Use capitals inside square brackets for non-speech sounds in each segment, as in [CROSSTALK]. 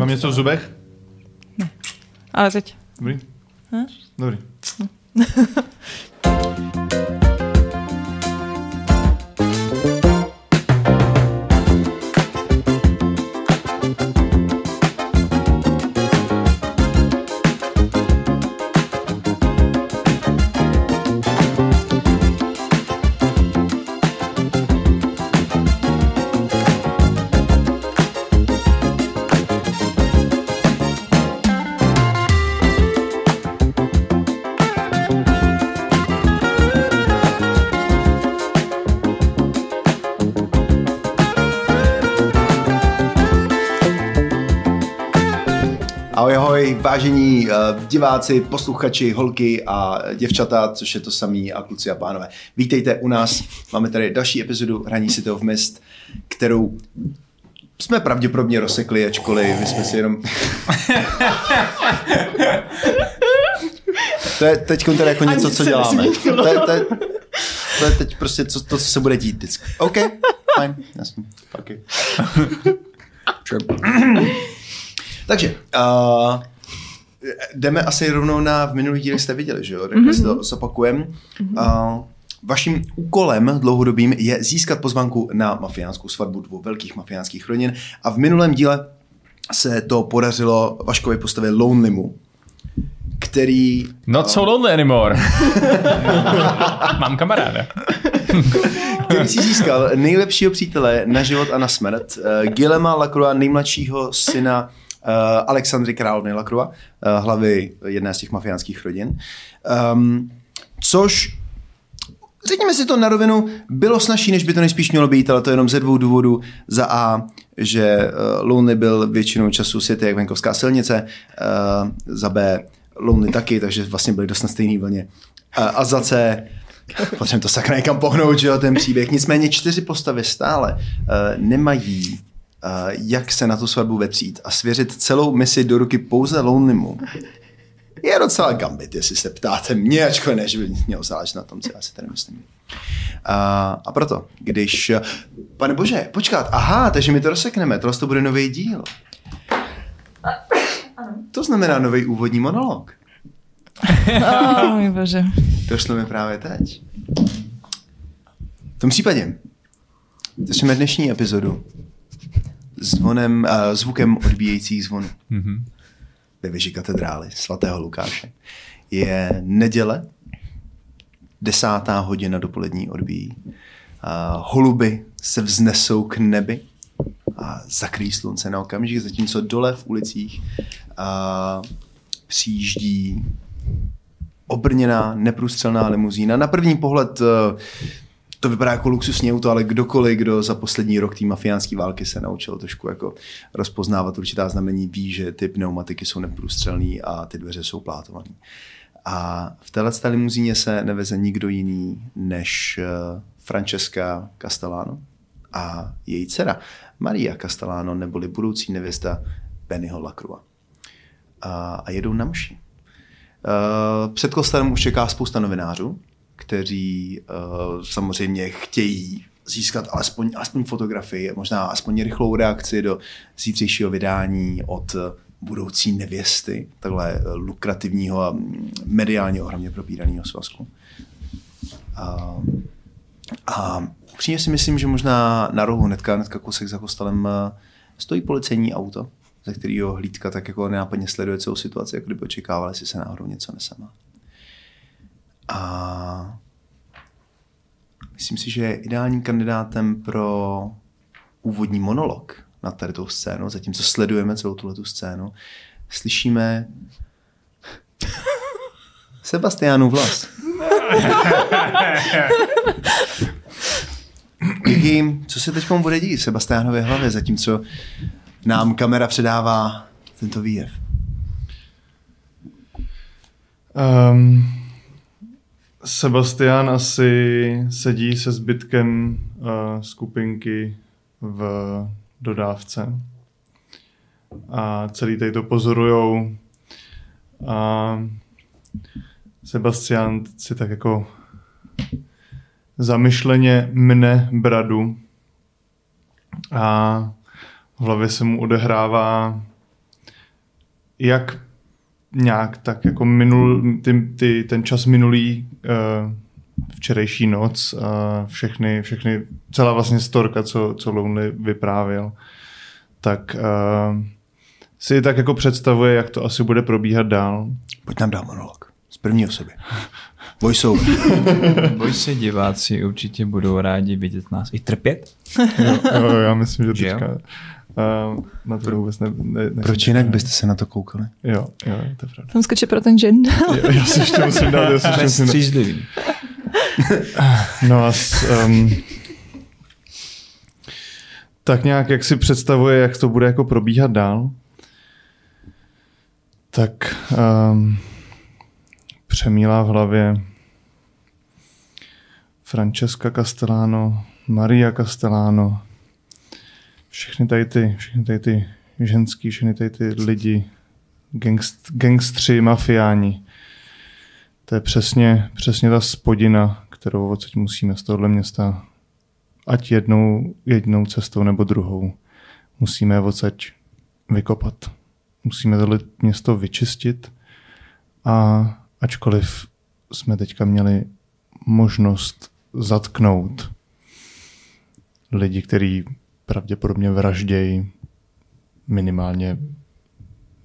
Mám něco v zubech? Ale teď. Dobrý? Hm? Dobrý. Ahoj, vážení uh, diváci, posluchači, holky a děvčata, což je to samý a kluci a pánové. Vítejte u nás, máme tady další epizodu Hraní si toho v mist, kterou jsme pravděpodobně rozsekli, ačkoliv my jsme si jenom... [LAUGHS] to je teď teda jako něco, co děláme. To je, to je, to je teď prostě to, to, co se bude dít vždycky. OK, fajn, jasně, okay. [LAUGHS] Sure. [CLEARS THROAT] Takže, uh, jdeme asi rovnou na, v minulých dílech jste viděli, že jo, tak mm-hmm. si to zopakujeme. Uh, vaším úkolem dlouhodobým je získat pozvanku na mafiánskou svatbu dvou velkých mafiánských rodin a v minulém díle se to podařilo Vaškovi postavit Lonelymu, který... Not so lonely anymore. [LAUGHS] Mám kamaráda. [LAUGHS] který si získal nejlepšího přítele na život a na smrt, uh, Gilema Lacroix, nejmladšího syna Alexandry Královny Lacroix, uh, hlavy jedné z těch mafiánských rodin. Um, což řekněme si to na rovinu, bylo snažší, než by to nejspíš mělo být, ale to jenom ze dvou důvodů. Za A, že uh, Lonely byl většinou času světě jak venkovská silnice, za B, Lonely taky, takže vlastně byli dost na stejný vlně. A za C, potřebujeme to sakra někam pohnout, že jo, ten příběh. Nicméně čtyři postavy stále nemají jak se na tu svatbu vetřít a svěřit celou misi do ruky pouze Lonelymu je docela gambit, jestli se ptáte mě, ačkoliv ne, že by měl záležet na tom, co já si tady myslím. Uh, a proto, když... Pane bože, počkat, aha, takže my to rozsekneme, tohle to bude nový díl. To znamená nový úvodní monolog. Oh, [LAUGHS] můj bože. Došlo mi právě teď. V tom případě začneme dnešní epizodu zvonem, uh, zvukem odbíjejících zvonů Mhm. ve věži katedrály svatého Lukáše. Je neděle, desátá hodina dopolední odbíjí. Uh, holuby se vznesou k nebi a zakryjí slunce na okamžik, zatímco dole v ulicích uh, přijíždí obrněná, neprůstřelná limuzína. Na první pohled uh, to vypadá jako luxusní auto, ale kdokoliv, kdo za poslední rok té mafiánské války se naučil trošku jako rozpoznávat určitá znamení, ví, že ty pneumatiky jsou neprůstřelné a ty dveře jsou plátované. A v této limuzíně se neveze nikdo jiný než eh, Francesca Castellano a její dcera Maria Castellano, neboli budoucí nevěsta Bennyho Lacroix. A, a jedou na mši. Uh, před kostelem už čeká spousta novinářů, kteří uh, samozřejmě chtějí získat alespoň, alespoň fotografii, možná aspoň rychlou reakci do zítřejšího vydání od eh, budoucí nevěsty, takhle eh, lukrativního a mediálně ohromně propíraného svazku. A, a upřímně si myslím, že možná na rohu hnedka, hnedka kousek za kostelem stojí policejní auto, ze kterého hlídka tak jako nenápadně sleduje celou situaci, jako kdyby očekávali, jestli se náhodou něco nesemá. A myslím si, že je ideálním kandidátem pro úvodní monolog na tady tou scénu, zatímco sledujeme celou tuhle scénu, slyšíme [LAUGHS] Sebastiánův vlas. [LAUGHS] Kiki, co se teď bude dít v Sebastiánově hlavě, zatímco nám kamera předává tento výjev? Um, Sebastian asi sedí se zbytkem uh, skupinky v dodávce. A celý tady to pozorujou. A Sebastian si tak jako zamyšleně mne bradu a v hlavě se mu odehrává jak nějak tak jako minul, ty, ty, ten čas minulý uh, včerejší noc a všechny, všechny, celá vlastně storka, co, co Lonely vyprávěl, tak uh, si tak jako představuje, jak to asi bude probíhat dál. Pojď nám dát monolog. Z první osoby. Voiceover. [LAUGHS] Boj se diváci určitě budou rádi vidět nás i trpět. Jo, jo, já myslím, že Že jo? Na to vůbec ne, ne, ne Proč jinak byste se na to koukali? Jo, jo, to je pravda. Tam skočí pro ten žen. Já, já si ještě musím dát, já si ještě [LAUGHS] musím střízlivý. No a s, um, tak nějak, jak si představuje, jak to bude jako probíhat dál, tak um, přemílá v hlavě Francesca Castellano, Maria Castellano, všechny tady ty, všechny tady ty ženský, všechny tady ty lidi, gangst, gangstři, mafiáni. To je přesně, přesně ta spodina, kterou odsaď musíme z tohohle města, ať jednou, jednou cestou nebo druhou, musíme je odsaď vykopat. Musíme tohle město vyčistit a ačkoliv jsme teďka měli možnost zatknout lidi, kteří pravděpodobně vraždějí, minimálně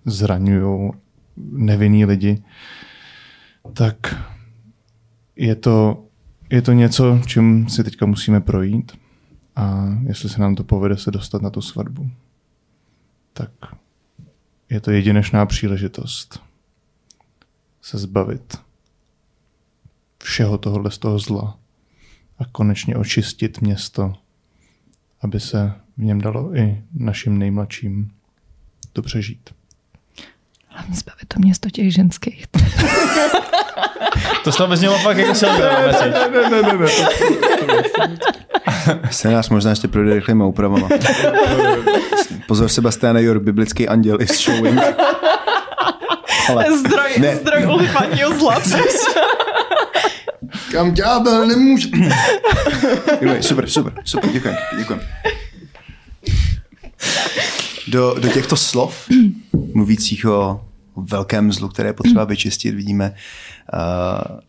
zraňují nevinný lidi, tak je to, je to něco, čím si teďka musíme projít. A jestli se nám to povede se dostat na tu svatbu, tak je to jedinečná příležitost se zbavit všeho tohohle z toho zla a konečně očistit město, aby se v něm dalo i našim nejmladším dobře žít. Hlavně zbavit to město těch ženských. [LAUGHS] To z toho vezmělo fakt jako silné. Ne, ne, ne, ne. Scénář možná ještě projde rychlýma úpravama. Pozor, Sebastiane, your biblický anděl is showing. [LAUGHS] Ale Zdroj, Ne. zdroj ulifantního zla. [LAUGHS] kam ďábel nemůže. [LAUGHS] Super, super, super, děkujem, děkujem. Do, do těchto slov, mluvících o velkém zlu, které je potřeba vyčistit, vidíme uh,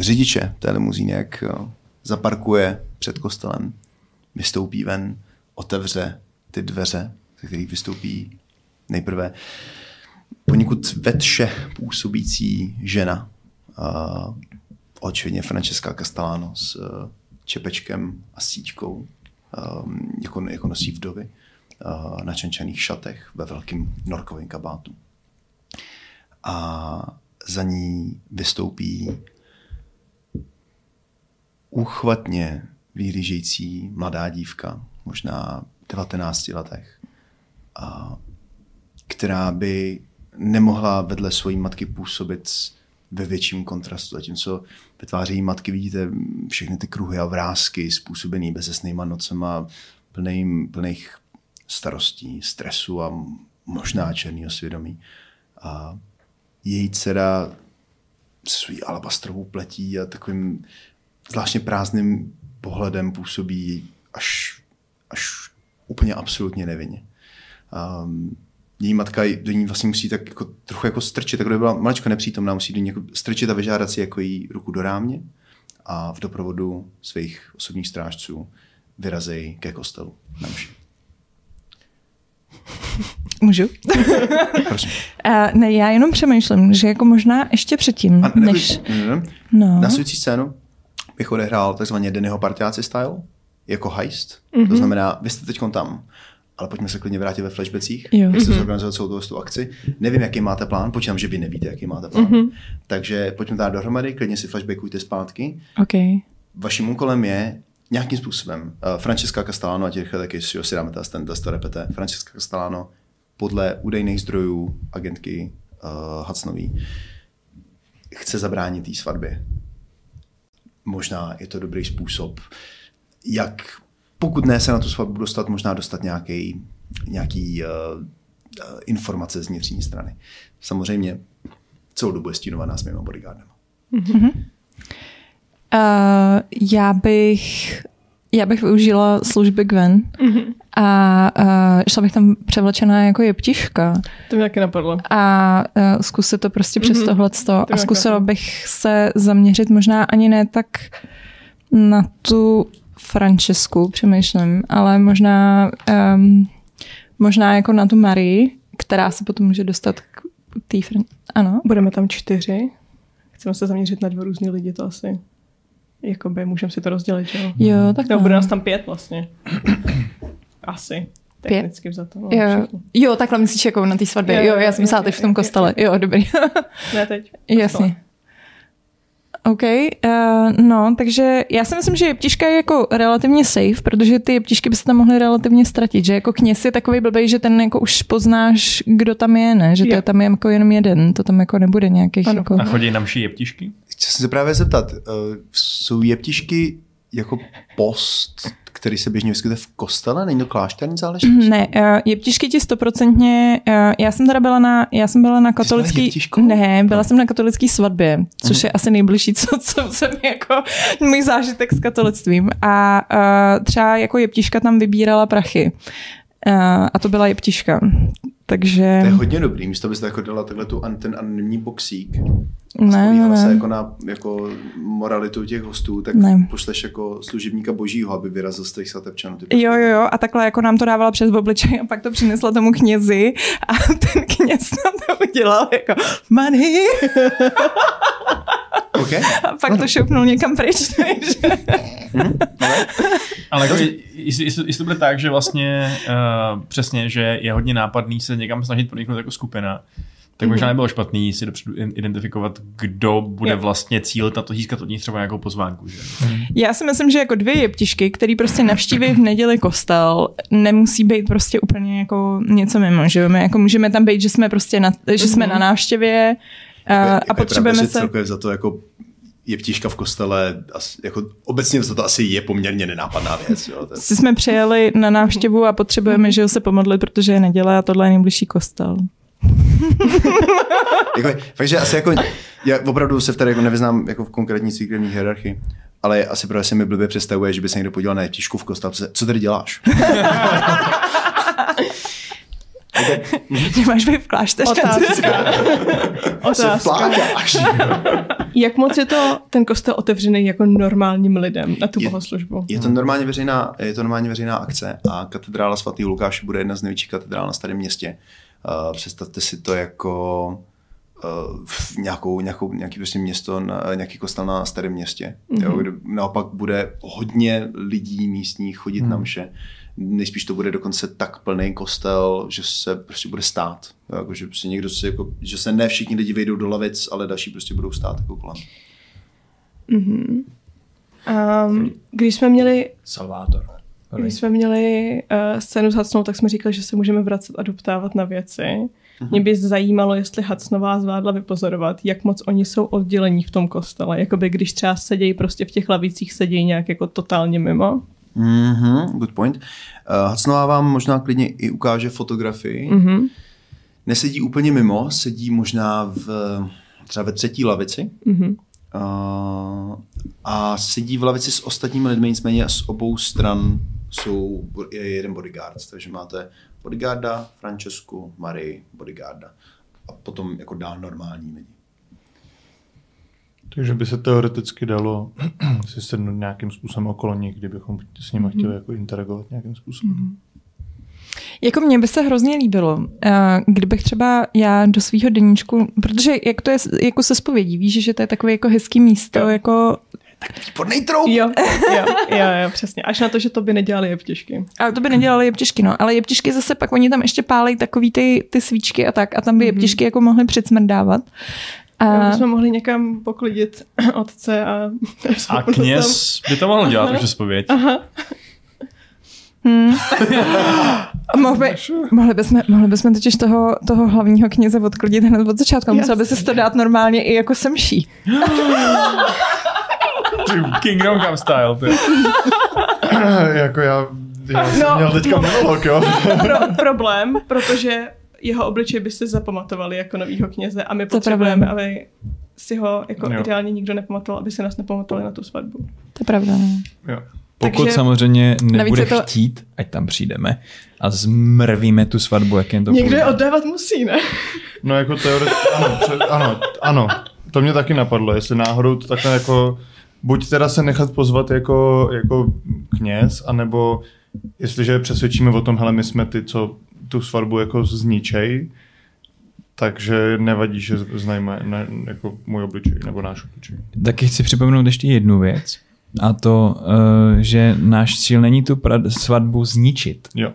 řidiče té limuzíny, jak uh, zaparkuje před kostelem, vystoupí ven, otevře ty dveře, ze kterých vystoupí nejprve poněkud vetše působící žena, uh, očividně Francesca Castellano s uh, čepečkem a síťkou, um, jako, jako nosí vdovy, uh, na čenčených šatech ve velkým norkovém kabátu. A za ní vystoupí úchvatně vyhlížející mladá dívka, možná 19 letech, která by nemohla vedle své matky působit ve větším kontrastu. Zatímco ve tváři její matky vidíte všechny ty kruhy a vrázky způsobený bezesnýma nocema, plný, plných starostí, stresu a možná černého svědomí. A její dcera svou alabastrovou pletí a takovým zvláštně prázdným pohledem působí až, až úplně absolutně nevinně. Um, její matka do ní vlastně musí tak jako, trochu jako strčit, jako kdyby byla maličko nepřítomná, musí do ní jako strčit a vyžádat si jako jí ruku do rámě a v doprovodu svých osobních strážců vyrazej ke kostelu na mši. [LAUGHS] Můžu? Prosím. Uh, [LAUGHS] ne, já jenom přemýšlím, že jako možná ještě předtím, A než... ne, ne, ne. No. Následující scénu bych odehrál takzvaně Dennyho partiáci style, jako heist. Mm-hmm. To znamená, vy jste teď tam, ale pojďme se klidně vrátit ve flashbacích, Jo. jak jste zorganizovat celou tu akci. Nevím, jaký máte plán, počítám, že vy nevíte, jaký máte plán. Mm-hmm. Takže pojďme dát dohromady, klidně si flashbackujte zpátky. OK. Vaším úkolem je nějakým způsobem, uh, Francesca Castellano, ať rychle taky si si dáme ten test to repete, Francesca Castellano podle údajných zdrojů agentky uh, Hacnový chce zabránit té svatbě. Možná je to dobrý způsob, jak pokud ne se na tu svatbu dostat, možná dostat nějaký, nějaký uh, informace z vnitřní strany. Samozřejmě celou dobu je stínovaná s mýma bodyguardem. Uh, já bych já bych využila služby Gwen Mhm. a uh, šla bych tam převlečená jako jeptiška To mě taky napadlo. a uh, zkusit to prostě přes Mhm. tohleto To a zkusila bych se zaměřit možná ani ne tak na tu Francesku, přemýšlím, ale možná um, možná jako na tu Marii, která se potom může dostat k té Fran- Ano. Budeme tam čtyři. Chceme se zaměřit na dva různý lidi, to asi. Jakoby můžeme si to rozdělit, jo? Jo, tak No, bude nás tam pět vlastně. [CLEARS THROAT] Asi. Pět? Technicky vzato. No, Jo, jo, takhle myslíš jako na té svatbě. Jo, Jo, jo, já jsem myslela teď v tom kostele. Jo, dobrý. Ne teď. [LAUGHS] Jasně. OK, uh, no, takže já si myslím, že jeptiška je jako relativně safe, protože ty jeptišky by se tam mohly relativně ztratit, že jako kněz je takový blbej, že ten jako už poznáš, kdo tam je, ne? Že to je tam jako jenom jeden, to tam jako nebude nějakých Ano. jako... A chodí na mší jeptišky? Chci se zeptat, zeptat, uh, jsou jeptišky jako post, který se běžně vyskytuje v kostele? Není to klášterní záležitost? [CLEARS THROAT] Ne, uh, jeptišky ti stoprocentně, uh, já jsem teda byla na, já jsem byla na katolický, ne, byla jsem na katolický svatbě, což je asi nejbližší, co, co jsem jako můj zážitek s katolictvím a uh, třeba jako jeptiška tam vybírala prachy uh, a to byla jeptiška, takže To je hodně dobrý, místo byste jako dala takhle tu, ten anonymní boxík. Ne, ne, ne. jako na jako moralitu těch hostů, tak Ne. pošleš jako služebníka božího, aby vyrazil z těch svatebčanů. Ty Jo, jo, jo, a takhle jako nám to dávala přes obličej a pak to přinesla tomu knězi a ten kněz nám to udělal jako money [LAUGHS] Okay. a pak to šoupnul někam pryč, [LAUGHS] takže... Ale jako, jestli, jestli, jestli to bude tak, že vlastně uh, přesně, že je hodně nápadný se někam snažit proniknout jako skupina, tak možná nebylo špatný si dopředu identifikovat, kdo bude Jo. vlastně cílit na to získat od nich třeba nějakou pozvánku. Že? Já si myslím, že jako dvě jeptišky, který prostě navštíví v neděli kostel, nemusí být prostě úplně jako něco mimo, že? My jako můžeme tam být, že jsme prostě na, že jsme na návštěvě a, a potřebujeme se... Celkově za to jako jeptiška v kostele, jako obecně za to asi je poměrně nenápadná věc. Jo. Si jsme přijeli na návštěvu a potřebujeme, že jo, se pomodlit, protože je neděle a tohle je nejbližší kostel. [LAUGHS] jako, fakt, že asi jako, já opravdu se v tady jako nevyznám jako v konkrétní církevní hierarchii, ale asi právě se mi blbě představuje, že by se někdo podíval na jeptišku v kostele. Co- Co tady děláš? [LAUGHS] Že máš být v klášteře. Otázka. Otázka. Jak moc je to ten kostel otevřený jako normálním lidem na tu Je- bohoslužbu? Je to normálně veřejná, je to normálně veřejná akce a katedrála svatého Lukáše bude jedna z největších katedrál na starém městě. Uh, představte si to jako uh, v nějakou, nějakou, nějaký prostě město, na, nějaký kostel na starém městě. Mm-hmm. Jo, kde naopak bude hodně lidí místních chodit mm. na mše. Nejspíš to bude dokonce tak plný kostel, že se prostě bude stát. Jo, jako, že, prostě někdo si, jako, že se ne všichni lidi vejdou do lavic, ale další prostě budou stát jako kolem. Um, když jsme měli Salvátor. Když jsme měli uh, scénu s Hacnou, tak jsme říkali, že se můžeme vracet a doptávat na věci. Mhm. Mě by zajímalo, jestli Hacnová zvládla vypozorovat, jak moc oni jsou oddělení v tom kostele. Jakoby když třeba sedějí prostě v těch lavicích, sedějí nějak jako totálně mimo. Mm-hmm, good point. Uh, Hacnová vám možná klidně i ukáže fotografii. Mm-hmm. Mhm. Nesedí úplně mimo, sedí možná v, třeba ve třetí lavici. Mhm. Uh, a sedí v lavici s ostatními lidmi, nicméně z obou stran jsou je jeden bodyguard, takže máte bodyguarda, Francesku, Marii, bodyguarda a potom jako dál normální lidi. Takže by se teoreticky dalo [CLEARS THROAT] si sednout nějakým způsobem okolo nich, kdybychom s nimi chtěli jako interagovat nějakým způsobem. Jako mně by se hrozně líbilo, eh, kdybych třeba já do svého deníčku, protože jak to je jako se spovědí, víš, že to je takové jako hezký místo, Jo. jako, Výborný troup! Jo, jo, jo, jo, přesně. Až na to, že to by nedělali jeptišky. ale to by nedělali jeptišky, no, ale jeptišky zase pak oni tam ještě pálej takový ty, ty svíčky a tak a tam by Mhm. jeptišky jako mohly předsmrdávat. A... Jo, jsme mohli někam poklidit [CLEARS THROAT] otce a... A [LAUGHS] kněz by to mohl dělat, už zpověď. Aha. hmm. [LAUGHS] Mohli, mohli, bychom, mohli bychom totiž toho, toho hlavního kněze odklidit hned od začátku. Musel by se to dát normálně i jako semší. [GASPS] [LAUGHS] Kingdom Come style. Ty. [LAUGHS] jako já, já jsem No, měl teďka no. monolog, jo. [LAUGHS] Pro, problém, protože jeho obličej by si zapamatovali jako novýho kněze a my To je potřebujeme, problém. aby si ho jako Jo. ideálně nikdo nepamatoval, aby si nás nepamatovali na tu svatbu. To je pravda, no. jo. Pokud Takže- samozřejmě nebude to- chtít, ať tam přijdeme a zmrvíme tu svatbu, jak jen to Někdo je oddávat musí, ne? No jako teoreticky, ano, ano, ano, to mě taky napadlo, jestli náhodou to takhle jako, buď teda se nechat pozvat jako, jako kněz, anebo jestliže přesvědčíme o tom, hele, my jsme ty, co tu svatbu jako zničej, takže nevadí, že znajme ne, jako můj obličej nebo náš obličej. Taky chci připomenout ještě jednu věc. A to, uh, že náš cíl není tu svatbu zničit. Jo.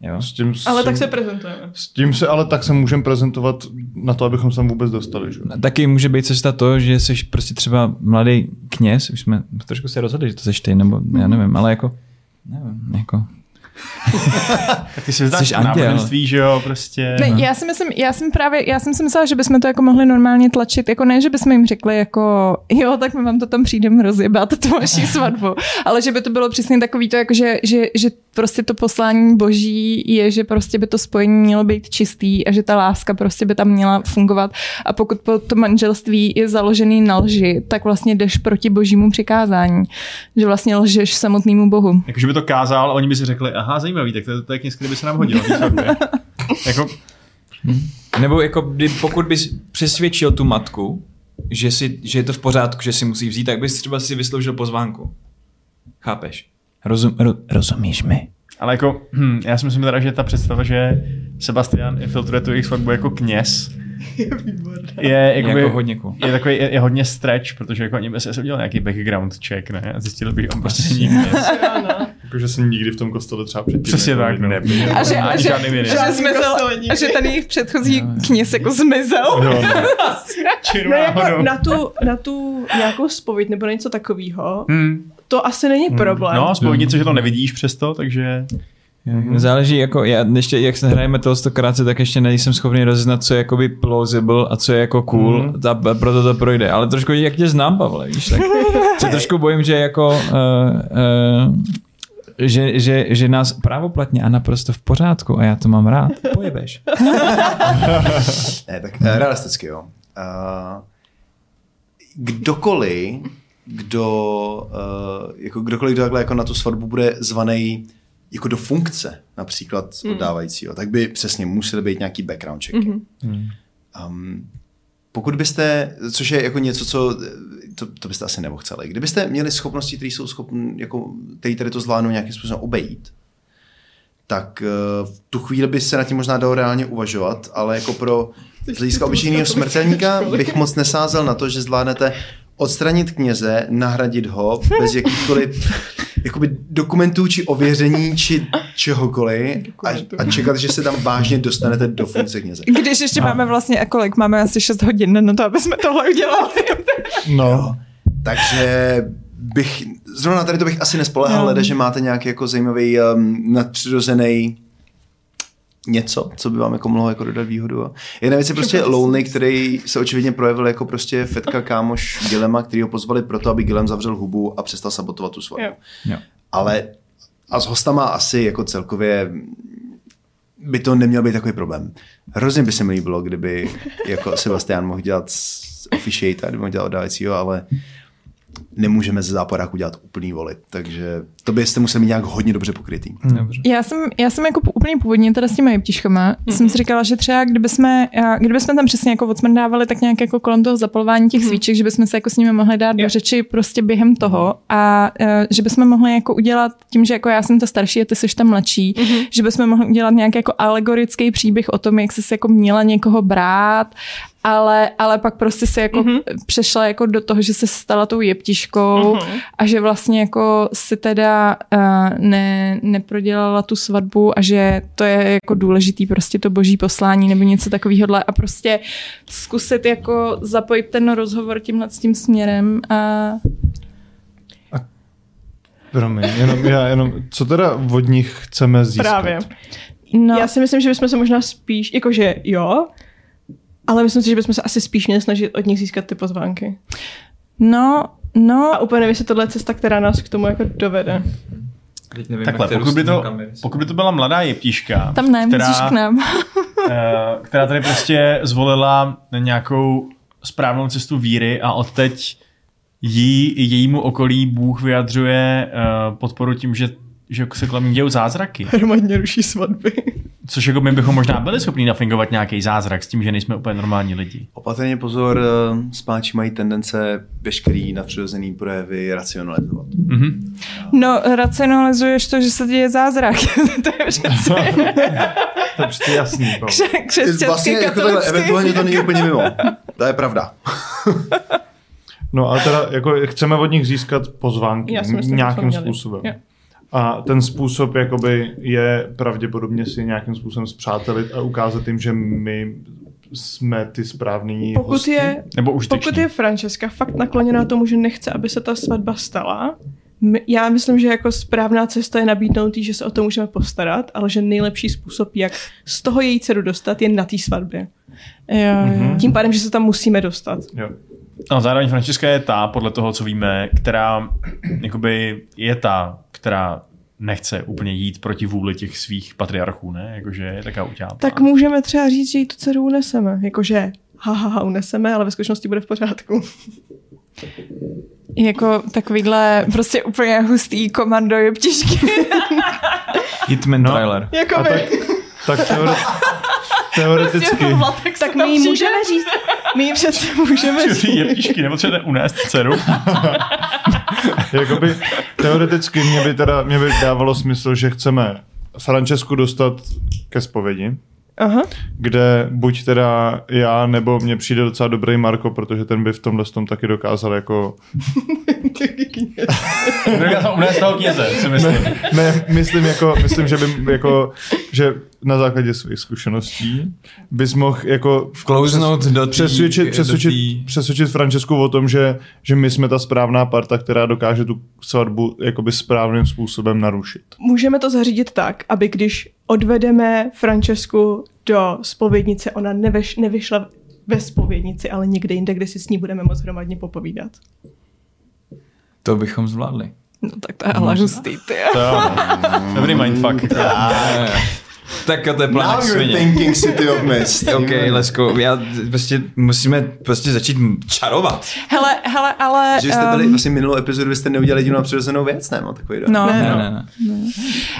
Jo? S tím, s Ale tak tím- se prezentujeme. S tím se ale tak se můžeme prezentovat na to, abychom se tam vůbec dostali. Že? Taky může být cesta to, že jsi prostě třeba mladý kněz, už jsme trošku se rozhodli, že to seš ty, nebo já nevím, ale jako, nevím, jako, [LAUGHS] Tak ty si anděl. náboženství, že jo, prostě. Ne, já si myslím, já jsem právě, já jsem si myslela, že bychom to jako mohli normálně tlačit, jako ne, že bychom jim řekli jako, jo, tak my vám to tam přijdeme rozjebat, [LAUGHS] tu vaši svatbu, ale že by to bylo přesně takový to, jako že, že, že prostě to poslání boží je, že prostě by to spojení mělo být čistý a že ta láska prostě by tam měla fungovat a pokud po to manželství je založený na lži, tak vlastně jdeš proti božímu přikázání, že vlastně lžeš samotnému bohu. Jakože by to kázal a oni by si řekli, aha, zajímavý, tak to, to je který by se nám hodil. té [LAUGHS] svatbě. jako, nebo jako kdy, pokud bys přesvědčil tu matku, že, si, že je to v pořádku, že si musí vzít, tak bys třeba si vysloužil pozvánku. Chápeš? Rozum, ro, rozumíš mi? ale jako, hm, já si myslím teda, že ta představa, že Sebastian infiltruje tu jejich svatbu jako kněz, [LAUGHS] je, jakoby, Jako hodně cool. je takový, je, je, hodně stretch, protože jako oni by se udělal nějaký background check, ne? A zjistili by, že on prostě není kněz. [LAUGHS] Jako, že jsem nikdy v tom kostele třeba předtím Přesně jako tak, no. nebyl. A že, a že, že, Žádný zmizel, a že ten jejich předchozí kněz jako zmizel. Jo, no. [LAUGHS] Ne, jako na tu, na tu nějakou spověď nebo něco takového, Hmm. To asi není problém. No, spovědnice, že to nevidíš přesto, takže... Mm-hmm. Záleží, jako já ještě, jak se hrajeme toho stokrát, tak ještě nejsem schopný rozeznat, co je jakoby plausible a co je jako cool, Mhm. mm-hmm. ta, proto to projde. Ale trošku jak tě znám, Pavle, víš, tak se trošku bojím, že jako uh, uh, že, že, že nás právoplatně a naprosto v pořádku a já to mám rád, pojebeš. [LAUGHS] Ne, tak eh, realisticky, jo. Uh, kdokoliv, kdo, uh, jako kdokoliv, kdo takhle jako na tu svatbu bude zvaný jako do funkce, například oddávajícího, tak by přesně museli být nějaký background checky. Mhm. Um, pokud byste, což je jako něco, co to, to byste asi nemohli. Kdybyste měli schopnosti, které jsou schopné, jako, které tady to zvládnou nějakým způsobem obejít, tak uh, v tu chvíli by se na tím možná dalo reálně uvažovat, ale jako pro z hlediska obyčejného smrtelníka bych moc nesázel na to, že zvládnete odstranit kněze, nahradit ho bez jakýchkoliv jakoby dokumentů či ověření či čehokoliv a, a čekat, že se tam vážně dostanete do funkce kněze. Když ještě máme vlastně, a kolik, máme asi 6 hodin na to, aby jsme tohle udělali. no. Takže bych, zrovna tady to bych asi nespolehal, Jo. leda, že máte nějaký jako zajímavý um, nadpřirozený něco, co by vám jako mohlo jako dodat výhodu. Jedna věc je prostě Lonely, který se očividně projevil jako prostě fetka kámoš Gilema, který ho pozvali proto, aby Gilem zavřel hubu a přestal sabotovat tu svatbu. Ale a s hostama asi jako celkově by to neměl být takový problém. Hrozně by se mi líbilo, kdyby jako Sebastian mohl dělat officiate, kdyby mohl dělat oddávajícího, ale nemůžeme ze záporáku dělat úplný volit, takže to byste museli mít nějak hodně dobře pokrytý. Dobře. Já jsem, já jsem jako úplně původně teda s těma jeptiškama, mm-hmm. jsem si říkala, že třeba kdyby jsme, a kdyby jsme tam přesně jako odsmrdávali tak nějak jako kolem toho zapalování těch svíček, že bychom se jako s nimi mohli dát do Jo. řeči prostě během toho a e, že bychom mohli jako udělat tím, že jako já jsem ta starší a ty jsi ta mladší, mm-hmm. že bychom mohli udělat nějaký jako alegorický příběh o tom, jak jsi jako měla někoho brát ale, ale pak prostě se jako mm-hmm. přešla jako do toho, že se stala tou jeptiškou mm-hmm. a že vlastně jako si teda uh, ne, neprodělala tu svatbu a že to je jako důležitý prostě to boží poslání nebo něco takového a prostě zkusit jako zapojit ten rozhovor tímhle s tím směrem a Promiň, jenom, já jenom, co teda od nich chceme získat? Právě. no, Já si myslím, že bychom se možná spíš, jakože jo, ale myslím si, že bychom se asi spíš měli snažit od nich získat ty pozvánky. no, no, A úplně nevím, jestli tohle je cesta, která nás k tomu jako dovede. Teď nevím, Takhle, jak to pokud by, to, kamery. pokud by to byla mladá jeptiška, tam ne, která, k nám. [LAUGHS] eh, která tady prostě zvolila nějakou správnou cestu víry a odteď jí i jejímu okolí Bůh vyjadřuje uh, podporu tím, že, že se kolem ní dějou zázraky. [LAUGHS] Hromadně ruší svatby. Což jako my bychom možná byli schopni nafingovat nějaký zázrak s tím, že nejsme úplně normální lidi. Opatrně pozor, eh, spáči mají tendence veškerý nadpřirozený projevy racionalizovat. Mhm. No, racionalizuješ to, že se děje zázrak. [LAUGHS] to je [LAUGHS] přece To je přece jasný. Kře- křesťanský Vlastně jako takhle, eventuálně to není úplně mimo. To je pravda. No a teda jako chceme od nich získat pozvánky Já si myslím, nějakým způsobem. Jo. A ten způsob jakoby je pravděpodobně si nějakým způsobem zpřátelit a ukázat jim, že my jsme ty správný Pokud hosti. je, Nebo už pokud je Francesca fakt nakloněná tomu, že nechce, aby se ta svatba stala, my- já myslím, že jako správná cesta je nabídnout jí, že se o to můžeme postarat, ale že nejlepší způsob, jak z toho její dceru dostat, je na té svatbě. Jo, jo. Tím pádem, že se tam musíme dostat. Jo. A zároveň Františka je ta, podle toho, co víme, která jakoby je ta, která nechce úplně jít proti vůli těch svých patriarchů, ne? Jakože je taká utělá. Tak můžeme třeba říct, že jí tu dceru uneseme. Jakože ha, ha, ha, uneseme, ale ve skutečnosti bude v pořádku. Jako takovýhle prostě úplně hustý komando jeptišky. Hitman No. trailer. Jako A tak, tak teore, [LAUGHS] teoreticky, Tak my jí můžeme říct, my jí přece můžeme říct. Ty jeptišky, nepotřebujete unést dceru. [LAUGHS] jakoby, teoreticky mě by teda mě by dávalo smysl, že chceme Francesku dostat ke zpovědi, Aha. kde buď teda já, nebo mně přijde docela dobrý Marko, protože ten by v tomhle tom taky dokázal jako Dokázal unést toho kněze, si myslím. Ne, myslím, jako, myslím, že by jako, že na základě svých zkušeností bys mohl jako Vklouznout do tý- přesvědčit, do přesvědčit, tý- přesvědčit Francesku o tom, že, že my jsme ta správná parta, která dokáže tu svatbu jakoby správným způsobem narušit. Můžeme to zařídit tak, aby když odvedeme Francesku do spovědnice, ona neveš, nevyšla ve spovědnici, ale někde jinde, kde si s ní budeme moc hromadně popovídat. To bychom zvládli. No tak to je ale hustý, ty. Dobrý mindfuck. [LAUGHS] Tak jo, to je plán Now you're svině. thinking City of Mist. [LAUGHS] OK, Lesko, já prostě musíme prostě začít čarovat. Hele, hele, ale... Že jste byli, ehm, vlastně minulou epizodu vy jste neudělali jedinou přirozenou věc, ne? No, takový do. No, Ne, Ne, no. ne, ne.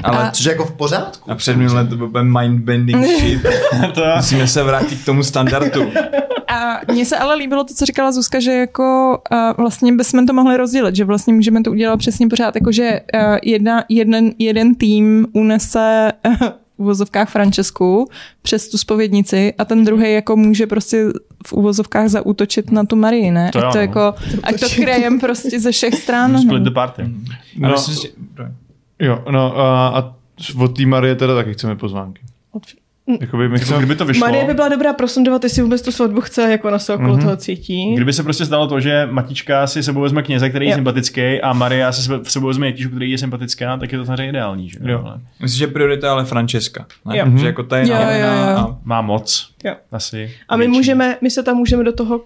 Ale Což je jako v pořádku. a před minulé to byl mindbending [LAUGHS] shit. [LAUGHS] To. Musíme se vrátit k tomu standardu. A mně se ale líbilo to, co říkala Zuzka, že jako uh, vlastně bychom to mohli rozdělit, že vlastně můžeme to udělat přesně pořád, jako že uh, jedna, jeden, jeden tým unese uh, uvozovkách Francesku přes tu spovědnici a ten druhý jako může prostě v uvozovkách zaútočit na tu Marii, ne? To ať to no. jako, ať to kryjem prostě ze všech stran. Split no. the party. No, No. myslím, že... Jo, no a, a od té Marie teda taky chceme pozvánky. Jakoby my Jako, kdyby to vyšlo, Marie by byla dobrá prosondovat, jestli vůbec tu svatbu chce, jako na se okolo mm-hmm. toho cítí. kdyby se prostě stalo to, že Matička si sebou vezme kněze, který je Jo. sympatický a Maria si sebou vezme Jetíšu, který je sympatická, tak je to samozřejmě ideální. Že? Jo. Ale Myslím, že priorita je ale Francesca. Ne? Jo. Že jako ta je Jo, jo, jo. a má moc. Jo. Asi. A my větší. můžeme, my se tam můžeme do toho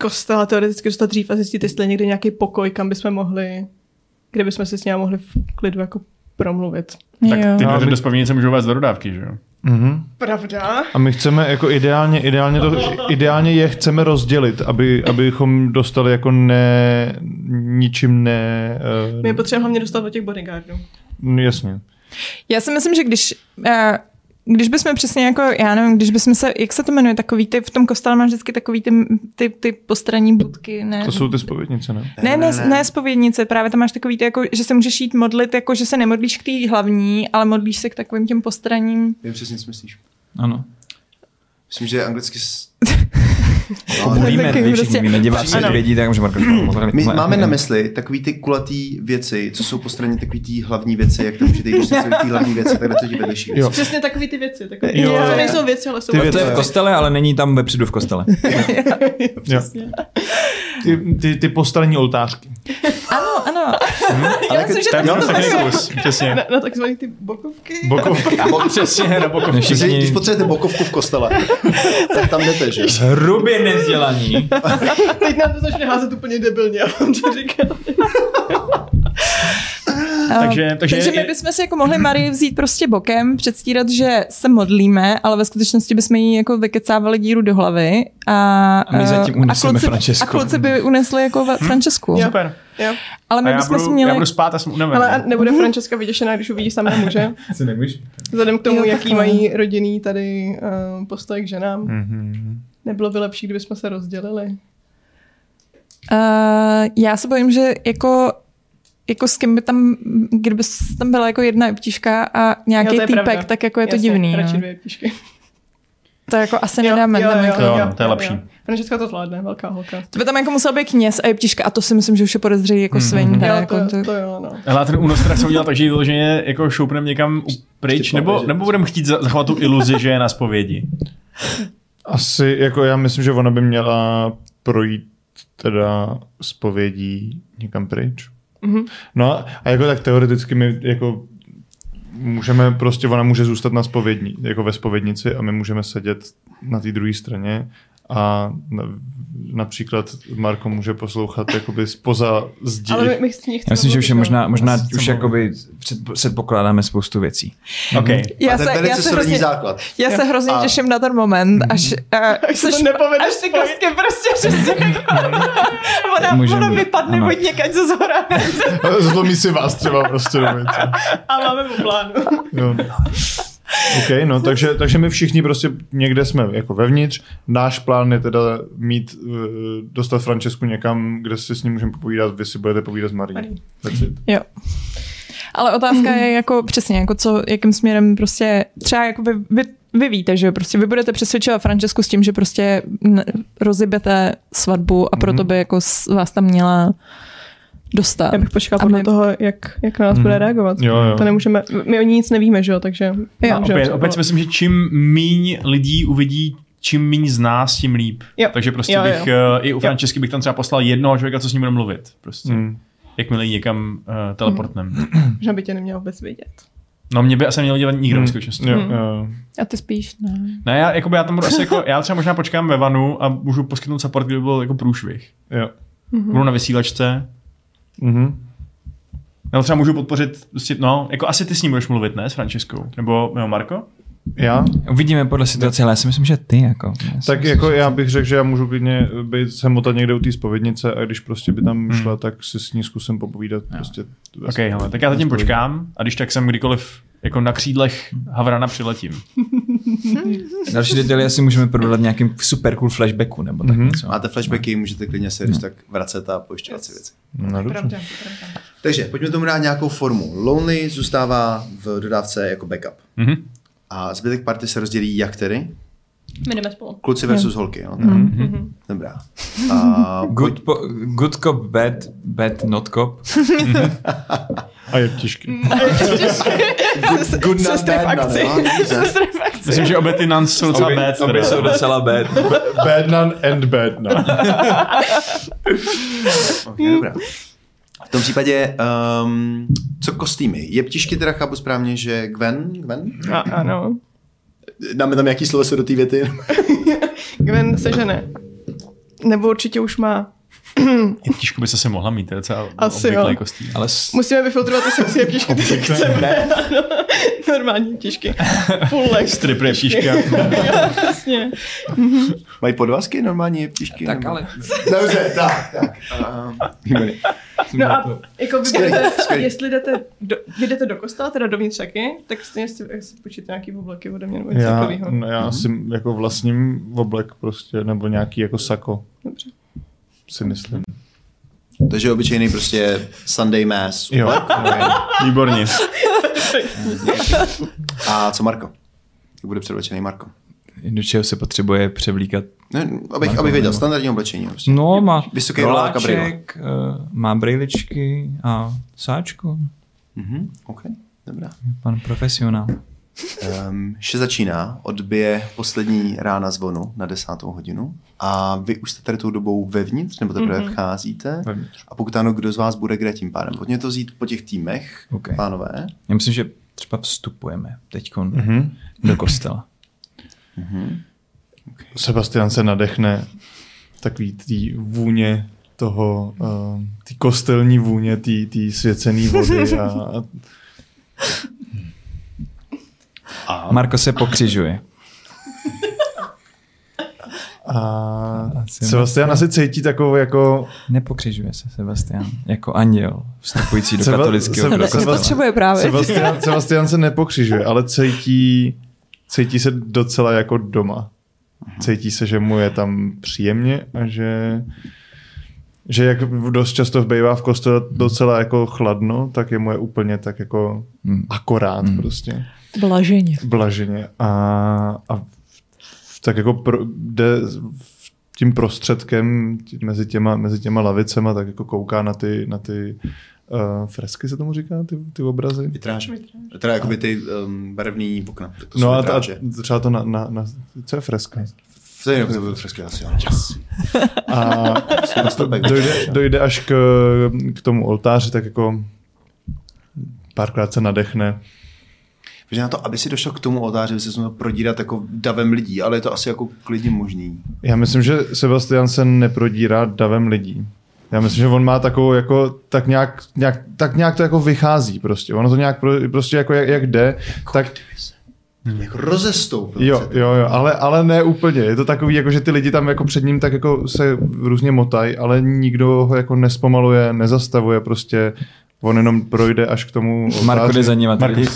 kostela teoreticky dostat dřív a zjistit, jestli je někde nějaký pokoj, kam bychom mohli, kde bychom se s ním mohli v klidu jako promluvit. Tak ty No, my- do spavnice můžou vést do dodávky, že jo? Mhm. Pravda? A my chceme jako ideálně, ideálně, to, ideálně je chceme rozdělit, aby, abychom dostali jako ne, ničím ne... Uh, My je potřebujeme hlavně dostat do těch bodyguardů. Jasně. Já si myslím, že když, eh, když bychom přesně jako, já nevím, když bychom se, jak se to jmenuje, takový ty, v tom kostele máš vždycky takový ty, ty, ty postranní budky, ne? To jsou ty spovědnice, ne? Ne, ne, ne, ne spovědnice, právě tam máš takový ty, jako, že se můžeš jít modlit, jako že se nemodlíš k té hlavní, ale modlíš se k takovým těm postranním. Vím přesně, co myslíš. ano. Myslím, že anglicky... No, mluvíme, taky vy prostě- všichni, my diváci vědí, tak může Marko. my máme na mysli takový ty kulatý věci, co jsou po straně takový ty hlavní věci, jak to můžete jít, když jsou ty hlavní věci, tak to ti vedlejší věci. Přesně takový ty věci. Takový, Jo, to nejsou věci, ale jsou Ty To věci. je v kostele, ale není tam vepředu v kostele. [LAUGHS] Jo. Ty, ty, ty postelní oltářky. [LAUGHS] Ano, ano. Ale Já myslím, že Tak to jo, je tak kus, přesně. na, na takzvaný ty bokovky. Bokovky. Přesně, na. Takže Všichni když potřebujete bokovku v kostele, [LAUGHS] tak tam jdete, že? hrubě nevzdělaní. [LAUGHS] Teď nám to začne házet úplně debilně, já vám to říkám. [LAUGHS] Takže- takže- takže my bychom si jako mohli Marii vzít prostě bokem, předstírat, že se modlíme, ale ve skutečnosti bychom jí jako vykecávali díru do hlavy a, A my zatím a uneseme kluci, Francesku. a kluci by unesli jako va- Francesku. Super. Jo. Ale my bychom si měli... já budu spát a jsem unavený. Ale nebude Francesca vyděšená, když uvidí samé muže? [LAUGHS] Si nemůžeš? Vzhledem k tomu, Jo, jaký mají rodinný tady uh, postoj k ženám. Mhm. Nebylo by lepší, kdybychom se rozdělili? Uh, já se bojím, že jako jako s kým by tam, kdyby tam byla jako jedna jeptiška a nějaký Jo, to týpek, pravda. tak jako je to Jasně, divný. Radši No. dvě. To jako asi nedáme. tam jako, Jo, to je lepší. Francesca to zvládne, velká holka. to by tam jako musel být kněz a jeptiška a to si myslím, že už je podezřelý jako svení. Jo, teda to, jako to, to jo, no. Ale ten únos teda chceme udělat tak, že ji vyloženě jako šoupneme někam pryč, nebo, nebo budeme chtít za- zachovat tu iluzi, že je na zpovědi. Asi, jako já myslím, že ona by měla projít teda zpovědí někam pryč. Mhm. No a, a jako tak teoreticky my jako můžeme prostě, ona může zůstat na spovědní, jako ve spovědnici a my můžeme sedět na té druhé straně a na, například Marko může poslouchat jakoby spoza zdi. Ale my, my chci, Já myslím, že už je možná, možná Asi už jakoby před, předpokládáme spoustu věcí. OK. já a to se, je já se solidní hrozně, základ. já se hrozně A- těším na ten moment, až, a, [LAUGHS] Až se to seš- nepovede až ty kostky prostě přesně [LAUGHS] ona, Můžeme- ona vypadne ano. od někať ze zhora. [LAUGHS] Zlomí si vás třeba prostě do. A máme po plánu. Jo. OK, no, takže, takže my všichni prostě někde jsme jako vevnitř. Náš plán je teda mít, uh, dostat Francesku někam, kde si s ním můžeme popovídat, vy si budete povídat s Marí. Marí. That's it. Jo. Ale otázka je [LAUGHS] jako přesně, jako co, jakým směrem prostě třeba jako vy, vy, vy víte, že jo, prostě vy budete přesvědčovat Francesku s tím, že prostě rozjebete svatbu a proto by jako s- vás tam měla dostat. Já bych počkala A podle my- toho, jak, jak na nás bude reagovat. Jo, jo. To nemůžeme, my o ní nic nevíme, že jo, takže... Jo. Opět, opět předpokládat. si myslím, že čím míň lidí uvidí, čím míň z nás, tím líp. Jo. Takže prostě Jo, jo. bych uh, i u Francesky bych tam třeba poslal jednoho člověka, co s ním bude mluvit. Prostě. Hmm. Jakmile ji někam uh, teleportnem. Možná by tě neměl vůbec vědět. No mě by asi neměl dělat nikdo Hmm. v skutečnosti. Jo, Hmm. jo. A ty spíš, ne. Ne, já, jakoby, já tam budu asi jako, já třeba možná počkám ve vanu a můžu poskytnout support, kdyby byl jako průšvih. jo. Budu na vysílačce, Mhm. nebo třeba můžu podpořit, prostě, no, jako asi ty s ním budeš mluvit, ne, s Franceskou? Nebo, nebo Marko? Já? Uvidíme podle situace, ale já si myslím, že ty jako. Já Tak myslím, jako já bych řekl, že já můžu klidně být sem motat někde u té spovědnice a když prostě by tam šla, tak si s ní zkusím popovídat. Prostě OK, hele, tak já zatím počkám a když tak jsem kdykoliv jako na křídlech Havrana přiletím. [LAUGHS] [LAUGHS] Další detaily asi můžeme prodat nějakým super cool flashbacku nebo tak Mhm. něco. Máte flashbacky, můžete klidně se když tak vracet a pojišťovat si věci. No, dobře. Pravda, pravda. Takže pojďme tomu dát nějakou formu. Lonely zůstává v dodávce jako backup. Mhm. A zbytek party se rozdělí jak tedy? My jdeme spolu. Kluci versus holky, jo? Mhm. Dobrá. [LAUGHS] A Good, po, good cop, bad, bad not cop. [LAUGHS] A je těžký. good, good not bad not, akci. Myslím, že obě ty nuns jsou docela bad. Obě jsou docela bad. Bad none and bad none. [LAUGHS] Okay, dobrá. V tom případě, um, co kostýmy? Jeptišky teda chápu správně, že Gwen? Gwen? A, ano. Dáme tam nějaký slovo se do té věty? [LAUGHS] Gwen se žene. Nebo určitě už má. [CLEARS THROAT] Je Těžko by se si mohla mít, to je docela Asi obvyklý jo. kostým. Ale s, Musíme vyfiltrovat ty sexy jeptišky, ty chceme. Ano. [LAUGHS] Normální jeptišky. [LAUGHS] Full leg. Strip reptiška. Jasně. Mají podvazky normální jeptišky? tak nebo- ale... Dobře, tak, tak. Um. No a jako vy skvělý. jestli jdete do, vy jdete do kostela, teda dovnitř taky, tak stejně si, si počíte nějaký obleky ode mě nebo něco Já, takového. no, já si jako vlastním oblek prostě, nebo nějaký jako sako, Dobře. Si myslím. Takže obyčejný prostě Sunday Mass. Jo. [LAUGHS] Výborně. A co Marko? Jak bude předoblečený Marko? Do čeho se potřebuje převlíkat? Ne, abych, abych věděl, standardní oblečení. Prostě. No, má Vysoký rolák a brýle. roláček, eh, má brýličky a sáčku. Mhm, OK, dobrá. Pan profesionál. Um, vše začíná, odbije poslední rána zvonu na desátou hodinu a vy už jste tady tou dobou vevnitř, nebo teprve mm-hmm. vcházíte. Vevnitř. A pokud ano, kdo z vás bude kde tím pádem? Pojďme to vzít po těch týmech, OK. pánové. Já myslím, že třeba vstupujeme teď Mhm. do kostela. Sebastian se nadechne takový tý vůně toho, uh, ty kostelní vůně, ty ty svěcený vody a, [LAUGHS] a A Marko se pokřižuje. a Asi Sebastian asi cítí takovou jako Nepokřižuje se Sebastian. Jako anděl vstupující do Seba- katolického Seba- kostela. Seba- Potřebuje právě. Sebastian, Sebastian se nepokřižuje, ale cítí, cítí se docela jako doma. Cítí se, že mu je tam příjemně a že že jak dost často bývá v kostele docela jako chladno, tak je mu je úplně tak jako Hmm. akorát Hmm. prostě. Blaženě. blaženě a, a tak jako pro, jde v- tím prostředkem tí- mezi těma, mezi těma lavicema, tak jako kouká na ty, na ty uh, fresky se tomu říká, ty, ty obrazy. Vitráž. Teda jakoby ty um, barevný okna. To No a, a vitráže. třeba to na, na, na co je freska? To je to byly fresky asi, ano. Yes. [LAUGHS] A dojde, dojde až k, k tomu oltáři, tak jako párkrát se nadechne. Protože na to, aby si došel k tomu oltáři, by se měl prodírat jako davem lidí, ale je to asi jako klidně možný. Já myslím, že Sebastian se neprodírá davem lidí. Já myslím, že on má takovou jako, tak nějak, nějak, tak nějak to jako vychází prostě. Ono to nějak pro, prostě jako jak, jak jde, tak Jako rozestoupil. jo, jo, jo, ale, ale ne úplně. Je to takový, jako že ty lidi tam jako před ním tak jako se různě motají, ale nikdo ho jako nespomaluje, nezastavuje prostě. On jenom projde až k tomu [LAUGHS] Marko jde za ním a Marko, tady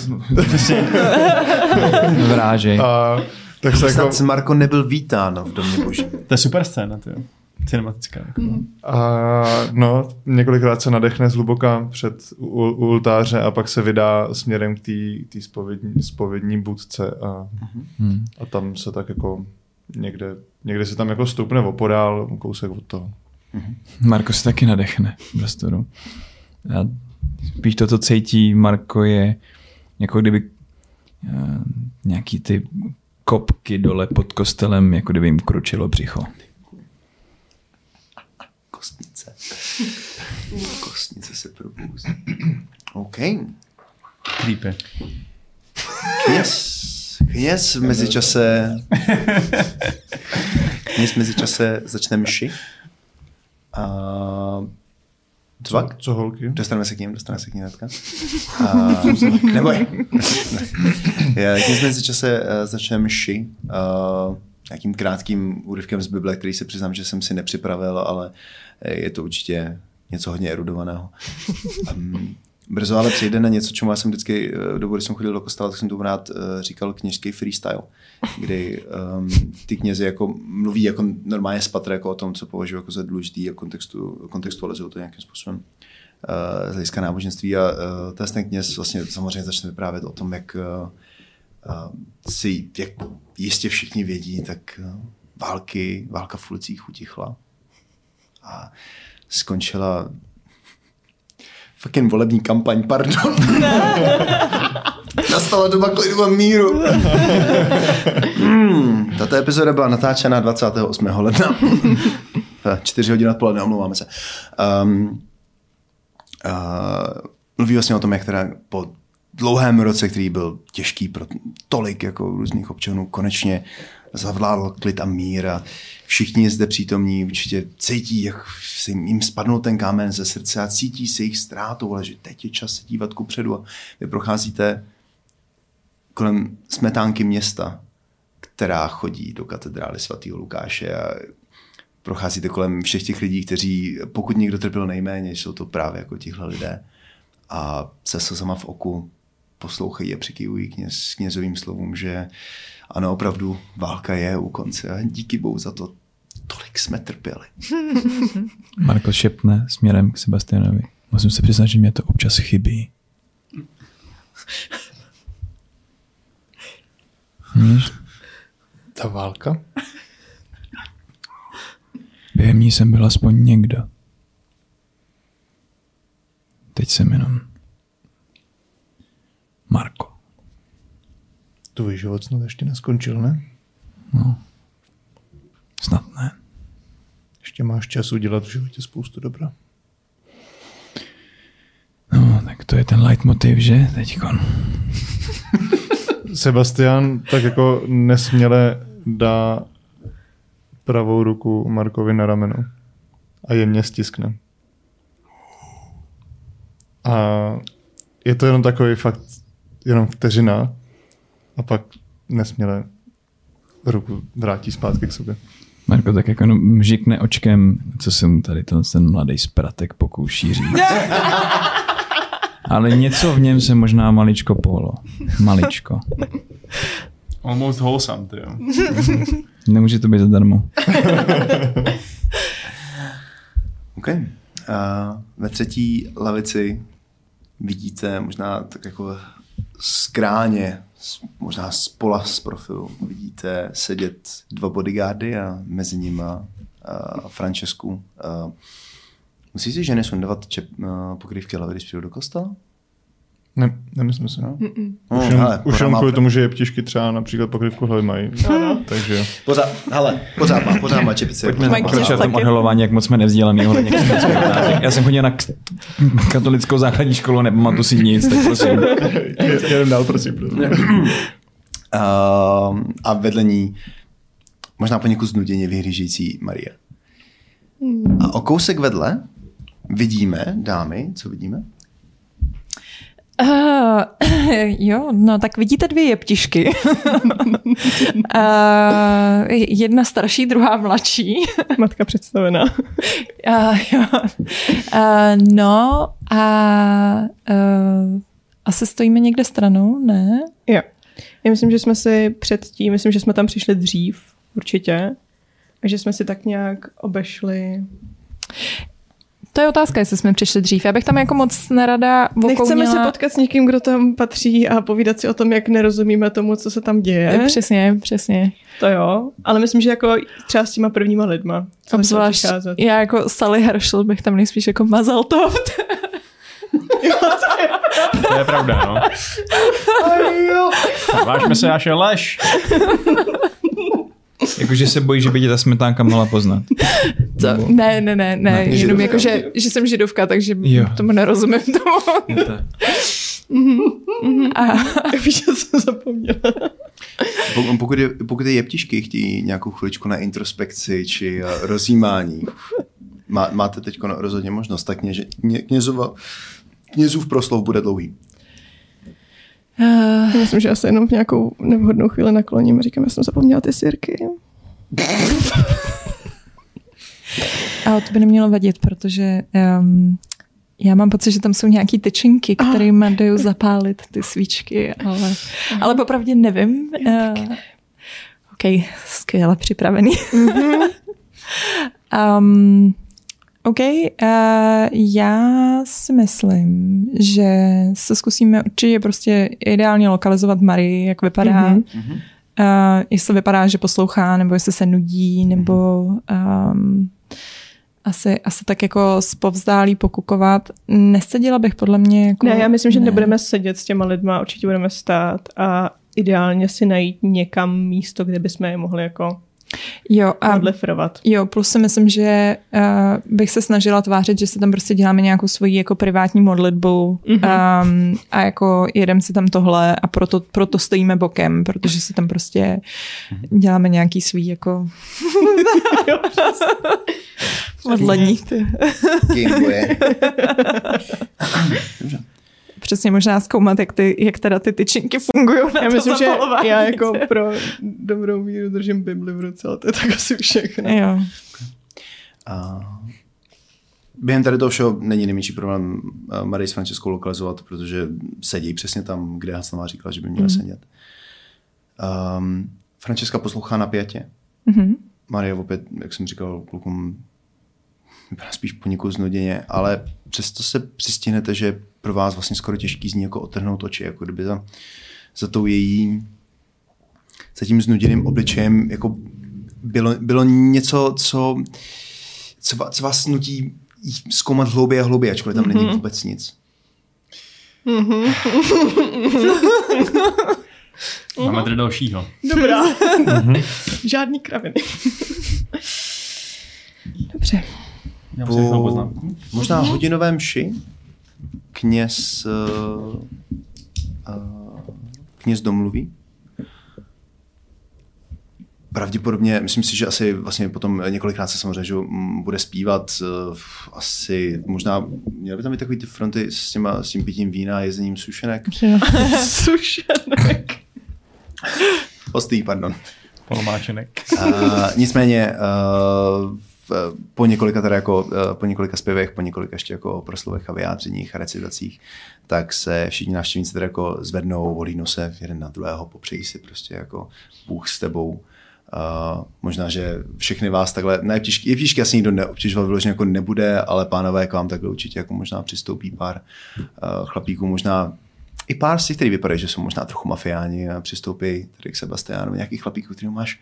[LAUGHS] vrážej. A, tak se jako, Marko nebyl vítán v domě božím. [LAUGHS] to je super scéna, ty jo. Cinematická. Jako. A no, několikrát se nadechne zhluboka před u, u oltáře a pak se vydá směrem k té spovědní, spovědní budce a, Hmm. a tam se tak jako někde, někde se tam jako stoupne opodál, kousek od toho. Marko se taky nadechne v prostoru. A spíš to, co cítí Marko, je jako kdyby uh, nějaký ty kopky dole pod kostelem, jako kdyby jim kručilo břicho. Kostnice. Kostnice se probouzí. OK. Creepy. Kněz. Kněz v mezičase... Kněz v mezičase začne mši. A... Tvak? Co holky? Dostaneme se k ním, dostaneme se k ním hnedka. [LAUGHS] A, neboj. [LAUGHS] Je, Kněz v mezičase uh, začne mši. Uh, nějakým krátkým úryvkem z Bible, který se přiznám, že jsem si nepřipravil, ale eh, je to určitě něco hodně erudovaného. [LAUGHS] Um, brzo ale přijde na něco, čemu já jsem vždycky, eh, dobu, kdy jsem chodil do kostela, tak jsem tomu rád uh, říkal kněžský freestyle, kdy um, ty knězi jako mluví jako normálně spatra jako o tom, co považuji jako za důležitý a kontextu, kontextualizují to nějakým způsobem uh, z hlediska náboženství. A uh, ten kněz vlastně samozřejmě začne vyprávět o tom, jak uh, si, jak jistě všichni vědí, tak uh, války, válka v ulicích utichla a skončila fucking volební kampaň, pardon. [LAUGHS] Nastala doba klidu a míru. hmm, tato epizoda byla natáčena 28. ledna. [LAUGHS] Čtyři hodiny odpoledne, omlouváme se. Um, uh, mluví vlastně o tom, jak teda po dlouhém roce, který byl těžký pro tolik jako různých občanů, konečně zavládl klid a mír a všichni zde přítomní určitě cítí, jak se jim spadnul ten kámen ze srdce a cítí se jich ztrátou, ale že teď je čas se dívat ku předu a vy procházíte kolem smetánky města, která chodí do katedrály svatého Lukáše a procházíte kolem všech těch lidí, kteří, pokud někdo trpěl nejméně, jsou to právě jako tihle lidé. A se slzama v oku poslouchají a přikývují kněz, knězovým slovům, že ano, opravdu válka je u konce a díky bohu za to tolik jsme trpěli. [LAUGHS] Marko šepne směrem k Sebastianovi. Musím se přiznat, že mě to občas chybí. Víš, Ta válka? během ní jsem byl aspoň někdo. Teď jsem jenom Marko. Tvůj život snad ještě neskončil, ne? No. Snad ne. Ještě máš čas udělat v životě spoustu dobra. No, tak to je ten leitmotiv, že? Teďkon. Sebastian tak jako nesměle dá pravou ruku Markovi na rameno. a jemně stiskne. A je to jenom takový fakt, jenom vteřina a pak nesměle ruku vrátí zpátky k sobě. Marko tak jako jenom mžikne očkem, co se mu tady ten, ten mladý spratek pokouší říct. Ale něco v něm se možná maličko pohlo. Maličko. Almost wholesome, ty jo. Nemůže to být zadarmo. OK. Uh, ve třetí lavici vidíte možná tak jako skráně, možná z pola z profilu, vidíte sedět dva bodyguardy a mezi nimi uh, Francesku. Uh, musí si ženy sundávat čep, uh, pokrývky hlavy, když přijdou do kostela? Ne, nemyslím si. No. No, Už, jen, hele, už má kvůli tomu, že jeptišky třeba například pokrývku hlavy mají. Takže jo. Pořád, hele, pořád má, pořád má čepice. Pojďme pokračovat v tom odhalování, jak moc jsme nevzdělaný ohledně. Já jsem chodil na katolickou základní školu a nepamatuji si nic, tak prosím. Jenom dál, prosím. prosím. Uh, [CLEARS THROAT] a vedle ní možná poněkud znuděně vyhlížející Marie. A o kousek vedle vidíme, dámy, co vidíme? Uh, [LAUGHS] jo, no tak vidíte dvě jeptišky. uh, [LAUGHS] jedna starší, druhá mladší. [LAUGHS] Matka představená. Uh, jo. Uh, no a uh, asi stojíme někde stranou, ne? Jo. Já myslím, že jsme si předtím, myslím, že jsme tam přišli dřív, určitě. A že jsme si tak nějak obešli. To je otázka, jestli jsme přišli dřív. Já bych tam jako moc nerada Nechceme se potkat s někým, kdo tam patří a povídat si o tom, jak nerozumíme tomu, co se tam děje. Přesně, přesně. To jo, ale myslím, že jako třeba s těma prvníma lidma. Obzvlášť já jako Sally Herschel bych tam nejspíš jako Mazeltov. [LAUGHS] To je pravda, no. Vážme se, až je lež. [LAUGHS] Jakože se bojí, že by tě ta smetánka mohla poznat. Co? Ne, ne, ne, ne, jenom židovka. jako, že, že jsem židovka, takže Jo. tomu nerozumím tomu. A, [LAUGHS] Víš, že jsem zapomněla. Pokud, pokud, je, pokud je jeptišky chtějí nějakou chviličku na introspekci či eh, rozjímání, má, máte teď rozhodně možnost, tak kněže, kně, knězova, knězův proslov bude dlouhý. Uh, Já myslím, že asi jenom v nějakou nevhodnou chvíli nakloním a říkám, já jsem zapomněla ty sirky. [LAUGHS] ale to by nemělo vadit, protože um, já mám pocit, že tam jsou nějaký tyčinky, kterými jdou zapálit ty svíčky, ale, ale popravdě nevím. Uh, OK, skvěle připravený. [LAUGHS] um, OK, uh, já si myslím, že se zkusíme určitě prostě ideálně lokalizovat Marii, jak vypadá. Mhm. Mm-hmm. Uh, jestli vypadá, že poslouchá, nebo jestli se nudí, nebo um, asi, asi tak jako zpovzdálí pokukovat. Neseděla bych podle mě jako... Ne, já myslím, že nebudeme sedět s těma lidma, určitě budeme stát a ideálně si najít někam místo, kde bychom je mohli jako Jo, a odlifrovat. Jo, plus si myslím, že uh, bych se snažila tvářit, že si tam prostě děláme nějakou svoji jako privátní modlitbu mm-hmm. um, a jako jedem si tam tohle a proto, proto stojíme bokem, protože si tam prostě děláme nějaký svůj jako [LAUGHS] modlení. Gameboye. [LAUGHS] Přesně možná zkoumat, jak, ty, jak teda ty tyčinky fungují na Já to myslím, že já jako pro dobrou míru držím Bibli v ruce, ale to je tak asi všechno. Jo. A během tady toho všeho není nejmenší problém eh, Marii s Franceskou lokalizovat, protože sedí přesně tam, kde Haslová říkala, že by měla mm. sedět. Um, Francesca poslouchá napjatě. Mhm. Marie opět, jak jsem říkal klukům, vypadá spíš poněkud znuděně, ale přesto se přistihnete, že pro vás vlastně skoro těžký z ní jako otrhnout oči, jako kdyby za, za tou její za tím znuděným obličejem jako bylo, bylo něco, co, co, co vás nutí zkoumat hlouběji a hlouběji, ačkoliv tam není vůbec nic. [LAUGHS] Máme tady dalšího. Dobrá. Žádný kraviny. Dobře. Já Po možná hodinovém mši kněz, uh, uh, kněz domluví. pravděpodobně, myslím si, že asi vlastně potom několikrát se samozřejmě že bude zpívat, eh, asi možná, měl by tam být takový ty fronty s, těma, s tím pitím vína a jezením sušenek. [LAUGHS] Sušenek. Ostý, pardon. Polomáčenek. Uh, nicméně uh, po několika teda jako, uh, po několika zpěvech, po několika ještě jako proslovech a vyjádřeních a recitacích, tak se všichni návštěvníci teda jako zvednou, volínou se jeden na druhého, popřejí si prostě jako Bůh s tebou. Uh, možná, že všechny vás takhle, ne, ptíšky, je ptíšky asi nikdo neobtěžovat vyloženě jako nebude, ale pánové k vám takhle určitě jako možná přistoupí pár uh, chlapíků, možná i pár z těch, který vypadají, že jsou možná trochu mafiáni a přistoupí tady k Sebastiánu, nějaký chlapíků, který máš,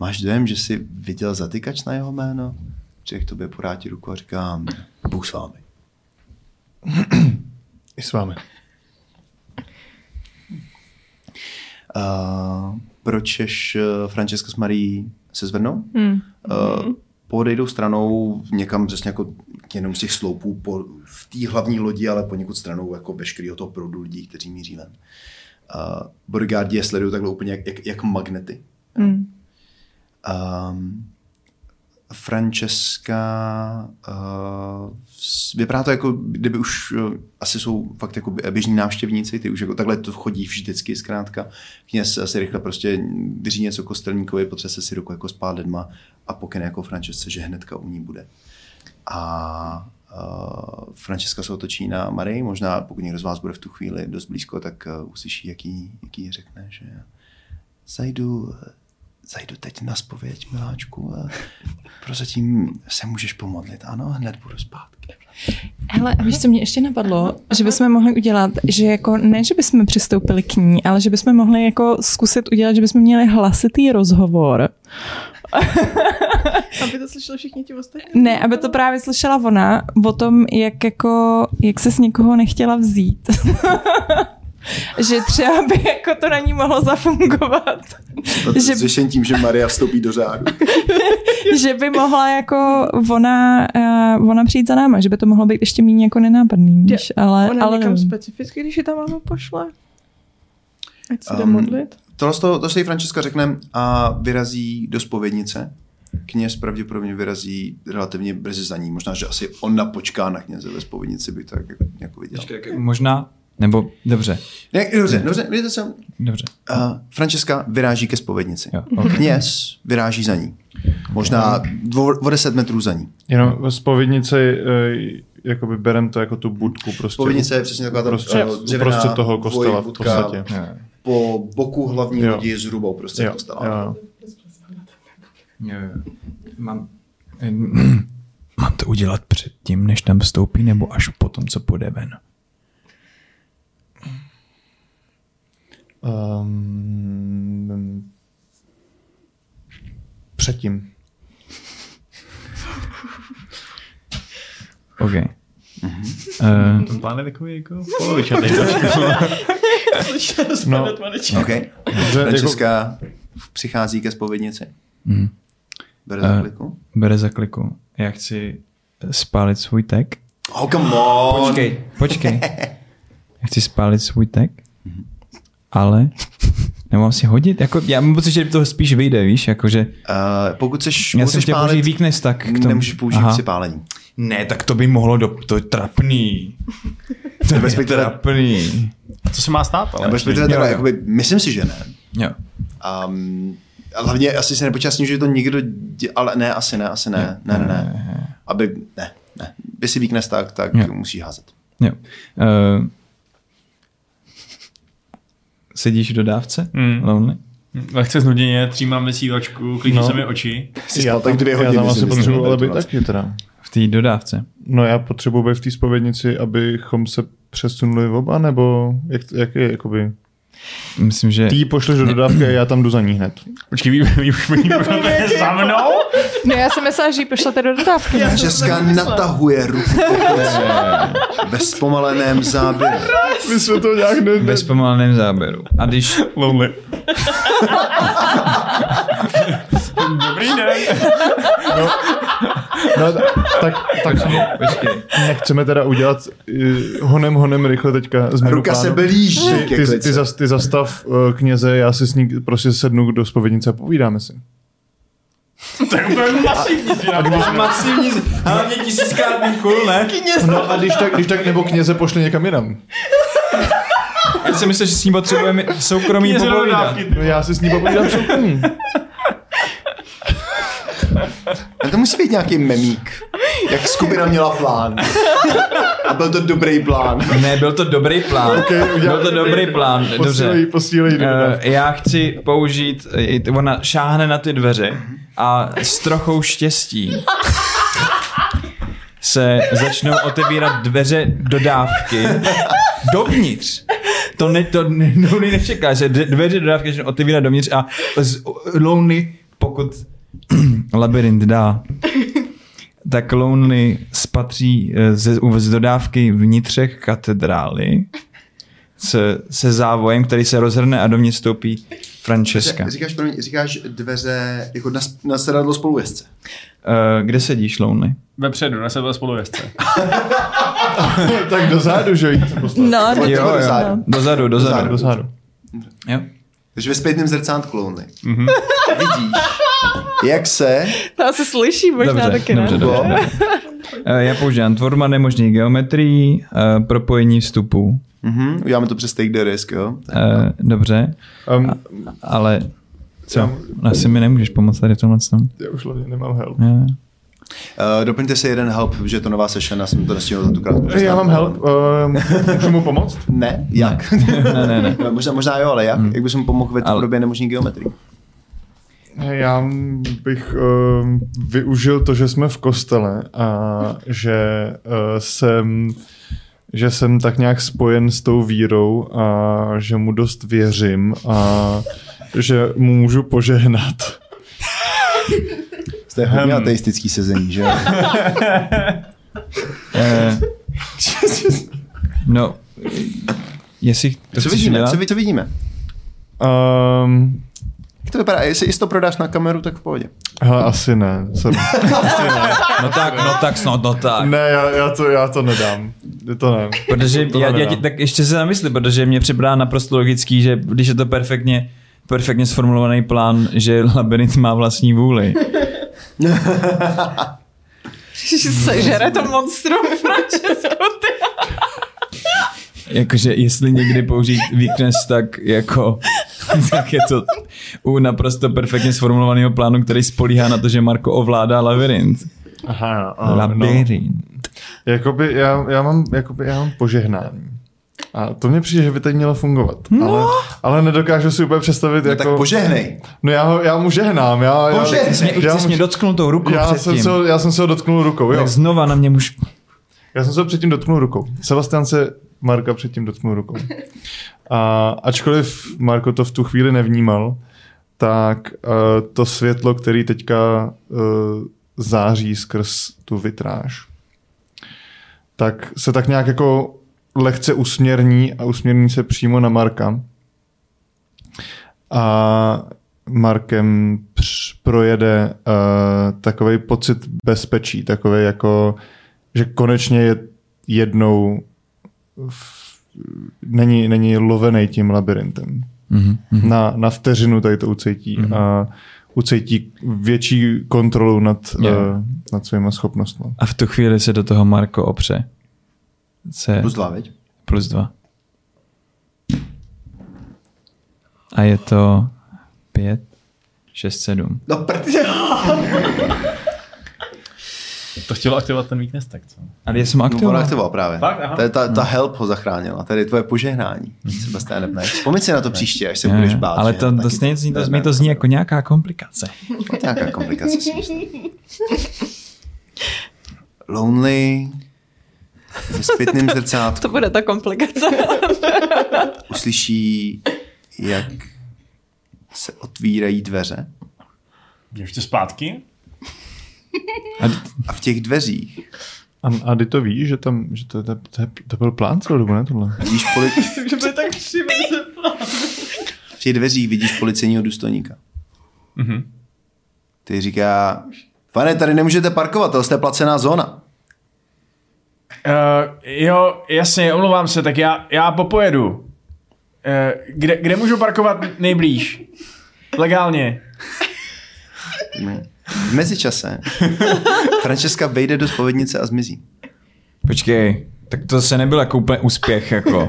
máš dojem, že jsi viděl zatykač na jeho jméno? Že k tobě porátí ruku a říkám, Bůh s vámi. [CLEARS THROAT] I s vámi. Uh, pročeš uh, Francesca s Marí se zvednou? Hmm. Uh, podejdou stranou někam přesně jako jenom z těch sloupů po, v té hlavní lodi, ale poněkud stranou jako veškerého toho proudu lidí, kteří míří ven. Uh, bodyguardi je sledují takhle úplně jak, jak, jak magnety. Hmm. Um, Francesca uh, vypadá to jako, kdyby už uh, asi jsou fakt jako běžní návštěvníci, ty už jako takhle to chodí vždycky zkrátka. Kněz si rychle prostě vyří něco kostelníkovi, potřese si ruku jako spát lidma a pokyne jako Francesce, že hnedka u ní bude. A uh, Francesca se otočí na Marii, možná pokud někdo z vás bude v tu chvíli dost blízko, tak uh, uslyší, jaký, jaký řekne, že zajdu zajdu teď na spověď, miláčku, a prozatím se můžeš pomodlit. Ano, hned budu zpátky. Hele, a víš, co mě ještě napadlo? Že bychom mohli udělat, že jako ne, že bychom přistoupili k ní, ale že bychom mohli jako zkusit udělat, že bychom měli hlasitý rozhovor. [LAUGHS] Aby to slyšeli všichni ti ostatní? Ne, aby to právě slyšela ona o tom, jak jako, jak se s někoho nechtěla vzít. [LAUGHS] že třeba by jako to na ní mohlo zafungovat. Že... Že- Řešen tím, že Maria vstoupí do řádu. [LAUGHS] že by mohla jako ona, uh, ona přijít za náma, že by to mohlo být ještě méně jako nenápadný, víš, ale, Ona ale někam nevím. specificky, když ji tam máma pošle? Ať se Um, modlit? Tohle z toho, to se jí Francesca řekne a vyrazí do spovědnice. Kněz pravděpodobně vyrazí relativně brzy za ní. Možná, že asi ona počká na kněze ve spovědnici, by to jako, jako viděl. Možná, nebo dobře, Ne, dobře, dobře, vidíte co? dobře. Uh, Francesca vyráží ke spovědnici. Jo, ok. Kněz vyráží za ní. Možná dvo, o 10 metrů za ní. Jenom spovědnici eh, jakoby berem to jako tu budku prostě. Spovědnice je přesně taková ta Prostě- eh, dřevěná uprostřed toho kostela v podstatě. Po boku hlavní Jo. lodi zhruba uprostřed Jo, kostela. jo. Jo, jo. Mám, [CLEARS THROAT] mám to udělat předtím, než tam vstoupí, nebo až potom, co půjde ven? Um, předtím. OK. Uh, Ten plán je takový jako polovičatý. No, Okay. Dobře, jako, Francesca přichází ke spovědnici. mm, Bere Eh. za kliku. bere za kliku. Já chci spálit svůj tag. Oh, come on! Počkej, počkej. [LAUGHS] Já chci spálit svůj tag, ale nemám si hodit. Jako, já mám pocit, že to spíš vyjde, víš, jakože Uh, pokud chceš, já pokud jsem chtěl použít weakness tak k tomu. nemůžeš použít Aha. při pálení. Ne, tak to by mohlo do... To je trapný. To je Respektive- trapný. Co se má stát? Ale respektive Jo, teda, jo. jakoby, myslím si, že ne. Jo. Um, a hlavně asi se tím, že to někdo dě, ale ne, asi ne, asi ne, ne, ne, ne. Aby, ne, ne. By si weakness tak, tak Jo. musí házet. jo. Uh, sedíš v dodávce? Hmm. Lonely? Lehce znuděně, třímám vysílačku, klíčí No. se mi oči. Jsi já tak tam, dvě já hodiny. tam asi myslím, potřebuji to ale být vlastně. taky teda. V té dodávce. No já potřebuji být v té spovědnici, abychom se přesunuli oba, nebo jak, jak je, jakoby... Myslím, že... Ty ji pošleš do dodávky a já tam jdu za ní hned. Počkej, vy, vy už mi [LAUGHS] [LAUGHS] za mnou? No já jsem myslela, že ji pošlete do dodávky. ne? Česká natahuje ruku ve zpomaleném záběru. My jsme to nějak ne... Ve zpomaleném záběru. A když... Lonely. [LAUGHS] Dobrý den. No, tak, tak Počkej. nechceme teda udělat uh, honem honem rychle teďka Ruka se plánu. blíží Ty, ty, ty, zas, ty zastav uh, kněze, já si s ní prostě sednu do spovědnice a povídáme si. To je úplně masivní zvědavá. Masivní, hlavně tisíckrát cool, ne? No a když tak, když tak nebo kněze pošli někam jinam. Já si myslím, že s ním potřebujeme soukromí do popovídat. No já si s ní popovídám soukromí. No to musí být nějaký memík. Jak skupina měla plán. A byl to dobrý plán. Ne, byl to dobrý plán. byl to dobrý plán, dobře. Posílej, posílej. Uh, já chci použít, ona šáhne na ty dveře a s trochou štěstí se začnou otevírat dveře dodávky dovnitř. To, ne, to ne, Lonely nečeká, že dveře dodávky začnou otevírat dovnitř a z, Lonely, pokud [CLEARS THROAT] labirint dá, [LAUGHS] tak Lonely spatří eh, ze, z dodávky vnitřek katedrály se, se závojem, který se rozhrne a dovnitř stoupí Francesca. Říkáš, promiň, říkáš dveře jako na, na sedadlo spolujezdce. Uh, kde sedíš, Lonely? Vepředu, na sebe spoluvězce. [LAUGHS] tak dozadu, že poslal. No, Nebo Jo, jo. dozadu. Dozadu, dozadu. Dozadu. Jo. Takže ve zpětném zrcátku Lonely. Mm-hmm. [LAUGHS] Vidíš, jak se to se slyší možná Dobře, taky, ne? dobře, dobře. Eh, Já používám tvorba nemožných geometrii, eh, propojení vstupů. Mhm, uděláme to přes Take the Risk, jo? Eh, Dobře, Um, ale co? Asi mi nemůžeš pomoct tady v tomhle tom. já už hlavně nemám help. Jo. Uh, doplňte si jeden help, že je to nová session, já jsem to nestihl za tu krátkou Já mám help, uh, můžu mu pomoct? Ne, jak? Ne, ne, ne. [LAUGHS] možná, možná jo, ale jak? Hmm. Jak bys mu pomohl ve Ale- tvorbě nemožný geometrii? Já bych uh, využil to, že jsme v kostele a že uh, jsem že jsem tak nějak spojen s tou vírou a že mu dost věřím a že mu můžu požehnat. To je hodně Hm. ateistický sezení, že jo? [LAUGHS] Eh, No, jestli to Co vidíme? Co, co vidíme? Um, to vypadá? Jestli, jestli to prodáš na kameru, tak v pohodě. hele, asi ne. Sorry. [LAUGHS] No tak, no tak snad, no tak. Ne, já, já, to, já to nedám. To ne. Protože To já, já, nedám. ti- tak ještě se zamysli, protože mě připadá naprosto logický, že když je to perfektně, perfektně sformulovaný plán, že labirint má vlastní vůli. [LAUGHS] Sežere to monstrum Francesco, ty. Jakože jestli někdy použít weakness, tak jako [LAUGHS] tak je to u naprosto perfektně sformulovaného plánu, který spolíhá na to, že Marko ovládá labirint. Aha, a, no. Labirint. Jakoby já, já, mám, jakoby já mám požehnání. A to mně přijde, že by teď mělo fungovat. No. Ale, ale nedokážu si úplně představit, No jako... tak požehnej. No já, ho, já mu žehnám. Já, já, Požehnej. Ty jsi mě, já, jsi mě dotknul tou rukou já, jsem předtím. se, ho- já jsem se ho dotknul rukou, jo. Tak znova na mě muž... Já jsem se ho předtím dotknul rukou. Sebastian se Marka předtím dotknul rukou. A ačkoliv Marko to v tu chvíli nevnímal, tak uh, to světlo, který teďka uh, září skrz tu vitráž, tak se tak nějak jako lehce usměrní a usměrní se přímo na Marka. A Markem projede uh, takový pocit bezpečí, takový jako, že konečně je jednou není, není lovený tím labirintem. Mhm. Na, na vteřinu tady to ucítí Mhm. a ucítí větší kontrolu nad, Jo. uh, nad svýma schopnostmi. A v tu chvíli se do toho Marko opře. Se Plus dva, veď? plus dva. A je to pět, šest, sedm. No protože... [LAUGHS] To chtělo aktivovat ten weakness, tak co? Ale já jsem No, aktivoval. aktivoval právě. Fakt? Aha. Ta, ta, ta help ho zachránila. Tady je tvoje požehnání. Sebastian, ne? Vzpomeň si na to příště, až se budeš bát. Ale to, to, stejně zní, to, mi to zní jako nějaká komplikace. To [LAUGHS] je nějaká komplikace. [LAUGHS] Lonely ve zpětným [LAUGHS] zrcátku To bude ta komplikace. uslyší, jak se otvírají dveře Ještě zpátky? A, a v těch dveřích A, a ty to víš, že tam, že to, to, to, to byl plán celou dobu, ne tohle? vidíš [LAUGHS] poli- že by tak tři v těch dveřích vidíš policejního důstojníka. Mhm. Ty říká, pane, tady nemůžete parkovat, to je placená zóna. Uh, jo, jasně, omlouvám se, tak já, já popojedu. Uh, kde, kde můžu parkovat nejblíž? Legálně. V mezičase [LAUGHS] Francesca vejde do spovědnice a zmizí. Počkej, tak to se nebyl jako úplně úspěch, jako.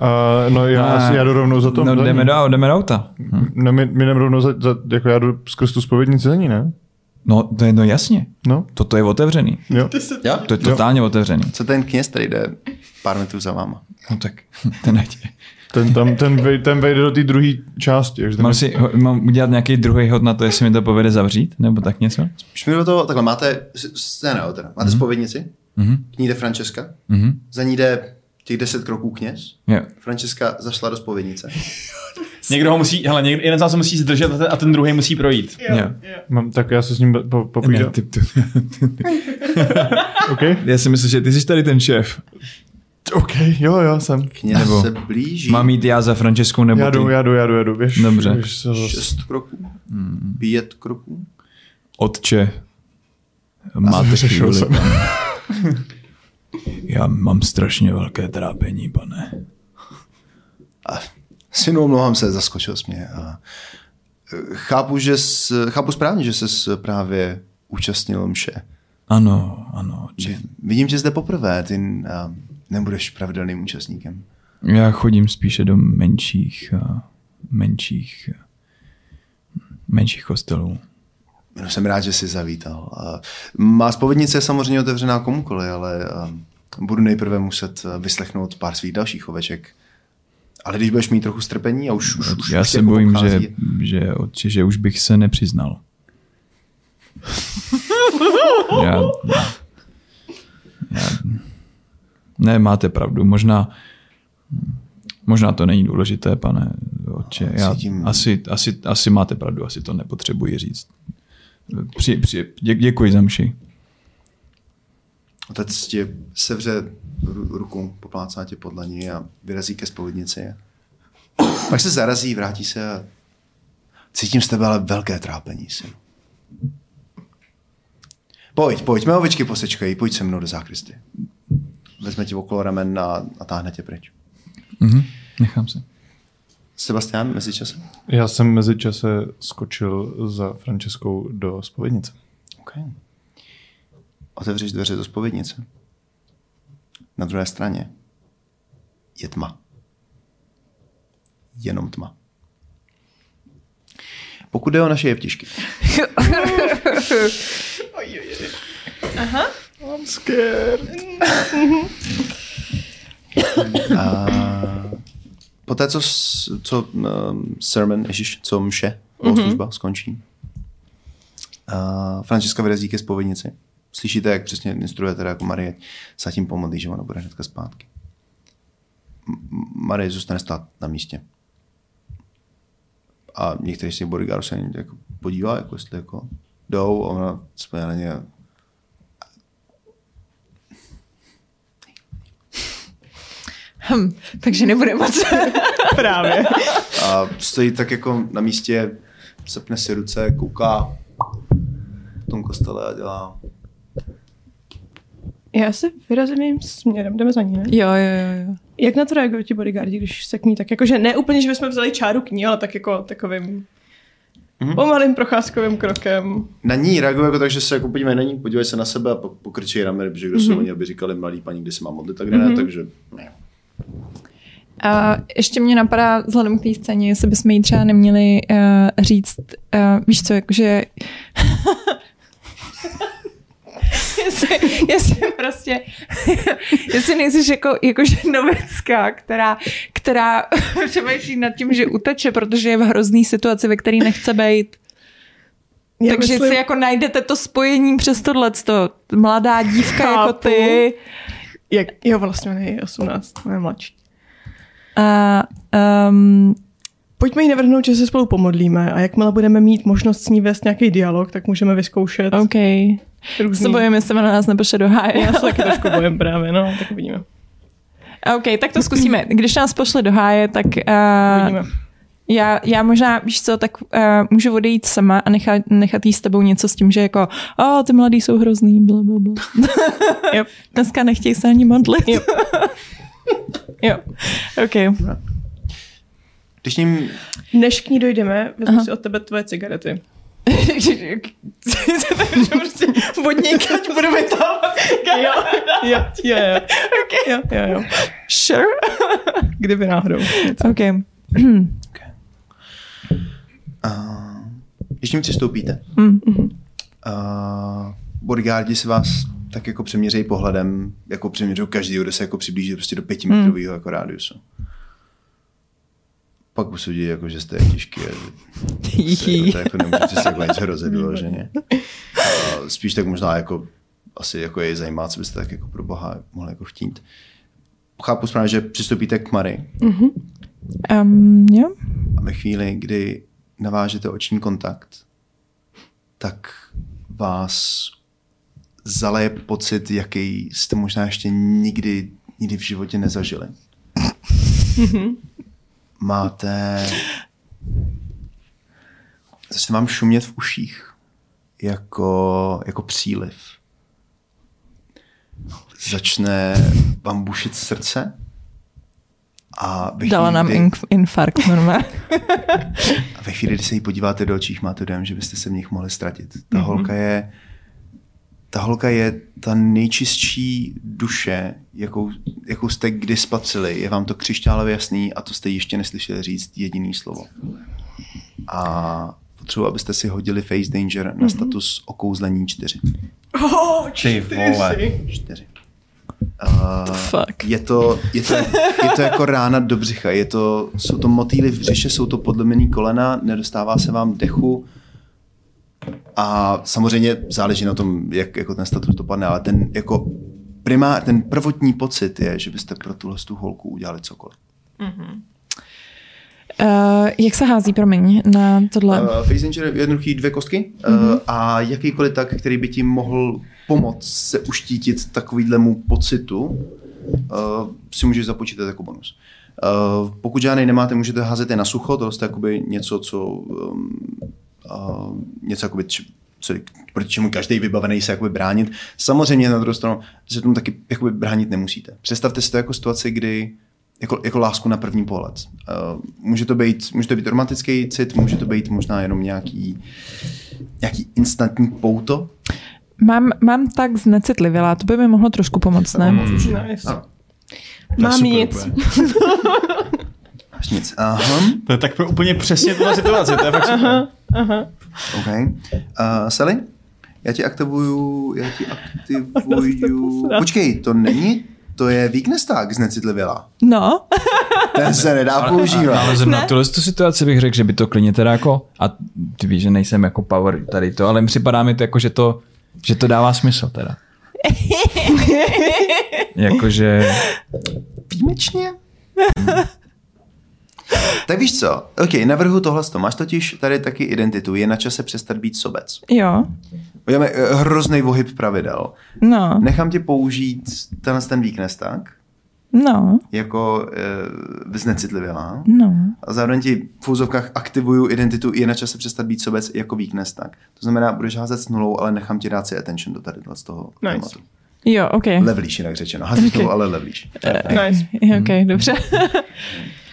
Uh, no já, A- já jdu rovnou za to. No jdeme do, jdeme do auta. Hm. No, my, my jdeme rovnou za, za, jako já jdu skrz tu spovědnici za ní, ne? No, to je no jasně. No, Toto je otevřený. jo. Jo? To je totálně otevřený. Co ten kněz, který jde pár metrů za váma? No tak, [LAUGHS] ten ať. Ten, tam, ten, vej, ten vejde do té druhé části. Mám, si, ho- mám udělat nějaký druhý hod na to, jestli mi to povede zavřít, nebo tak něco? Už mi do toho, takhle máte, ne, ne, teda, máte mm-hmm. spovědnici, Mhm. k ní jde Francesca, Mhm. za ní jde těch deset kroků kněz, Jo. Francesca zašla do spovědnice. [LAUGHS] Někdo ho musí, hele, někdo, jeden z nás se musí zdržet a ten, a ten druhý musí projít. Jo. Mám, tak já se s ním po, Ne, popovídám. ty, ty, [LAUGHS] Okay? já si myslím, že ty jsi tady ten šéf. OK, jo, jo, jsem. Kněz Nebo- se blíží Mám jít já za Franceskou nebo Já ty? jdu, já jdu, já jdu, já jdu. Běž, Dobře. Běž se zase. šest kroků, pět kroků. Otče, máte chvíli, jsem. [LAUGHS] Já mám strašně velké trápení, pane. A synu, omlouvám se, zaskočil jsi mě. A eh, chápu, že s, chápu správně, že se právě účastnil mše. Ano, ano. Že vidím tě zde poprvé, ty nebudeš pravidelným účastníkem. Já chodím spíše do menších, a menších, menších kostelů. No, jsem rád, že jsi zavítal. A má spovědnice je samozřejmě otevřená komukoli, ale a, budu nejprve muset vyslechnout pár svých dalších oveček. Ale když budeš mít trochu strpení a už, už, už Já už se jako bojím, že, že, otče, že už bych se nepřiznal. [LAUGHS] já, já, ne, máte pravdu. Možná, možná to není důležité, pane otče. Já, Cítím- asi, asi, asi máte pravdu, asi to nepotřebuji říct. Při, při, dě, děkuji za mši. Otec ti sevře ru- ruku, poplácá tě pod dlaní a vyrazí ke spovědnici. Pak se zarazí, vrátí se a cítím z tebe ale velké trápení, syn. Pojď, pojď, mé ovičky posečkají, pojď se mnou do zákristy. Vezme ti okolo ramen a, a táhne tě pryč. Mhm, nechám se. Sebastian, mezi časem? Já jsem mezi čase skočil za Franceskou do spovědnice. Okay. Otevřeš dveře do spovědnice. Na druhé straně je tma. Jenom tma. Pokud jde o naše jeptišky, [LAUGHS] I'm scared. a poté, co, co um, sermon, ježiš, co mše, bohoslužba skončí, a Francesca vyrazí ke spovědnici. Slyšíte, jak přesně instruuje teda jako Marie, se tím pomodlí, že ona bude hnedka zpátky. Marie zůstane stát na místě. A některý z těch bodyguardů se jako podívá, jako jestli jako jdou a ona se na ně Hm, takže nebude moc. [LAUGHS] Právě. A stojí tak jako na místě, sepne si ruce, kouká v tom kostele a dělá Já se vyrazím jejím směrem, jdeme za ní, ne? jo, jo, jo, jo. Jak na to reagují ti bodyguardi, když se k ní tak jakože ne úplně, že bychom vzali čáru k ní, ale tak jako takovým mm-hmm. pomalým procházkovým krokem. Na ní reaguje jako tak, že se jako podívají na ní, podívají se na sebe a pak pokrčí rameny, protože kdo mm-hmm. jsou oni, aby říkali mladý paní, kde se má modlit, tak kde mm-hmm. ne, takže ne. A ještě mě napadá, vzhledem k té scéně, jestli bychom jí třeba neměli uh, říct, uh, víš co, jakože... [LAUGHS] jestli, jestli prostě, [LAUGHS] jestli nejsi jako, jakože novická, která, která [LAUGHS] přemýšlí nad tím, že uteče, protože je v hrozný situaci, ve které nechce být. Já Takže myslím- si jako najdete to spojení přes tohleto. Mladá dívka jako Chápu. ty. Jak, jo, vlastně ona je 18, ona je mladší. A um, Pojďme jí navrhnout, že se spolu pomodlíme a jakmile budeme mít možnost s ní vést nějaký dialog, tak můžeme vyzkoušet OK. různý... Se bojím, jestli ona nás nepošle do háje. Já se taky trošku bojím právě, no, tak uvidíme. OK, tak to zkusíme. Když nás pošle do háje, tak uh, uvidíme. Já, já možná, víš co, tak uh, můžu odejít sama a nechat, nechat jí s tebou něco s tím, že jako, o, ty mladý jsou hrozný, bla, bla, bla. Yep. [LAUGHS] Dneska nechtějí se ani modlit. Yep. Jo. OK. Když ním, Než k ní dojdeme, vezmu Aha. si od tebe tvoje cigarety. [LAUGHS] prostě vodník, ať budu vytávat. Jo, jo, jo, jo. Jo, jo, jo. Sure. Kdyby náhodou. OK. [CLEARS THROAT] Uh, když tím přistoupíte, Mm. uh, bodyguardi si vás tak jako přeměřejí pohledem, jako přeměřují každý, kdo se jako přiblíží prostě do pětimetrového jako rádiusu. Pak usudí, jako, že jste těžký a že se, jako, to jako nemůžete takhle nic hrozit vyloženě. Uh, spíš tak možná jako asi jako je zajímá, co byste tak jako pro boha mohli jako chtít. Chápu správně, že přistoupíte k Mary Um, jo. a ve chvíli, kdy navážete oční kontakt, tak vás zaleje pocit, jaký jste možná ještě nikdy, nikdy v životě nezažili. [LAUGHS] Máte... Začne vám šumět v uších jako, jako příliv. Začne vám bušit srdce a ve Dala chvíli, nám kdy- inf- infarkt normálně. a [LAUGHS] ve chvíli, kdy se jí podíváte do očích, máte dojem, že byste se v nich mohli ztratit. Ta mm-hmm. holka je ta holka je ta nejčistší duše, jakou, jakou jste kdy spatřili. Je vám to křišťálově jasný a to jste ještě neslyšeli říct jediný slovo. A potřebuji, abyste si hodili face danger na status okouzlení 4. Oh, Ty vole. 4. Uh, Fuck. je to, je, to, je to jako rána do břicha. Je to, jsou to motýly v břiše, jsou to podlomený kolena, nedostává se vám dechu. A samozřejmě záleží na tom, jak jako ten status dopadne, ale ten jako primár, ten prvotní pocit je, že byste pro tuhle tu holku udělali cokoliv. Uh, jak se hází, promiň, na tohle? Uh, face danger je jednoduchý dvě kostky mm-hmm. uh, a jakýkoliv tak, který by ti mohl pomoct se uštítit takovýhlemu pocitu, uh, si můžeš započítat jako bonus. Uh, pokud žádný nemáte, můžete házet je na sucho, to je jakoby něco, co um, uh, něco jakoby, či, co, proti čemu každý vybavený se jakoby bránit. Samozřejmě na druhou stranu se tomu taky jakoby bránit nemusíte. Představte si to jako situaci, kdy jako, jako lásku na první pohled. Uh, může, to být, může to být romantický cit, může to být možná jenom nějaký, nějaký instantní pouto. Mám, mám tak znecitlivělá, to by mi mohlo trošku pomoct, ne? Nice. Ano. Mám super nic. Až nic. Aha, To je tak úplně přesně tuhle situace, to je fakt super. OK. Uh, Sally, já ti aktivuju, já ti aktivuju... [LAUGHS] Počkej, to není, to je weakness tag znecitlivěla. No, [LAUGHS] Ten se nedá používat. Ale zrovna tuhle tu situaci bych řekl, že by to klidně teda jako, a ty víš, že nejsem jako power tady to, ale připadá mi to jako, že to, že to dává smysl teda. [LAUGHS] Jakože, Výjimečně. [LAUGHS] tak víš co? OK, navrhu tohle. Máš totiž tady taky identitu. Je na čase přestat být sobec. jo, Máme eh, hrozný vohyb pravidel. no, Nechám tě použít tenhle ten weakness tak, no, jako e, znecitlivělá. no. A zároveň ti v úzovkách aktivuju identitu je na čase přestat být sobec jako weakness tak. To znamená, budeš házet s nulou, ale nechám ti dát si attention do tady z toho Nice. tématu. Jo, ok. Levlíš, jinak řečeno. Házíš okay. ale levlíš. Nice. Jo, ok, dobře. [LAUGHS]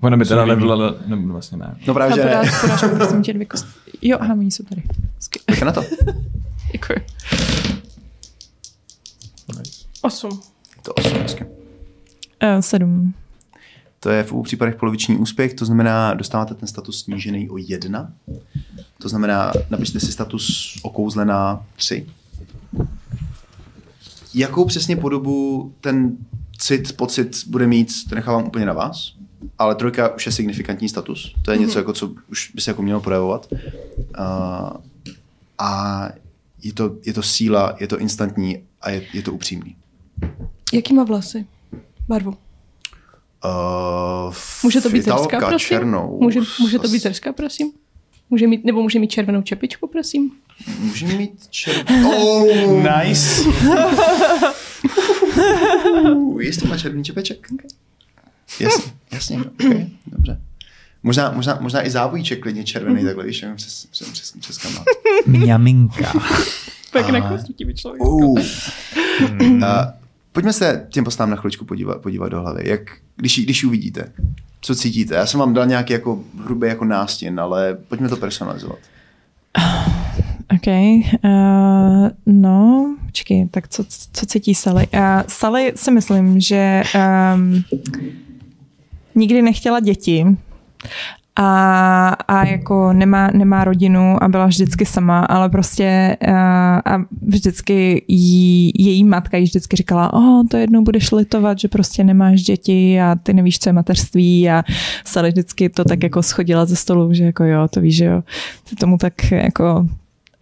ona by teda level, nebo vlastně ne. No právě, že podáš, ne. podáš prosím tě dvě kosti. Jo, aha, oni jsou tady. Pojďte na to. [LAUGHS] Děkuji. Osm. To osm, hezky. Uh, sedm. To je v obou případech poloviční úspěch, to znamená, dostáváte ten status snížený o jedna. To znamená, napište si status okouzlená tři. Jakou přesně podobu ten cit, pocit bude mít, to nechávám úplně na vás. Ale trojka už je signifikantní status. To je něco, jako, co už by se jako mělo projevovat. A, a je, to, je to síla, je to instantní a je, je to upřímný. Jaký má vlasy? Barvu. Uh, Může to být zerská, prosím? černou. Může, může to být zerská, prosím? Může mít, nebo může mít červenou čepičku, prosím? Může mít červenou. [LAUGHS] Oh, Nice. jistě má červený čepeček. Okay. Jasně, jasně, okay, dobře. Možná, možná, možná i závojíček klidně červený, takhle víš, jenom přes, přes, přes, přes kanál. Mňaminka. [LAUGHS] Pěkné kostitivý člověk. Uh. Uh, pojďme se těm postavám na chvíličku podívat, podívat do hlavy. Jak, když, když ji uvidíte, co cítíte? Já jsem vám dal nějaký jako hrubý jako nástěn, ale pojďme to personalizovat. [SIGHS] OK. Uh, no, počkej, tak co, co cítí Sally? Uh, Sally si myslím, že um, nikdy nechtěla děti. A, a jako nemá, nemá rodinu a byla vždycky sama, ale prostě a vždycky jí, její matka jí vždycky říkala, o, oh, to jednou budeš litovat, že prostě nemáš děti a ty nevíš, co je mateřství. A Sally vždycky to tak jako schodila ze stolu, že jako jo, to víš, že jo, ty tomu tak jako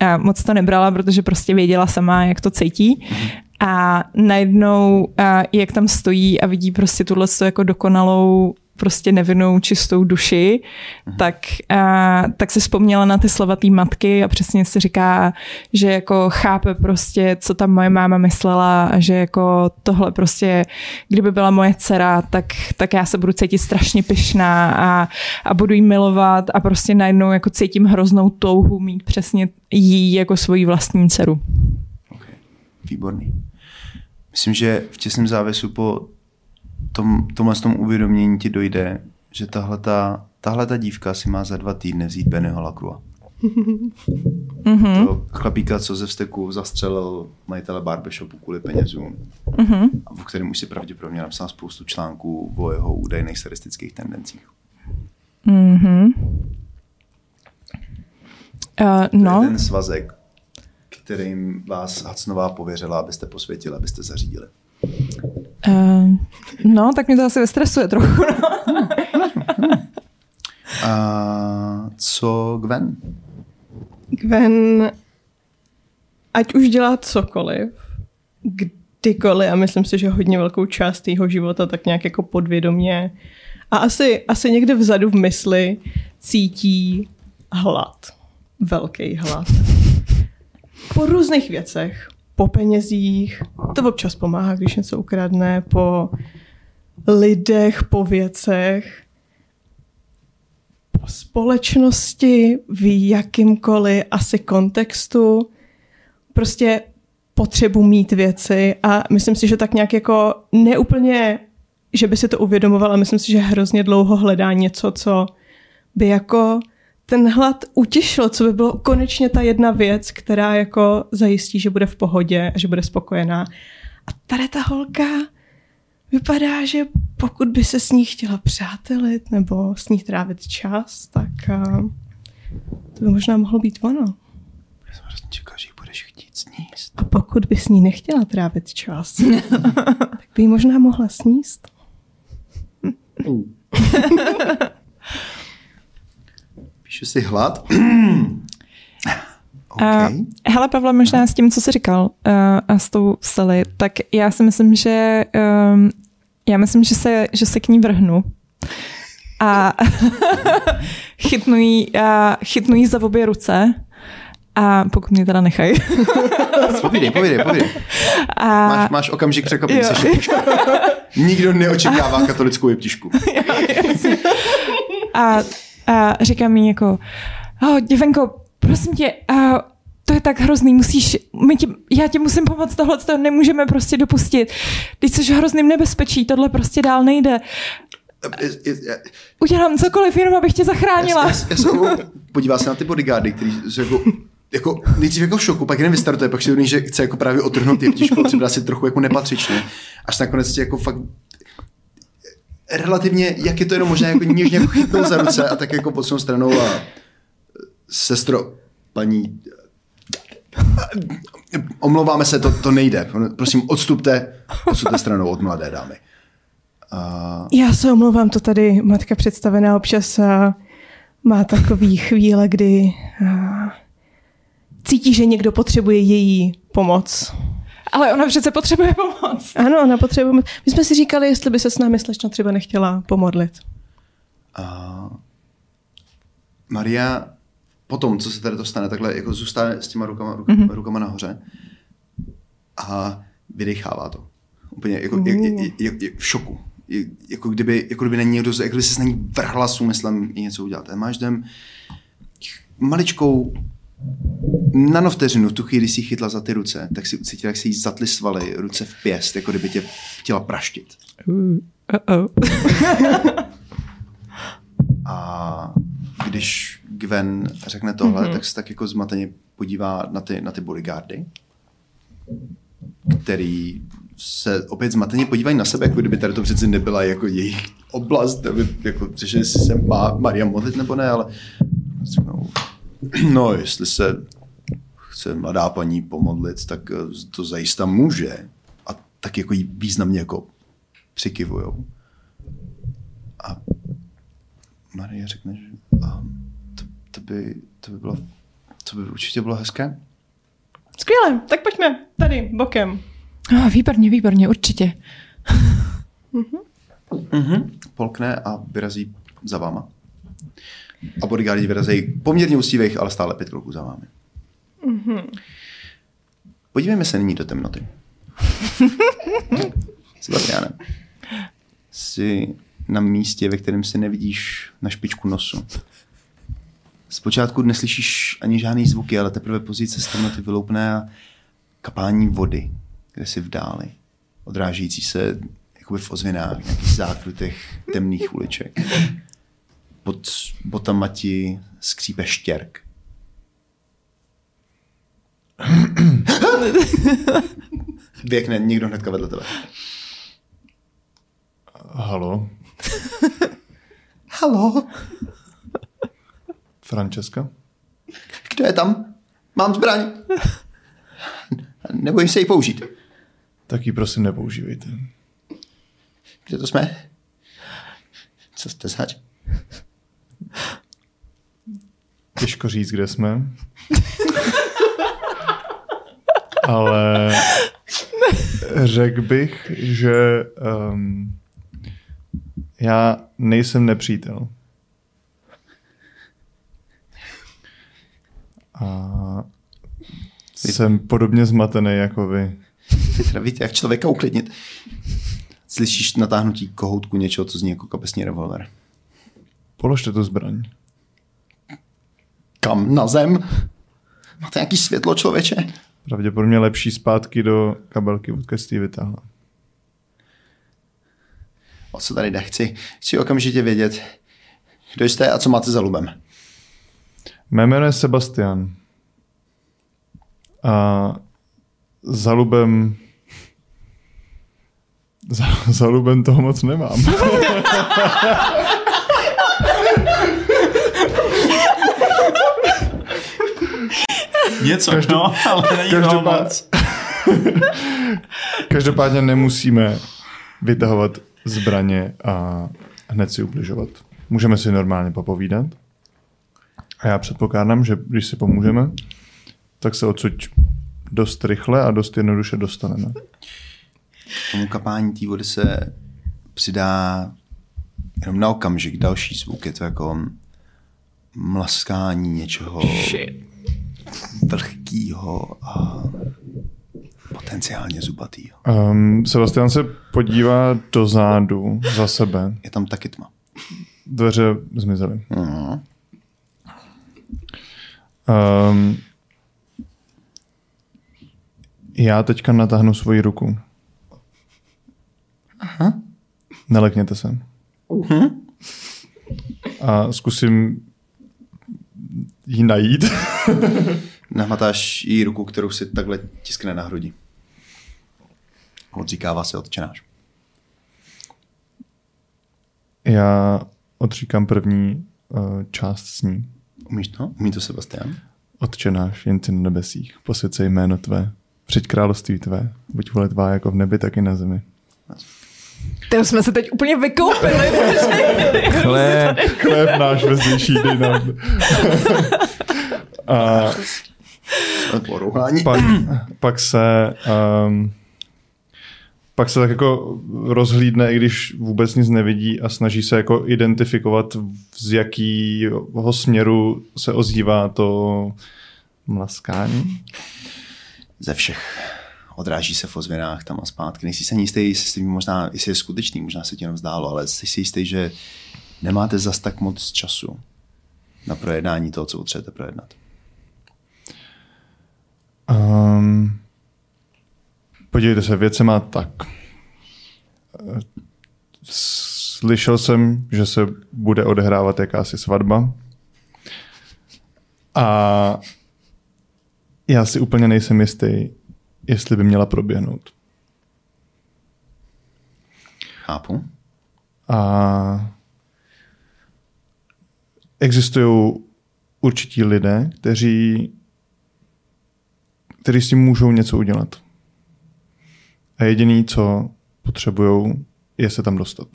a moc to nebrala, protože prostě věděla sama, jak to cítí. A najednou, a jak tam stojí a vidí prostě tuhle jako dokonalou prostě nevinnou, čistou duši, tak, a, tak se vzpomněla na ty slova té matky a přesně si říká, že jako chápe prostě, co tam moje máma myslela a že jako tohle prostě, kdyby byla moje dcera, tak, tak já se budu cítit strašně pyšná a, a budu jí milovat a prostě najednou jako cítím hroznou touhu mít přesně jí jako svoji vlastní dceru. Okay. Výborný. Myslím, že v těsném závěsu po tom, tomhle tom uvědomění ti dojde, že tahle ta, tahle ta dívka si má za dva týdny vzít Bennyho Lacroix. [LAUGHS] Mm-hmm. To chlapíka, co ze vzteku zastřelil majitele barbershopu kvůli penězům. Mm-hmm. A v kterém už si pravděpodobně napsal spoustu článků o jeho údajných sadistických tendencích. Mm-hmm. Uh, no. To je ten svazek, kterým vás Hacnová pověřila, abyste posvětili, abyste zařídili. Uh, no, tak mě to asi vystresuje trochu. No. [LAUGHS] A co Gwen? Gwen, ať už dělá cokoliv, kdykoliv, a myslím si, že hodně velkou část jeho života tak nějak jako podvědomě a asi, asi někde vzadu v mysli cítí hlad. Velký hlad. Po různých věcech po penězích, to občas pomáhá, když něco ukradne, po lidech, po věcech, po společnosti, v jakýmkoliv asi kontextu, prostě potřebu mít věci a myslím si, že tak nějak jako neúplně, že by si to uvědomovala, myslím si, že hrozně dlouho hledá něco, co by jako ten hlad utěšil, co by bylo konečně ta jedna věc, která jako zajistí, že bude v pohodě a že bude spokojená. A tady ta holka vypadá, že pokud by se s ní chtěla přátelit nebo s ní trávit čas, tak uh, to by možná mohlo být ono. Já jsem hrozně čekal, že budeš chtít sníst. A pokud by s ní nechtěla trávit čas, [LAUGHS] tak by ji možná mohla sníst. [LAUGHS] Píšu si hlad. [CLEARS THROAT] okay. uh, hele, Pavle, možná s tím, co jsi říkal uh, a s tou Sally, tak já si myslím, že um, já myslím, že se, že se k ní vrhnu a chytnu jí, uh, chytnu jí za obě ruce a pokud mě teda nechají. [LAUGHS] povídej, povídej, povídej. A... Máš, máš okamžik překvapení, [LAUGHS] Nikdo neočekává katolickou jeptišku. a a říká mi jako, oh, děvenko, prosím tě, uh, to je tak hrozný, musíš, my tě, já ti musím pomoct, tohle to nemůžeme prostě dopustit. Teď jsi v hrozným nebezpečí, tohle prostě dál nejde. Udělám cokoliv, jenom abych tě zachránila. Já, já, já podívá se na ty bodyguardy, kteří jsou jako jako, nejdřív jako v šoku, pak jen vystartuje, pak si uvědomí, že chce jako právě otrhnout ty ptičku, připadá si trochu jako nepatřičně, až nakonec ti jako fakt relativně, jak je to jenom možné, jako něžně chytnou za ruce a tak jako pod stranou a sestro, paní, omlouváme se, to, to nejde. Prosím, odstupte, odstupte stranou od mladé dámy. A... Já se omlouvám, to tady matka představená občas a má takový chvíle, kdy a, cítí, že někdo potřebuje její pomoc. Ale ona přece potřebuje pomoc. Ano, ona potřebuje pomoc. My jsme si říkali, jestli by se s námi slečna třeba nechtěla pomodlit. Uh, Maria potom, co se tady to stane, takhle jako zůstane s těma rukama, rukama, mm-hmm. rukama nahoře a vydechává to. Úplně jako, mm. je, je, je, je v šoku. Jako, kdyby, jako kdyby na někdo, jako kdyby se s ní vrhla s úmyslem něco udělat. A máš dem maličkou nanovteřinu, tu chvíli si chytla za ty ruce, tak si ucítila, jak se jí zatly svaly, ruce v pěst, jako kdyby tě chtěla praštit. Uh, uh-oh. [LAUGHS] A když Gwen řekne tohle, mm-hmm. tak se tak jako zmateně podívá na ty, na ty bodyguardy, který se opět zmateně podívají na sebe, jako kdyby tady to přece nebyla jako jejich oblast, aby jako přišli, jestli se má Maria modlit nebo ne, ale řeknou, [CLEARS THROAT] no, jestli se chce mladá paní pomodlit, tak eh, to zajista může. A tak jako jí významně jako přikivujou. A Marie řekne, že a to, to, by, to by bylo, to by určitě bylo hezké. Skvěle, tak pojďme tady, bokem. Oh, výborně, výborně, určitě. Mhm. Polkne a vyrazí za váma. A bodyguardi vyrazejí poměrně ústivých, ale stále pět kroků za vámi. Podívejme se nyní do temnoty. [LAUGHS] Sebastiane, jsi na místě, ve kterém si nevidíš na špičku nosu. Zpočátku neslyšíš ani žádný zvuky, ale teprve později se z temnoty vyloupne a kapání vody, kde si v dáli, odrážející se jakoby v ozvěnách, nějakých zákrutech temných uliček. Pod botama ti skřípe štěrk. Věkne někdo hnedka vedle tebe. Halo, Halo, Francesca? kdo je tam? Mám zbraň. Nebojím se ji použít. Tak ji prosím nepoužívejte. Kde to jsme? Co jste zač? Těžko říct, kde jsme. Ale řekl bych, že um, já nejsem nepřítel. A jsem podobně zmatený jako vy. Víte, jak člověka uklidnit. Slyšíš natáhnutí kohoutku něčeho, co zní jako kapesní revolver. Položte tu zbraň. Kam? Na zem? Máte nějaký světlo, člověče? Pravděpodobně lepší zpátky do kabelky, odkud jste ji vytáhla. O co tady jde? Chci, chci okamžitě vědět, kdo jste a co máte za lubem. Mé jméno je Sebastian. A za lubem... Za, za lubem toho moc nemám. [LAUGHS] Něco, no, ale není toho každopád- moc. [LAUGHS] Každopádně nemusíme vytahovat zbraně a hned si ubližovat. Můžeme si normálně popovídat. A já předpokládám, že když si pomůžeme, tak se odsud dost rychle a dost jednoduše dostaneme. K tomu kapání té vody se přidá jenom na okamžik další zvuk. Je to jako mlaskání něčeho vlhkýho a potenciálně zubatýho. Um, Sebastian se podívá do zádu za sebe. Je tam taky tma. Dveře zmizely. Mhm. Um, já teďka natáhnu svoji ruku. Aha. Nelekněte se. A zkusím jí najít. [LAUGHS] Nahmatáš jí ruku, kterou si takhle tiskne na hrudi. Odříkává se odčenáš. Já odříkám první uh, část s ní. Umíš to? Umí to Sebastian? Odčenáš jen ty na nebesích, posvěd se jméno tvé, přijď království tvé, buď vole tvá jako v nebi, tak i na zemi. To jsme se teď úplně vykoupili. [LAUGHS] Chleb. Chléb náš vezdější, dej nám. [LAUGHS] A pak, pak se um, pak se tak jako rozhlídne, i když vůbec nic nevidí a snaží se jako identifikovat, z jakého směru se ozývá to mlaskání. Ze všech. Odráží se v ozvěnách tam a zpátky. Nejsi se jistý, jestli, tím možná, jestli je skutečný, možná se ti jenom zdálo, ale jsi si jistý, že nemáte zas tak moc času na projednání toho, co potřebujete projednat. Um, podívejte se, věc se má tak. Slyšel jsem, že se bude odehrávat jakási svatba. A já si úplně nejsem jistý, jestli by měla proběhnout. Chápu. A existují určití lidé, kteří, kteří s tím můžou něco udělat. A jediný, co potřebují, je se tam dostat.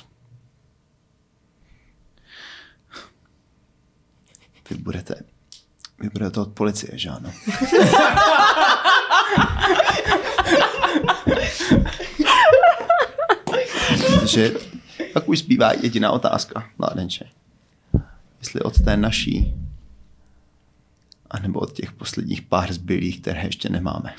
Vy budete, vy budete od policie, že ano? [LAUGHS] Takže pak už zbývá jediná otázka, mládenče. Jestli od té naší, anebo od těch posledních pár zbylých, které ještě nemáme.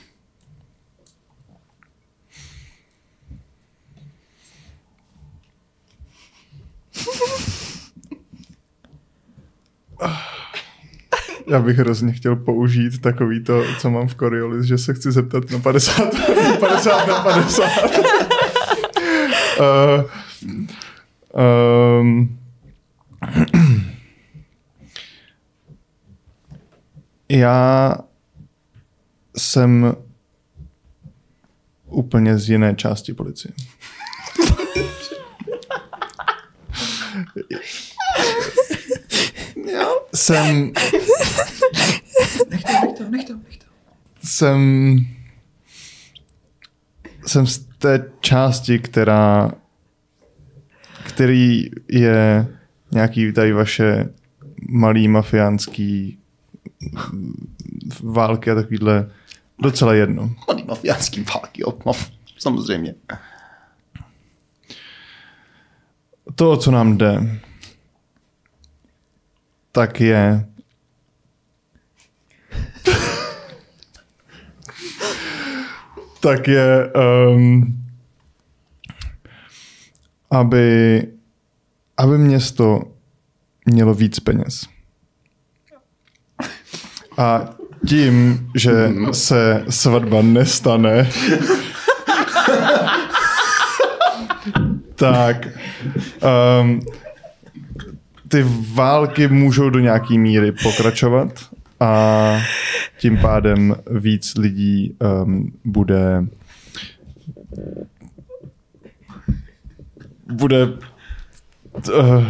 Já bych hrozně chtěl použít takový to, co mám v Coriolis, že se chci zeptat na 50, 50 na 50. uh, um, [CLEARS THROAT] já jsem úplně z jiné části policie. jsem jsem jsem z té části, která který je nějaký tady vaše malý mafiánský války a takovýhle docela jedno. Malý mafiánský války, jo, maf, samozřejmě. To, o co nám jde, tak je tak je um, aby aby město mělo víc peněz. A tím, že se svatba nestane, tak um, ty války můžou do nějaký míry pokračovat a tím pádem víc lidí um, bude bude uh,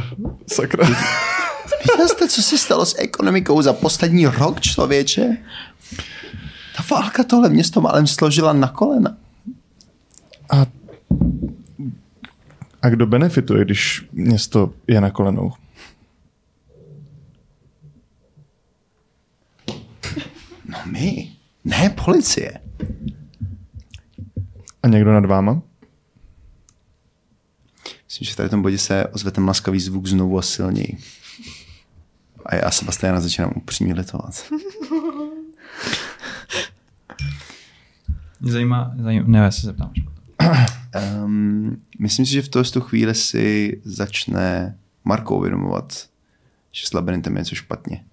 sakra. Viděl jste, co se stalo s ekonomikou za poslední rok, člověče? Ta válka tohle město málem složila na kolena. A, a kdo benefituje, když město je na kolenou? My, ne policie. A někdo nad váma? Myslím, že v tady tom bodě se ozve ten laskavý zvuk znovu a silněji. A já Sebastiana začínám upřímně litovat. Mě [LAUGHS] zajímá, zajímá ne, já se zeptám. Um, [CLEARS THROAT] myslím si, že v tu chvíli si začne Marko uvědomovat, že s labirintem je něco špatně.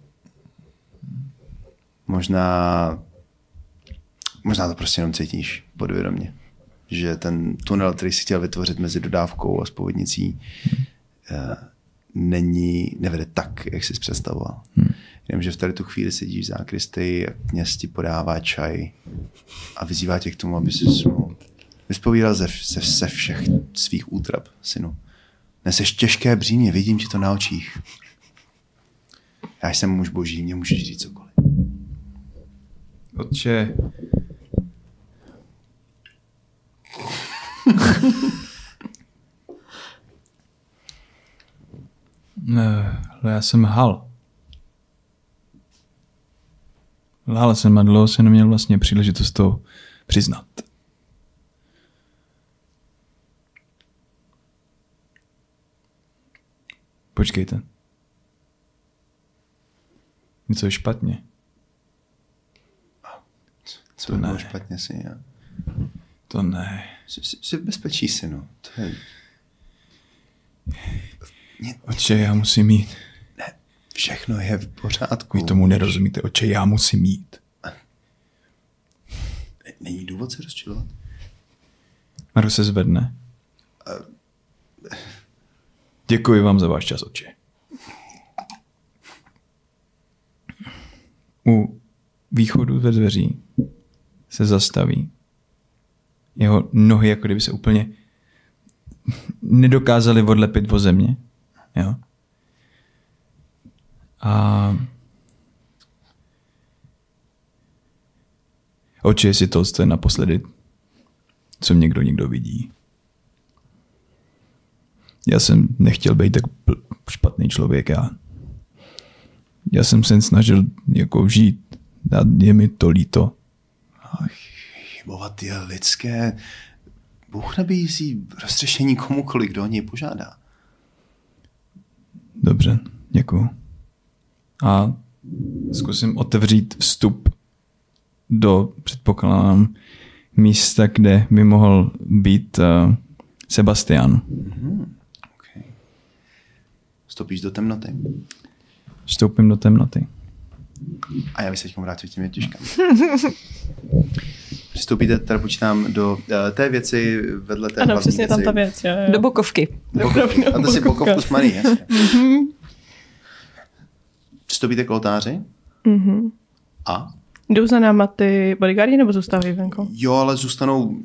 Možná, možná to prostě jenom cítíš podvědomě. Že ten tunel, který si chtěl vytvořit mezi dodávkou a spovědnicí, uh, není, nevede tak, jak jsi představoval. Hmm. Jenomže v tady tu chvíli sedíš v zákristy a kněz ti podává čaj a vyzývá tě k tomu, aby si mu vyspovídal ze, ze, ze všech svých útrap, synu. Neseš těžké břímě, vidím ti to na očích. Já jsem muž boží, mě můžeš říct cokoliv. Otče, Ne, ale já jsem hal. Lhal jsem a dlouho jsem neměl vlastně příležitost to přiznat. Počkejte. Něco je špatně. To by bylo ne. špatně, syně? To ne. Jsi, v bezpečí, synu. To je... Oče, já musím jít. Všechno je v pořádku. Vy tomu nerozumíte. Oče, já musím jít. Není důvod se rozčilovat? Maru se zvedne. Děkuji vám za váš čas, oče. u východu ve dveří se zastaví. Jeho nohy jako kdyby se úplně nedokázali odlepit o země. Jo? A oči si to je naposledy, co někdo někdo vidí. Já jsem nechtěl být tak špatný člověk. Já, já jsem se snažil jako žít a je mi to líto. Chybovat je lidské. Bůh nabízí rozřešení komukoliv, kdo o něj požádá. Dobře, děkuju. A zkusím otevřít vstup do, předpokládám, místa, kde by mohl být uh, Sebastian. Okay. Vstoupíš do temnoty Vstoupím do temnoty. A já bych se teď vrátil k těm těžkám. [LAUGHS] Přistoupíte, teda počítám, do uh, té věci vedle té Ano, hlavní přesně tam věci. ta věc. Jo, jo. Do bokovky. Bokovky. A to si Bokovka. bokovku s Marí, jasně. [LAUGHS] Přistoupíte k oltáři Mhm. a Jdou za náma ty bodyguardi nebo zůstávají venku? jo, ale zůstanou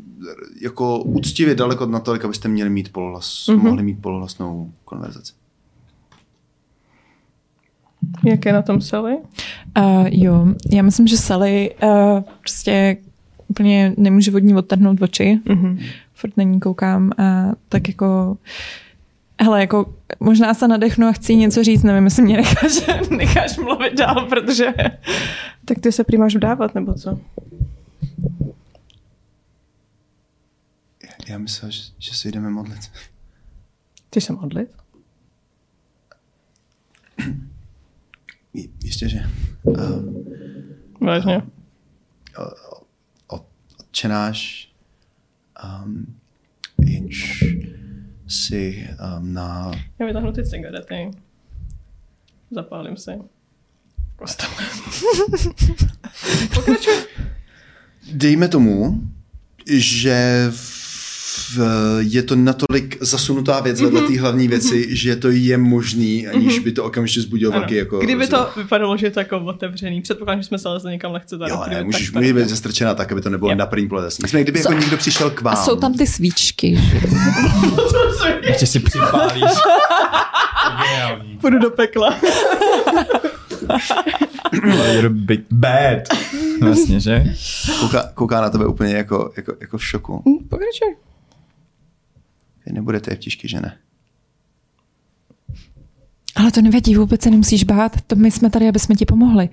jako úctivě daleko na to, abyste měli mít polohlas, Mhm. mm-hmm. mohli mít polohlasnou konverzaci. Jak je na tom Sally? Uh, jo, já myslím, že Sally uh, prostě úplně nemůže od ní odtrhnout oči. Mhm. Furt na ní koukám a tak jako Hele, jako možná se nadechnu a chci jí něco říct, nevím, jestli mě necháš, [LAUGHS] necháš mluvit dál, protože... Tak ty se prý máš vdávat, nebo co? Já myslel, že, že se jdeme modlit. Chceš se modlit? [CLEARS THROAT] Jistě, že. Uh, Vážně? odčenáš, um, jenž si um, na... Já vytáhnu ty cigarety. Zapálím si. Kostele. [LAUGHS] Pokračuj. Dejme tomu, že v, je to natolik zasunutá věc vedle té hlavní věci, že to je možný, aniž by to okamžitě zbudilo Ano. velký jako... Kdyby to vypadalo, že je to jako otevřený, předpokládám, že jsme se lezli někam lehce za Jo, ne, můžeš, tak může být tady- zastrčená tak, aby to nebylo Jo. na první pohled. Nicméně, kdyby jako někdo přišel k vám... A jsou tam ty svíčky. [LAUGHS] Ještě si připálíš. [LAUGHS] Půjdu do pekla. You're big bad. Vlastně, že? Kouká, kouká na tebe úplně jako, jako, jako v šoku. Hm, Pokračuj. Vy nebudete v těžký, že ne? Ale to nevadí, vůbec se nemusíš bát. To my jsme tady, aby jsme ti pomohli.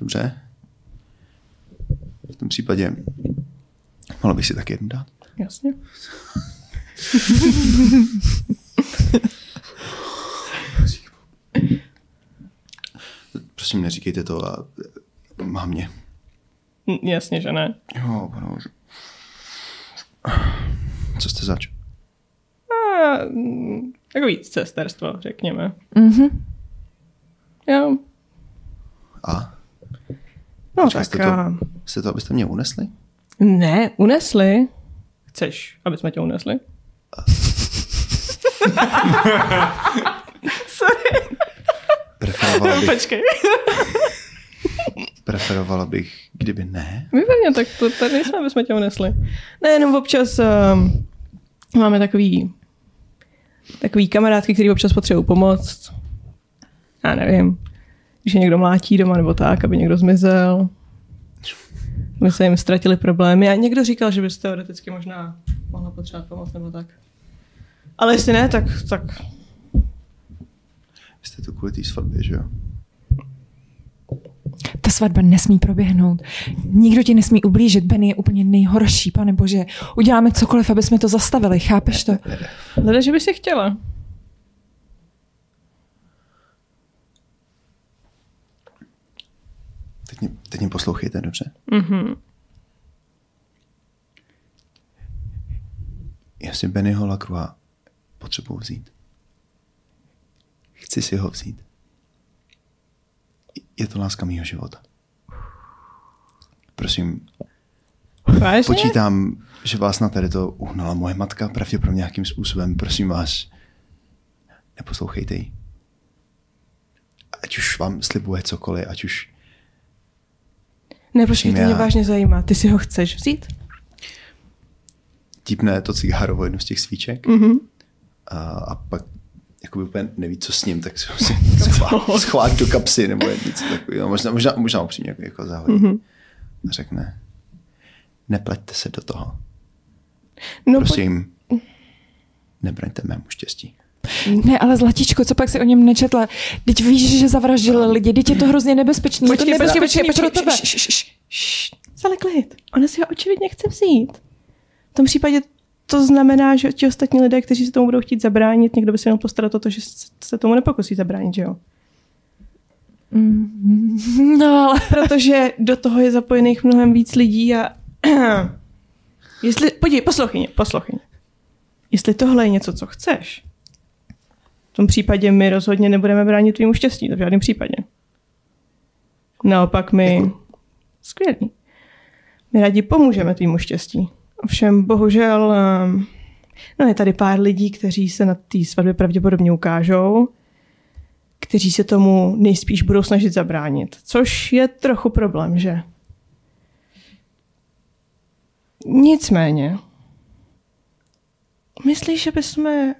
Dobře. V tom případě mohl bych si taky jednu dát. Jasně. [LAUGHS] Prosím, neříkejte to a mámě. Hm, Jasně, že ne. Jo, bože. Co jste zač? A, hm, takový cesterstvo, řekněme. Mhm. Jo. A? No Počkej, tak jste to- a... Jste to, abyste mě unesli? Ne, unesli. Chceš, aby jsme tě unesli? Sorry. Preferovala bych, Počkej. [LAUGHS] preferovala bych, kdyby ne. Výborně, tak to tady nejsme, aby jsme tě unesli. Ne, jenom občas um, máme takový takový kamarádky, který občas potřebují pomoc. Já nevím, když je někdo mlátí doma nebo tak, aby někdo zmizel. My se jim ztratili problémy a někdo říkal, že bys teoreticky možná mohla potřebovat pomoc nebo tak. Ale jestli ne, tak, tak Vy jste to kvůli té svatbě, že jo? Ta svatba nesmí proběhnout. Nikdo ti nesmí ublížit. Ben je úplně nejhorší, pane bože. Uděláme cokoliv, aby jsme to zastavili. Chápeš to? Hleda, že by si chtěla. Teď mě, teď mě poslouchejte, dobře? Mhm. Já si Bennyho Lacroix potřebuji vzít. Chci si ho vzít. Je to láska mýho života. Prosím, Vážně? počítám, že vás na tady to uhnala moje matka, pravděpodobně nějakým způsobem. Prosím vás, neposlouchejte ji. Ať už vám slibuje cokoliv, ať už Ne, počkej, to Já- mě vážně zajímá. Ty si ho chceš vzít? Típne to cigáro jednu z těch svíček Mhm. a, a pak jakoby úplně neví, co s ním, tak si ho si [LAUGHS] schová, schová do kapsy nebo něco takového. Možná, možná, možná upřímně jako, jako zahodí. Mhm. A řekne, nepleťte se do toho. No, Prosím, nebraňte mému štěstí. Ne, ale Zlatičko, co pak si o něm nečetla? Teď víš, že zavraždil lidi, teď je to hrozně nebezpečný. je to Počkej, počkej, nebezpečný počkej, pro počkej, tebe. š- š- š- š- š- Celý klid. Ona si ho očividně chce vzít. V tom případě to znamená, že ti ostatní lidé, kteří se tomu budou chtít zabránit, někdo by se měl postarat o to, že se tomu nepokusí zabránit, že jo? [LAUGHS] No, ale Protože do toho je zapojených mnohem víc lidí a [CLEARS THROAT] jestli, podívej, poslouchej. mě. Jestli tohle je něco, co chceš, v tom případě my rozhodně nebudeme bránit tvýmu štěstí, to v žádném případě. Naopak my, skvělý, my rádi pomůžeme tvýmu štěstí. Ovšem, bohužel, ehm, no je tady pár lidí, kteří se na té svatbě pravděpodobně ukážou, kteří se tomu nejspíš budou snažit zabránit. Což je trochu problém, že? Nicméně, myslíš, že bychom,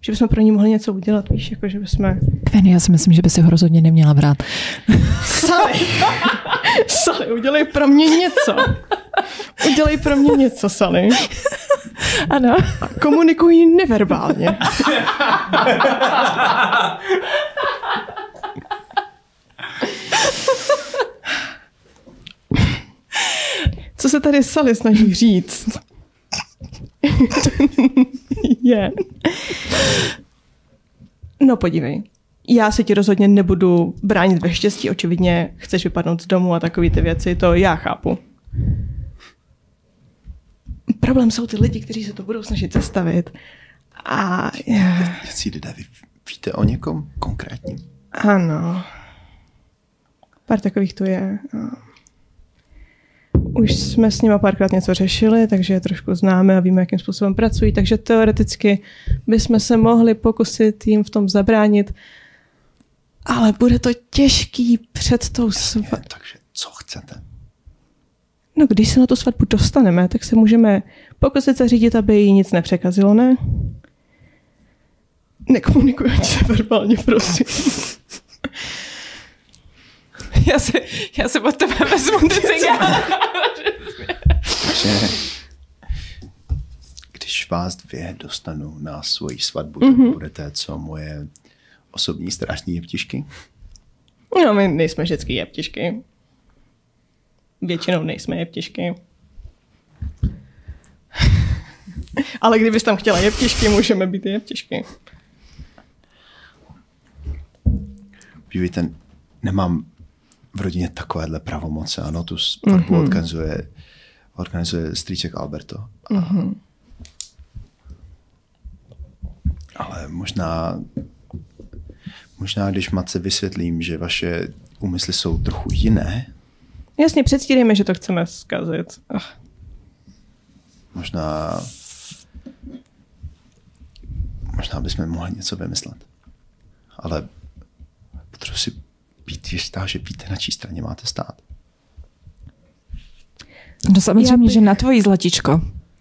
že bychom pro ní mohli něco udělat, víš, jako že bychom... Kven, já si myslím, že by si ho rozhodně neměla brát. Sally! Sally, [LAUGHS] udělej pro mě něco. Udělej pro mě něco, Sally. [LAUGHS] Ano. A komunikuj neverbálně. Co se tady Sally snaží říct? je. No podívej. Já se ti rozhodně nebudu bránit ve štěstí, očividně chceš vypadnout z domu a takové ty věci, to já chápu. Problém jsou ty lidi, kteří se to budou snažit zastavit. A Jací lidé, vy víte o někom konkrétním? ano, pár takových tu je. A Už jsme s nima párkrát něco řešili, takže je trošku známe a víme, jakým způsobem pracují, takže teoreticky bychom se mohli pokusit jim v tom zabránit, ale bude to těžký před tou svatbou. Takže co chcete? No, když se na tu svatbu dostaneme, tak se můžeme pokusit zařídit, aby jí nic nepřekazilo, ne? Nekomunikujte se verbálně, prosím. [LAUGHS] Já si, já si od tebe vezmu ty [LAUGHS] cigára. když vás dvě dostanu na svoji svatbu, mm-hmm. tak budete co moje osobní strážní jeptišky? No, my nejsme vždycky jeptišky. Většinou nejsme jeptišky. [LAUGHS] Ale kdybys tam chtěla jeptišky, můžeme být i jeptišky. Dívejte, nemám v rodině takovéhle pravomoce. Ano, tu svatbu Mhm. mm-hmm. organizuje, organizuje strýček Alberto. A, mm-hmm. Ale možná, možná, když matce vysvětlím, že vaše úmysly jsou trochu jiné, Jasně, předstírejme, že to chceme zkazit. Ach, možná, možná bychom mohli něco vymyslet. Ale potřebuji si být jistá, že víte, na čí straně máte stát. No samozřejmě, Já bych- že na tvojí Zlatičko.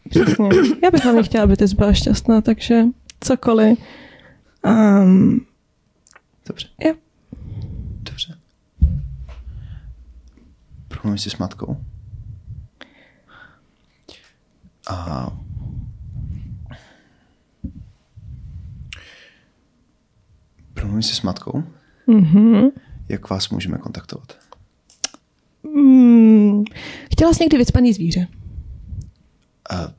přesně. Já bych hlavně chtěla, aby ty byla šťastná, takže cokoliv. Um, Dobře. jo. Dobře. Promluvím si s matkou. A promluvím si s matkou. Mhm. Jak vás můžeme kontaktovat? Mm, chtěla jsi někdy vycpaný zvíře? A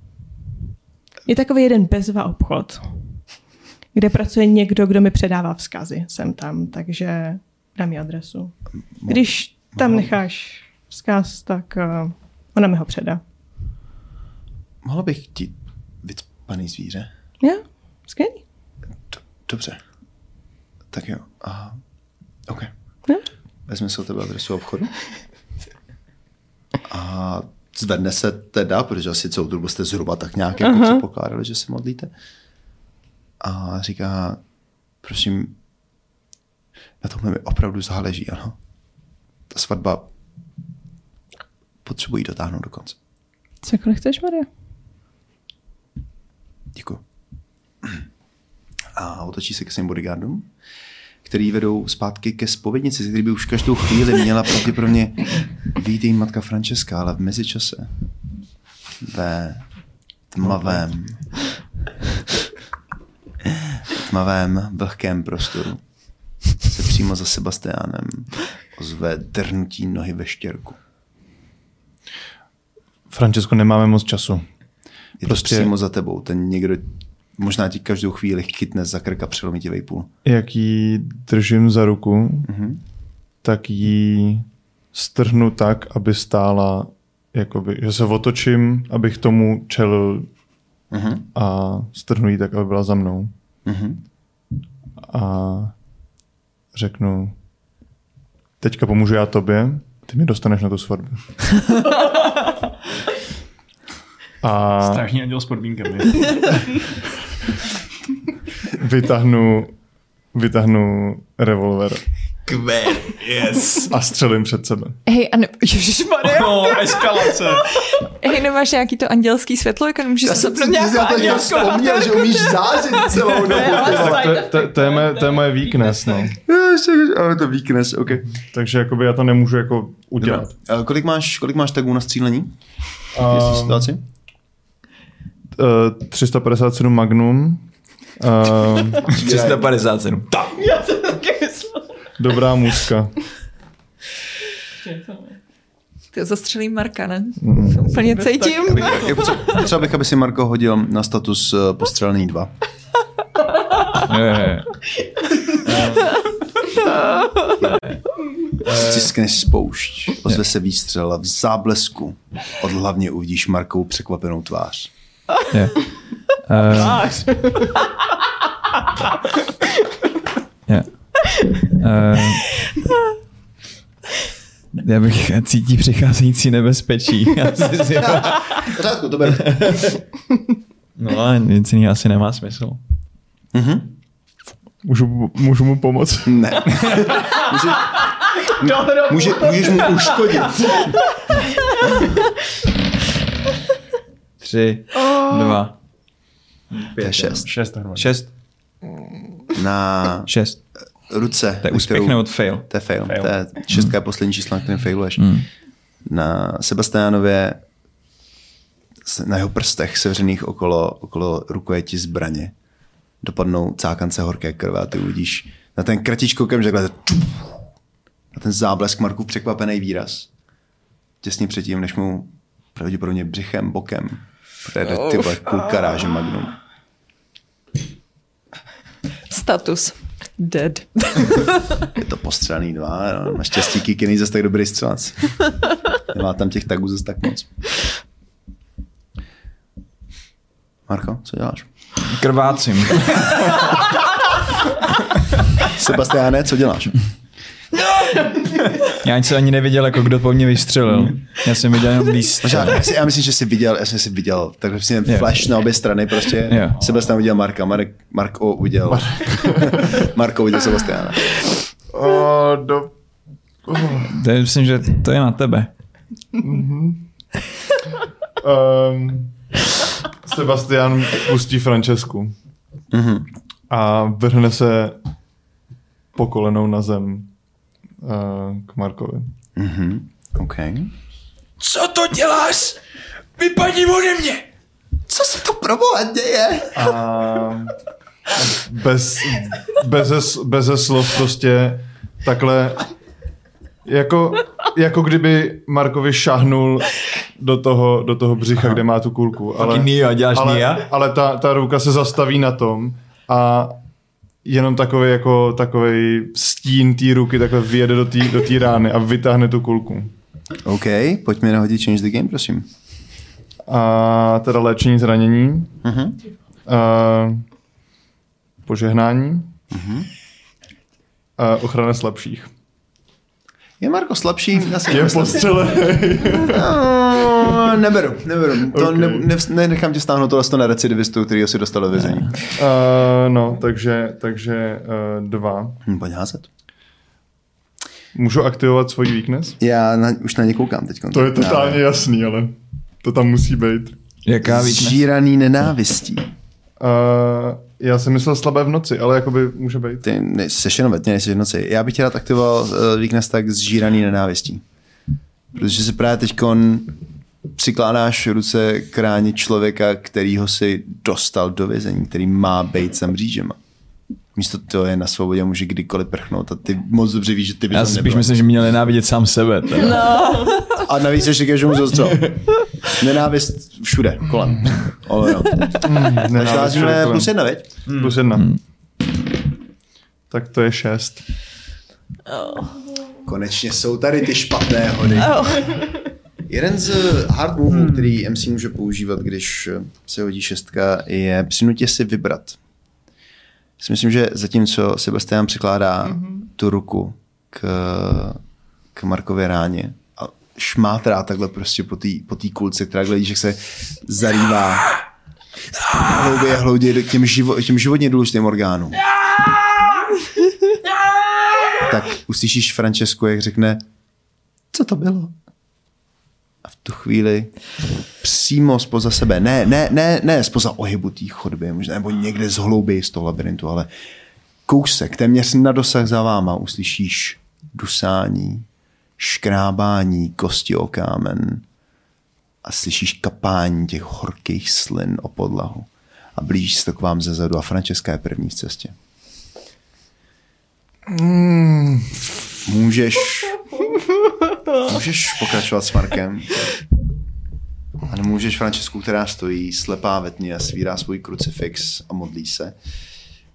Je takový jeden bezva obchod, kde pracuje někdo, kdo mi předává vzkazy sem tam, takže dám mi adresu. Když tam necháš vzkaz, tak uh, ona mi ho předá. mohla bych chtít vycpaný zvíře? Jo, skvělý. Do- Dobře. Tak jo. A, OK. Jo? Vezme si od tebe adresu obchodu. A zvedne se teda, protože asi celou dobu jste zhruba tak nějak jako Aha. předpokládali, že se modlíte. A říká, prosím, na tomhle mi opravdu záleží, ano. Ta svatba potřebují dotáhnout do konce. Cokoliv chceš, Maria? Děkuji. A otočí se ke svým bodyguardům, který vedou zpátky ke spovědnici, který by už každou chvíli měla pravděpodobně výjít její matka Francesca, ale v mezičase ve tmavém tmavém, vlhkém prostoru se přímo za Sebastiánem ozve drnutí nohy ve štěrku. Francesco, nemáme moc času. Je Prostě- to přímo za tebou. Ten někdo možná ti každou chvíli chytne za krk a přelomí ti vejpůl. Jak ji držím za ruku, Mhm. tak ji strhnu tak, aby stála, jakoby, že se otočím, abych tomu čelil Mhm. a strhnu ji tak, aby byla za mnou. Mhm. A řeknu, teďka pomůžu já tobě, ty mi dostaneš na tu svatbu. [LAUGHS] A Strážní anděl s podmínkami. vytáhnu, vytáhnu revolver Kver, yes. a střelím před sebe. Hej, a ne... Ježišmarja. No, eskalace. Hej, nemáš nějaký to andělský světlo, jako nemůžeš se zapnout nějakou andělskou že umíš zářit celou dobu. Tak to, to, to, je moje, to je moje weakness, no. Ale to weakness, ok. Takže jakoby já to nemůžu jako udělat. A kolik máš, kolik máš tagů na střílení? Této situaci? uh, 357 Magnum. Uh, 357. Tak. Já to taky myslím. Dobrá muska. Ty zastřelím Marka, ne? To úplně cítím. Je potřeba, potřeba bych, aby si Marko hodil na status uh, postřelený dva. Je, Stiskneš spoušť, ozve se výstřel a v záblesku od hlavně uvidíš Markovou překvapenou tvář. je. Uh, je. Uh, já bych [LAUGHS] cítí přicházející nebezpečí. [LAUGHS] Asi si- V řádku, to beru. no ale nic jiného asi nemá smysl. Mhm. Můžu, můžu mu pomoct? Ne. Může, může, můžeš mu uškodit. Tři, dva, To je šest. Šest šest, Na šest. Ruce. To je úspěch nebo fail? To je fail. Fail. To je šestka je poslední číslo, na kterém failuješ. Hmm. Na Sebastiánově s- na jeho prstech sevřených okolo, okolo rukojeti zbraně dopadnou cákance horké krve a ty uvidíš na ten kratičko okamžik takhle na ten záblesk Markův překvapený výraz. Těsně předtím, než mu pravděpodobně břichem, bokem projede ty vole kulka ráže Magnum. Status. Dead. [LAUGHS] Je to postřelený dva, no, naštěstí Kiki není zase tak dobrý střelec. Nemá tam těch tagů zase tak moc. Marko, co děláš? Krvácím. Sebastiáne, co děláš? [LAUGHS] Já ani se ani neviděl, jako kdo po mně vystřelil. Já jsem viděl jenom blízko. Možná, já, myslím, že jsi viděl, já jsem si viděl, tak si jen Jo. flash na obě strany prostě. Jo. Sebastián udělal Marka, [LAUGHS] Mark, Marko udělal. Marko udělal Sebastiána. O, do... To je, myslím, že to je na tebe. Um, Sebastian pustí Francesku Mhm. a vrhne se po kolenou na zem k Markovi. Mhm. OK. Co to děláš? Vypadni ode mě! Co se to pro boha děje? A bez, beze, beze slov prostě takhle jako, jako kdyby Markovi šahnul do toho, do toho břicha, kde má tu kulku. Ale, Taky Nia, děláš Nia? ale, ale ta, ta ruka se zastaví na tom a jenom takový jako takový stín té ruky takhle vyjede do té do té rány a vytáhne tu kulku. OK, pojďme nahodit Change the Game, prosím. A teda léčení zranění, Mhm. a požehnání, a ochrana slabších. Je Marko slabší? Já si Je myslím. postřelený. No, neberu, neberu. To Ok. ne, ne, nenechám tě stáhnout tohle to na recidivistu, který si dostal do vězení. Uh, no, takže, takže uh, dva. Hm, pojď házet. Můžu aktivovat svoji weakness? Já na, už na ně koukám teď. To je totálně jasný, ale to tam musí být. Jaká víc? Zžíraný nenávistí. Uh, já jsem myslel slabé v noci, ale jakoby může být. Ty ne, seš jenom ve tmě, v noci. Já bych tě rád aktivoval uh, weakness tak zžíraný nenávistí. Protože si právě teď přikládáš ruce k ráni člověka, kterýho si dostal do vězení, který má být za mřížema. Místo toho je na svobodě, může kdykoliv prchnout a ty moc dobře víš, že ty bys Já spíš myslím, že měl nenávidět sám sebe. teda. No, A navíc ještě ke mu zostřel. Nenávist všude, kolem. All around. Takže Nenávist házíme všude kolem. plus jedna, veď? Plus jedna. Tak to je šest. Konečně jsou tady ty špatné hody. Jeden z hard moveů, který MC může používat, když se hodí šestka, je přinutě si vybrat. Já si myslím, že zatímco Sebastian přikládá tu ruku k, k Markově ráně a šmátrá takhle prostě po té po tý kulce, která gledíš, jak se zarývá hlouběji a hlouběji k těm, živo, těm životně důležitým orgánům. tak uslyšíš Francesku, jak řekne, co to bylo? A v tu chvíli přímo spoza sebe, ne, ne, ne, ne spoza ohybu té chodby, možná, nebo někde z hlouby z toho labirintu, ale kousek, téměř na dosah za váma uslyšíš dusání, škrábání kosti o kámen a slyšíš kapání těch horkých slin o podlahu. A blíží se to k vám zezadu a Francesca je první v cestě. Můžeš [LAUGHS] Můžeš pokračovat s Markem. A nemůžeš Francesku, která stojí slepá ve tmě a svírá svůj krucifix a modlí se.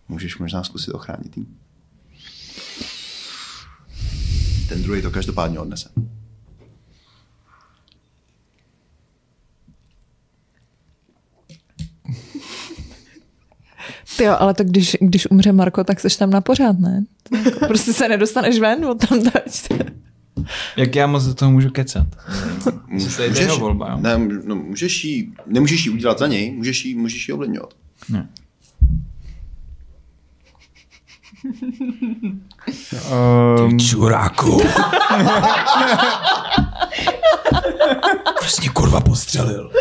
Můžeš možná zkusit ochránit jí. Ten druhý to každopádně odnese. Ty jo, ale to když, když umře Marko, tak seš tam na pořád, ne? Jako, prostě se nedostaneš ven od tam dať. Jak já moc do toho můžu kecat? To je jeho volba, jo? ne, no, můžeš jí, nemůžeš jí udělat za něj, můžeš jí, můžeš jí ovlivňovat. Ne. Um, Čuráku. [LAUGHS] Prostě kurva postřelil.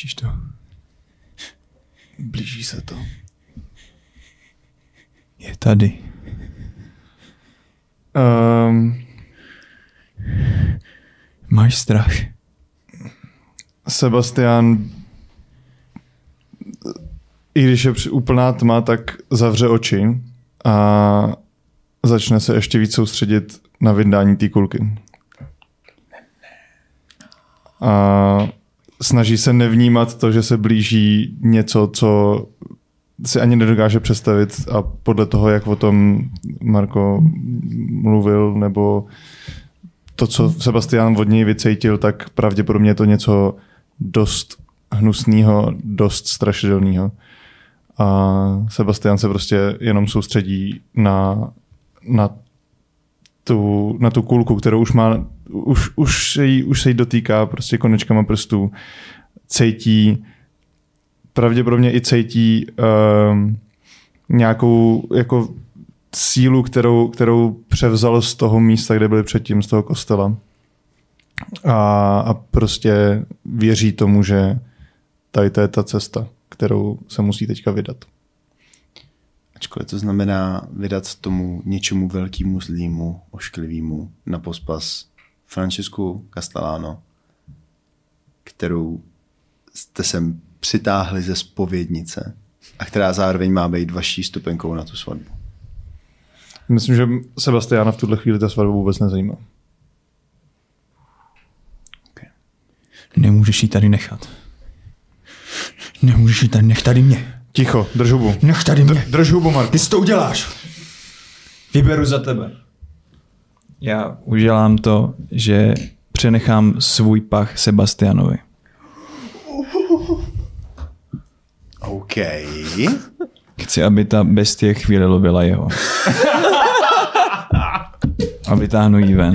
Slyšíš to? blíží se to. Je tady. Um, Máš strach. Sebastian, i když je úplná tma, tak zavře oči a začne se ještě víc soustředit na vydání té kulky. A snaží se nevnímat to, že se blíží něco, co si ani nedokáže představit a podle toho, jak o tom Marko mluvil, nebo to, co Sebastian od něj vycejtil, tak pravděpodobně je to něco dost hnusného, dost strašidelného. A Sebastian se prostě jenom soustředí na, na, tu, na tu kulku, kterou už má, už, už, se jí, už se jí dotýká prostě konečkama prstů, cejtí, pravděpodobně i cejtí um, nějakou jako sílu, kterou, kterou převzal z toho místa, kde byli předtím, z toho kostela. A, a prostě věří tomu, že tady to je ta cesta, kterou se musí teďka vydat. Ačkoliv to znamená vydat tomu něčemu velkému, zlýmu, ošklivému na pospas Francesku Castellano, kterou jste sem přitáhli ze spovědnice a která zároveň má být vaší stupenkou na tu svatbu. Myslím, že Sebastiana v tuhle chvíli ta svatba vůbec nezajímá. Nemůžeš ji tady nechat. Nemůžeš ji tady, nech tady mě. Ticho, drž hubu. Nech tady mě. Drž hubu, Marku. Ty si to uděláš. Vyberu za tebe. Já udělám to, že přenechám svůj pach Sebastianovi. OK. Chci, aby ta bestie chvíli lovila jeho. A vytáhnu jí ven.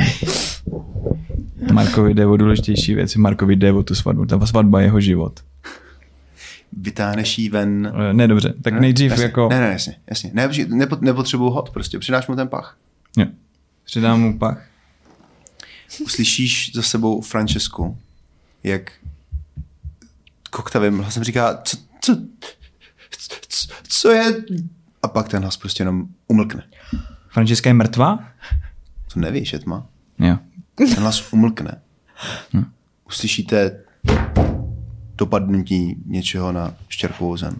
Markovi jde o důležitější věci. Markovi jde o tu svatbu. Ta svatba je jeho život. Vytáhneš jí ven. Eh, Ne, dobře. Tak nejdřív jasně. jako... Ne, ne, jasně, jasně. Ne, nepo, nepotřebuju hod, prostě přidáš mu ten pach. Jo. Přidám mu pach. Uslyšíš za sebou Francesku, jak koktavým hlasem říká, co, co, co, co je? A pak ten hlas prostě jenom umlkne. Francesca je mrtvá? To nevíš, je tma. Jo. Ten hlas umlkne. Uslyšíte dopadnutí něčeho na štěrkovou zem.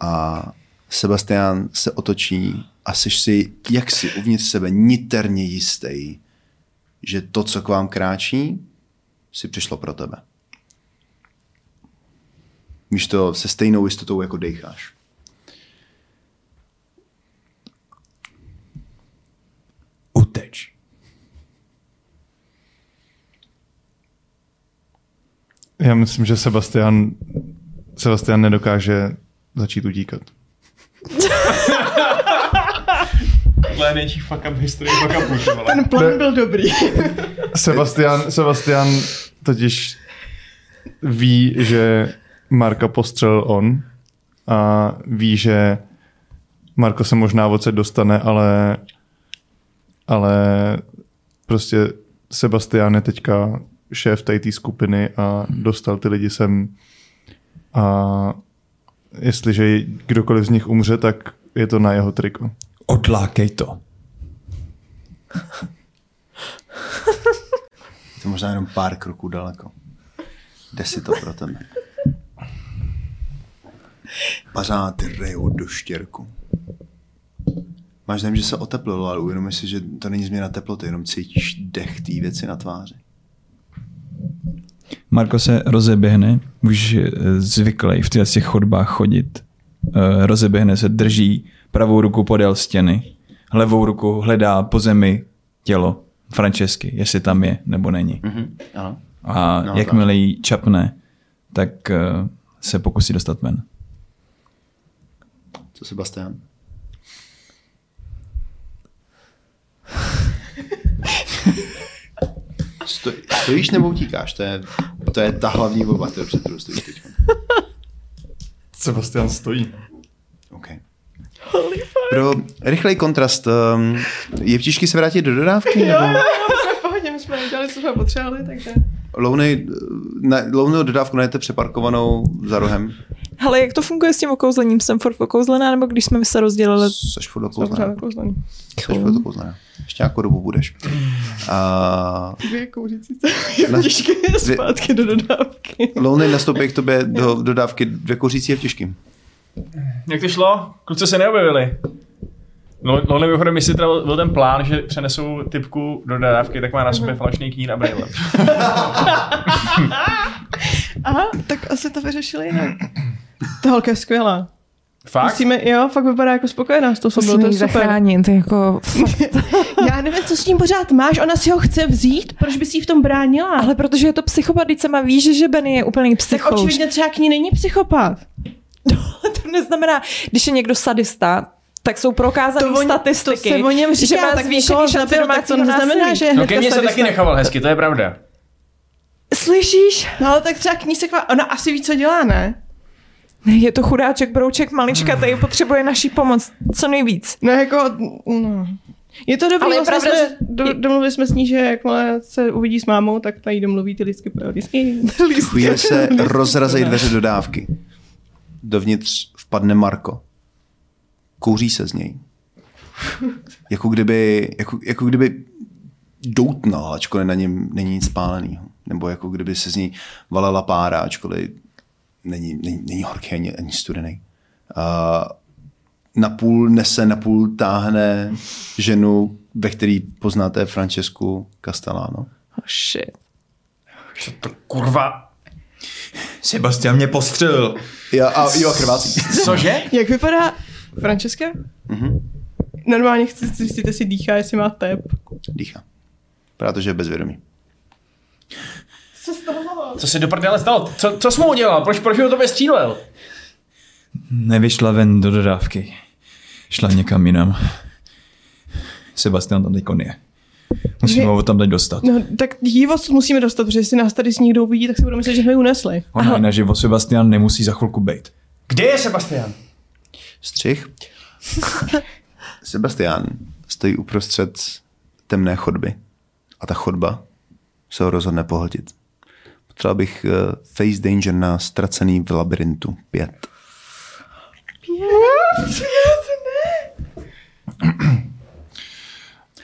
A Sebastian se otočí a jsi si, jak si uvnitř sebe niterně jistý, že to, co k vám kráčí, si přišlo pro tebe. Víš to se stejnou jistotou, jako dejcháš. Uteč. Já myslím, že Sebastian, Sebastian nedokáže začít utíkat. [LAUGHS] Tohle je největší fuck up v historii fuck vole. Ten plán byl dobrý. Sebastian, Sebastian totiž ví, že Marka postřelil on a ví, že Marko se možná odsaď dostane, ale, ale prostě Sebastian je teďka šéf tady té skupiny a dostal ty lidi sem a jestliže kdokoliv z nich umře, tak je to na jeho triko. Odlákej to. Je to možná jenom pár kroků daleko. Jde si to pro tebe. Pařáty rejou do štěrku. Máš dojem, že se oteplilo, ale uvědomuji si, že to není změna teploty, jenom cítíš dech té věci na tváři. Marko se rozeběhne, už je zvyklý v těch chodbách chodit. Eh, Rozeběhne se, drží pravou ruku podél stěny, levou ruku hledá po zemi tělo Francesky, jestli tam je nebo není. Mhm. Ano. A No, jakmile jí čapne, tak eh, se pokusí dostat ven. Co Sebastian? [LAUGHS] Sto, stojíš nebo utíkáš? To je, to je ta hlavní volba, kterou před kterou stojíš teď. [LAUGHS] Sebastian stojí. Okay. Pro rychlej kontrast, um, je vtížky se vrátit do dodávky? Nebo Jsme v udělali, co jsme potřebovali, takže... lounej, na, lounou dodávku najdete přeparkovanou za rohem? Hele, jak to funguje s tím okouzlením? Jsem furt okouzlená, nebo když jsme se rozdělili? Seš furt okouzlená. Seš furt okouzlená. Ještě nějakou dobu budeš. A Dvě kouřící se těžké zpátky do dodávky. Lounej nastoupí k tobě do dodávky dvě kouřící a těžkým. Jak to šlo? Kluci se neobjevili. No, no mimochodem, jestli teda byl ten plán, že přenesou typku do dodávky, tak má na sobě falešný knír a brýle. [LAUGHS] Aha, tak asi to vyřešili jinak. Ta holka je skvělá. Fakt? Musíme, jo, fakt vypadá jako spokojená s tou sobou, to Musíme je super. zachránit, jako... [LAUGHS] Já nevím, co s tím pořád máš, ona si ho chce vzít, proč bys jí v tom bránila? Ale protože je to psychopat, teď sama víš, že Benny je úplný tak psychouš. očividně třeba k ní není psychopat. [LAUGHS] to neznamená, když je někdo sadista, tak jsou prokázané To, oni, to statistiky, se o něm říká, že má tak zvýšený šance tak to neznamená, že je No ke mně se taky nechoval hezky, to je pravda. Slyšíš? No ale tak třeba k ní se kvá... Ona asi ví, co dělá, ne? Ne, je to chudáček, brouček, malička, tady potřebuje naší pomoc co nejvíc. No jako, no. Je to dobrý, Ale je vlastně pravda, jsme, že- do, domluvili jsme s ní, že jakmile se uvidí s mámou, tak tady domluví ty lístky pro lístky. Chvíli se [LAUGHS] rozrazejí dveře dodávky. Dovnitř vpadne Marko. Kouří se z něj. Jako kdyby, jako, jako kdyby doutnal, ačkoliv na něm není nic spáleného. Nebo jako kdyby se z něj valela pára, ačkoliv není, není, není horký ani, ani studený. A napůl nese, napůl táhne ženu, ve který poznáte Francesku Castellano. Oh shit. Co to kurva? Sebastian mě postřelil. Jo, a, jo, krvácí. Cože? Jak vypadá Francesca? Normálně chci zjistit, jestli dýchá, jestli má tep. Dýchá. Protože je bezvědomý. Co se do prdele stalo? Co, co jsi mu udělal? Proč, proč ho tobě střílel? Nevyšla ven do dodávky. Šla někam jinam. Sebastian tam teď je. Musíme Že- ho tam teď dostat. No, tak jí musíme dostat, protože jestli nás tady s někdo uvidí, tak si budou myslet, že jsme ji unesli. Ona na živo Sebastian nemusí za chvilku bejt. Kde je Sebastian? Střih. [LAUGHS] Sebastian stojí uprostřed temné chodby a ta chodba se ho rozhodne pohltit. Potřeboval bych uh, face danger na ztracený v labirintu 5.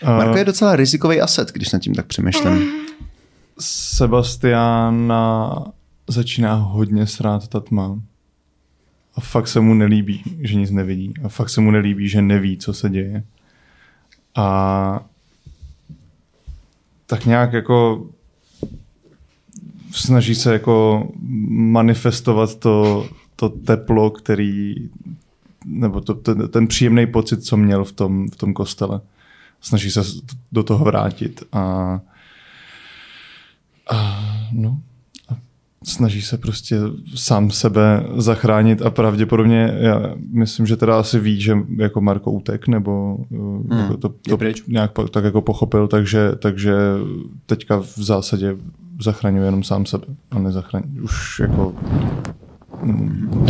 Marko je docela rizikový aset, když nad tím tak přemýšlím. Sebastiana začíná hodně srát ta tma. A fakt se mu nelíbí, že nic nevidí. A fakt se mu nelíbí, že neví, co se děje. A tak nějak jako snaží se jako manifestovat to, to teplo, který, nebo to, ten, ten příjemný pocit, co měl v tom, v tom kostele. Snaží se do toho vrátit a, a no, snaží se prostě sám sebe zachránit a pravděpodobně, já myslím, že teda asi ví, že jako Marko útek, nebo hmm, jako to, to nějak tak jako pochopil, takže, takže teďka v zásadě zachraňuje jenom sám sebe a nezachraňuje. Už jako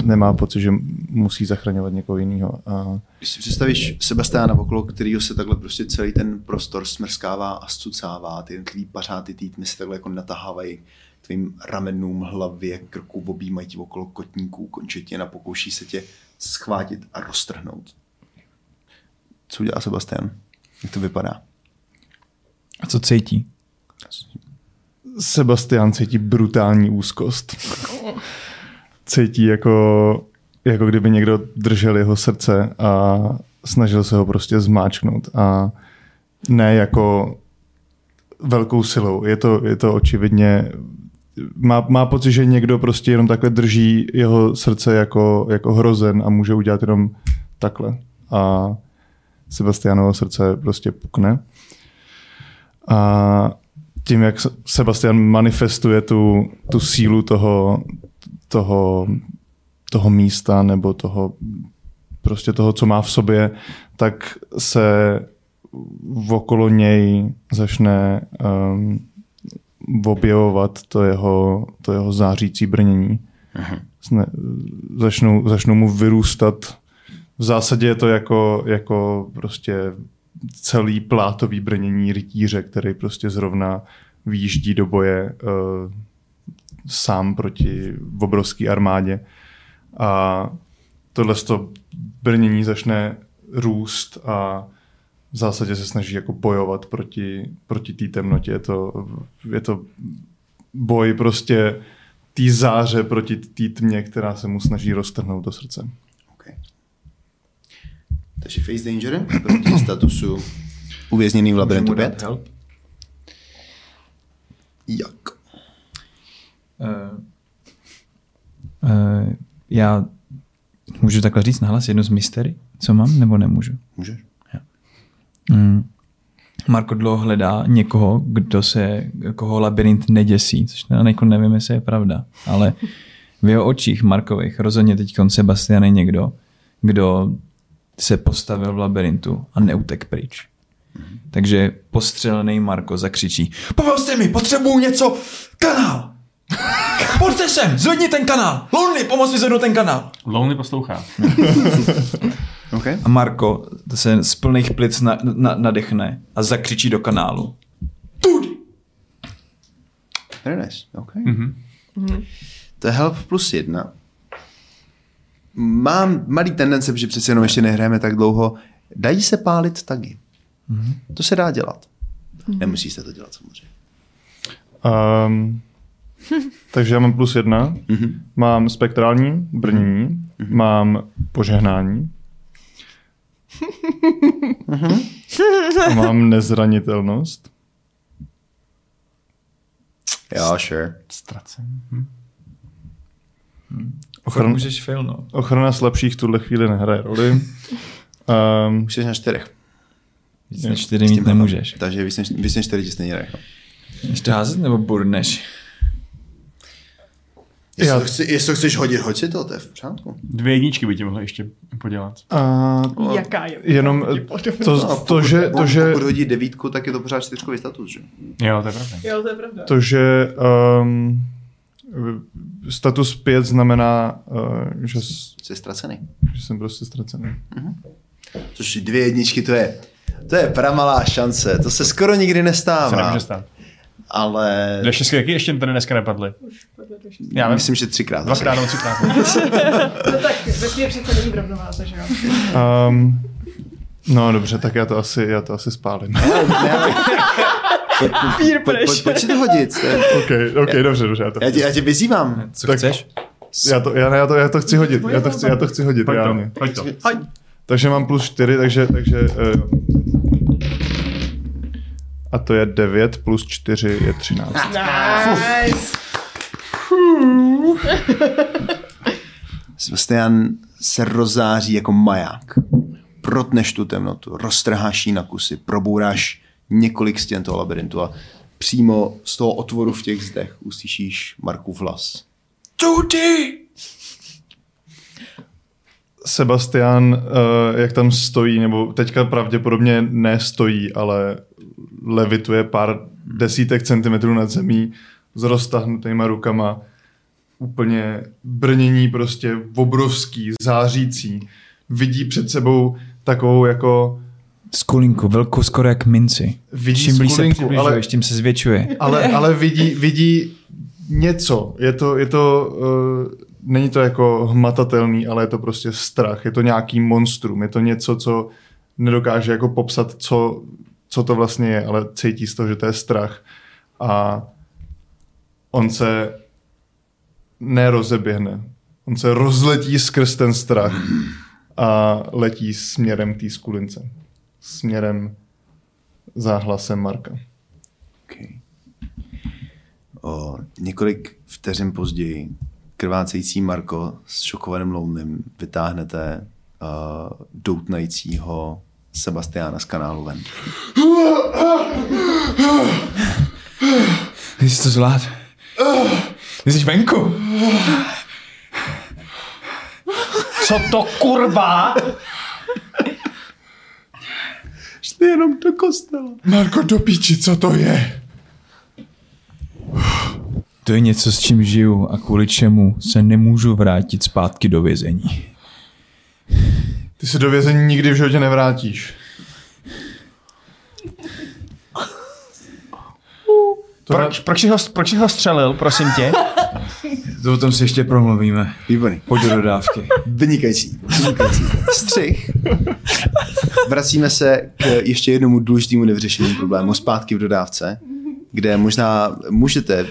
nemá pocit, že musí zachraňovat někoho jiného. A Když si představíš Sebastiana okolo kterého se takhle prostě celý ten prostor smrskává a zcucává, ty jednotlivý pařáty té tmy se takhle jako natahávají tvým ramenům, hlavě, krku, objímají ti okolo kotníků, končetin a pokouší se tě schvátit a roztrhnout. Co udělá Sebastian? Jak to vypadá? A co cítí? Sebastian cítí brutální úzkost. Cítí jako, jako kdyby někdo držel jeho srdce a snažil se ho prostě zmáčknout. A ne jako velkou silou. Je to, je to očividně... Má, má pocit, že někdo prostě jenom takhle drží jeho srdce jako, jako hrozen a může udělat jenom takhle. A Sebastianovo srdce prostě pukne. A tím, jak Se- Sebastian manifestuje tu, tu sílu toho, toho, toho místa nebo toho, prostě toho, co má v sobě, tak se okolo něj začne um, objevovat to jeho, to jeho zářící brnění. Zne, začnou, začnou mu vyrůstat. V zásadě je to jako, jako prostě celý plátový brnění rytíře, který prostě zrovna výjíždí do boje uh, sám proti obrovské armádě. A tohle to brnění začne růst a v zásadě se snaží jako bojovat proti, proti té temnotě. Je to, je to boj prostě té záře proti té tmě, která se mu snaží roztrhnout do srdce. Okay. Takže face danger proti statusu uvězněný v labirintu 5. help? Jak? Uh, uh, já můžu takhle říct nahlas jedno z mystery, co mám, nebo nemůžu? Můžeš? Mm. Marko dlouho hledá někoho, kdo se, koho labirint neděsí, což teda jako nevím, jestli je pravda, ale v jeho očích Markových rozhodně teď Sebastian je někdo, kdo se postavil v labirintu a neutek pryč. Takže postřelený Marko zakřičí Pomozte mi, potřebuju něco, kanál! [LAUGHS] Pojďte sem, zvedni ten kanál! Lonely, pomoz mi zvednout ten kanál! Lonely poslouchá. [LAUGHS] Okay. A Marko se z plných plic na, na, nadechne a zakřičí do kanálu. Tudy! Very nice. Okay. Mm-hmm. To je help plus jedna. Mám malý tendence, že přece jenom ještě nehrajeme tak dlouho. Dají se pálit tagy. Mm-hmm. To se dá dělat. Mm-hmm. Nemusíte to dělat samozřejmě. Um, [LAUGHS] takže já mám plus jedna. Mm-hmm. Mám spektrální brnění, mm-hmm. mám požehnání. A mám nezranitelnost. Jo, sure. Ztracen. Ochran... můžeš failnout. Ochrana slabších v tuhle chvíli nehraje roli. Um, Už jsi na čtyřech. Víc než čtyři mít nemůžeš. Takže víc než, víc než čtyři ti stejně. Ještě házet nebo burneš? Jestli, Já- to chci, jestli to chceš hodit, hoď si to, to je v pořádku. Dvě jedničky by ti mohlo ještě podělat. A Jaká je? jenom to, No, to, že, to, pokud, že, pokud hodí devítku, tak je to pořád čtyřkový status, že? Jo, to je pravda. Jo, to je pravda. to, že um, status 5 znamená, uh, že, Jsi ztracený. že jsem prostě ztracený. Což dvě jedničky, to je, to je pramalá šance. To se skoro nikdy Se nestává. nemůže stát. Ale Dvě šestky jaký ještě tady dneska nepadly? Já vím, myslím, že třikrát. dvakrát nebo třikrát. [LAUGHS] No tak vesmír přece není rovnováze, že jo? Um, no dobře, tak já to asi, já to asi spálím. [LAUGHS] Peer Pojď, pojď, pojď si to hodit. Ok, ok, dobře, dobře, já to, Já tě, já tě vyzývám. Co Tak- chceš? já to, já, já, to, já to chci hodit, já to chci, já to chci hodit, Pojď to, pojď to. Pojď. Takže mám plus 4, takže, takže uh, a to je 9 plus 4 je 13. Nice. Sebastian se rozáří jako maják. Protneš tu temnotu, roztrháš jí na kusy, probouráš několik stěn toho labirintu a přímo z toho otvoru v těch zdech uslyšíš Markův hlas. Tudy! Sebastian, uh, jak tam stojí, nebo teďka pravděpodobně nestojí, ale levituje pár desítek centimetrů nad zemí s roztahnutýma rukama. Úplně brnění prostě obrovský, zářící. Vidí před sebou takovou jako Skulinku, velkou skoro jak minci. Vidí Čím blíž se přibližuješ, ale- tím se zvětšuje. ale, [LAUGHS] ale vidí, vidí něco. Je to, je to uh, není to jako hmatatelný, ale je to prostě strach. Je to nějaký monstrum. Je to něco, co nedokáže jako popsat, co, co to vlastně je, ale cítí z toho, že to je strach. A on se nerozeběhne. On se rozletí skrz ten strach a letí směrem té skulince. Směrem za hlasem Marka. Okay. O několik vteřin později krvácející Marko s šokovaným lounem vytáhnete uh, doutnajícího Sebastiána z kanálu ven. Ty jsi to zvlád. Ty jsi venku. Co to kurva? Šli jenom do kostela. Marko, do píči, co to je? To je něco, s čím žiju a kvůli čemu se nemůžu vrátit zpátky do vězení. Ty se do vězení nikdy v životě nevrátíš. To Proč, proč, jsi ho, proč jsi ho střelil, prosím tě? To o tom si ještě promluvíme. Výborný. Pojď do dodávky. Vynikající. Vynikající. Střih. Vracíme se k ještě jednomu důležitému nevyřešenému problému zpátky v dodávce, kde možná můžete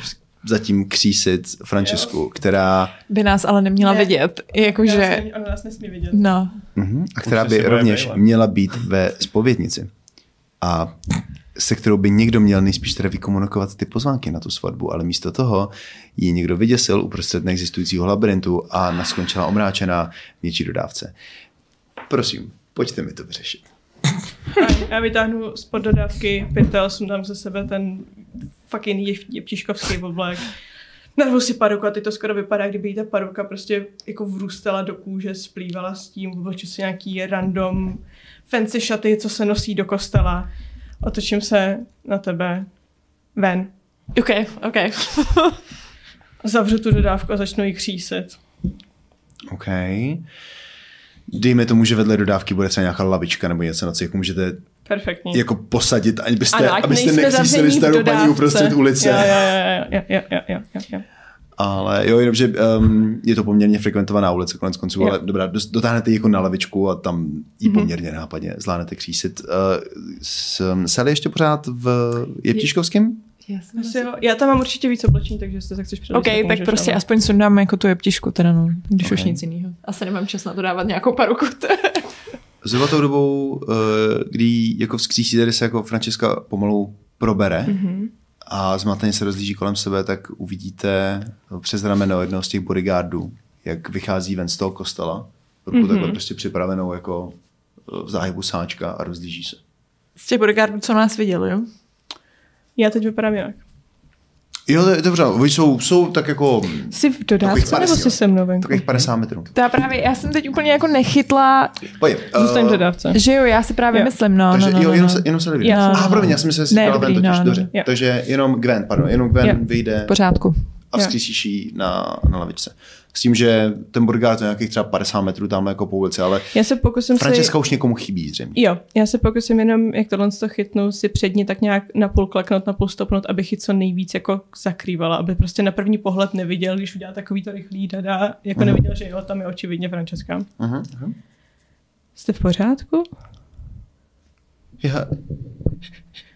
zatím křísit Francesku, která, By nás ale neměla Ne. vidět. Jakože, Ona nás nesmí vidět. no. mhm, a která by rovněž brýle. měla být ve spovědnici. A se kterou by někdo měl nejspíš teda vykomunikovat ty pozvánky na tu svatbu, ale místo toho ji někdo vyděsil uprostřed neexistujícího labirintu a naskončila omráčená v něčí dodávce. Prosím, pojďte mi to vyřešit. Já vytáhnu spod dodávky pytel, sundám ze sebe ten fucking jev- jeptiškovský oblek. Narvu si paruku a teď to skoro vypadá, kdyby jí ta paruka prostě jako vrůstala do kůže, splývala s tím, obleču si nějaký random fancy šaty, co se nosí do kostela. Otočím se na tebe ven. OK, OK. Zavřu tu dodávku a začnu ji křísit. OK. Dejme tomu, že vedle dodávky bude třeba nějaká lavička nebo něco, na co jako můžete Perfektní. jako posadit, abyste, Ano, ať abyste nekřísili starou paní uprostřed ulice. Jo, jo, jo, jo, jo, jo, jo. Ale jo, jenom, že um, je to poměrně frekventovaná ulice konec konců, Jo. ale dobrá, dotáhnete ji jako na lavičku a tam ji Mhm. poměrně nápadně zvládnete křísit. Uh, s, ještě pořád v Jeptiškovském? Asi jo. Já tam mám určitě víc oblečení, takže jestli se chceš předat. OK, tak prostě aspoň sundám jako tu jeptišku teda, no, když už Ok. nic jiného. Asi nemám čas na to dávat nějakou paruku. [LAUGHS] Zhruba tou dobou, uh, kdy jako vzkřísíte, kdy se jako Francesca pomalu probere mm-hmm. a zmateně se rozlíží kolem sebe, tak uvidíte přes rameno jednoho z těch bodyguardů, jak vychází ven z toho kostela, ruku mm-hmm. takhle prostě připravenou jako eh, v záhybu sáčka a rozlíží se. Z těch bodyguardů, co nás viděl, jo? Já teď vypadám jinak. Jo, to je dobře, oni jsou, jsou tak jako... Jsi v dodávce nebo 50, jsi se mnou venku? Takových 50 metrů. To já právě, já jsem teď úplně jako nechytla, Pojď, Zůstaň v eh, dodávce. že jo, já si právě Jo. myslím, no, Takže no, no, jo, no, jenom no. se, jenom se nevidí. Jo, no, Ah, no. promiň, já jsem říkala dobrý, Ven totiž, no, no, dobře. jo. Takže jenom Gwen, pardon, jenom Gwen Jo. vyjde V pořádku. a jí na, na lavičce. S tím, že ten Borgár to je nějakých třeba 50 metrů tam jako po ulici, ale Já se pokusím si... Francesca už někomu chybí zřejmě. Jo, já se pokusím jenom, jak tohle to chytnu, si předně tak nějak napůl kleknout, napůl stopnout, abych ji co nejvíc jako zakrývala, aby prostě na první pohled neviděl, když udělá takový to rychlý dada, jako Mhm. neviděl, že jo, tam je očividně Francesca. Uh-huh, uh-huh. Jste v pořádku? Já,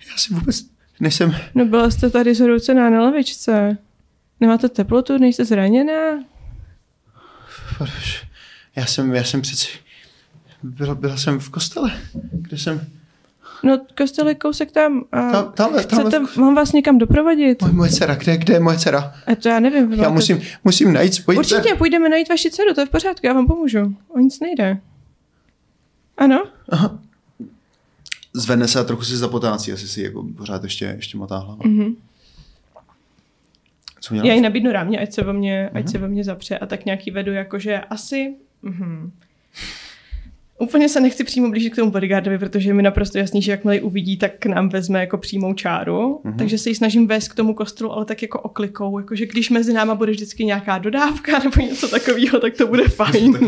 já si vůbec nejsem... No byla jste tady zhroucená na lavičce. Nemáte teplotu, nejste zraněná? Já jsem, já jsem přeci... Byla, byla jsem v kostele, kde jsem... No, kostel je kousek tam. A Tam, tamhle, tamhle. chcete, mám vás někam doprovodit? Moje, moje dcera, kde, kde je moje dcera? A to já nevím. Já musím, musím najít svoji Určitě, dceru. půjdeme najít vaši dceru, to je v pořádku, já vám pomůžu. O nic nejde. Ano? Zvedne se a trochu si zapotácí, asi si jako pořád ještě, ještě motá hlava. Mhm. Co měla? Já jí nabídnu rámě, ať se ve mně, Mhm. ať se ve mně zapře a tak nějaký vedu, jakože asi... Mhm. Úplně se nechci přímo blížit k tomu bodyguardovi, protože je mi naprosto jasný, že jakmile ji uvidí, tak k nám vezme jako přímou čáru. Mhm. Takže se ji snažím vést k tomu kostelu, ale tak jako oklikou, jakože když mezi náma bude vždycky nějaká dodávka [LAUGHS] nebo něco takového, tak to bude [LAUGHS] fajn.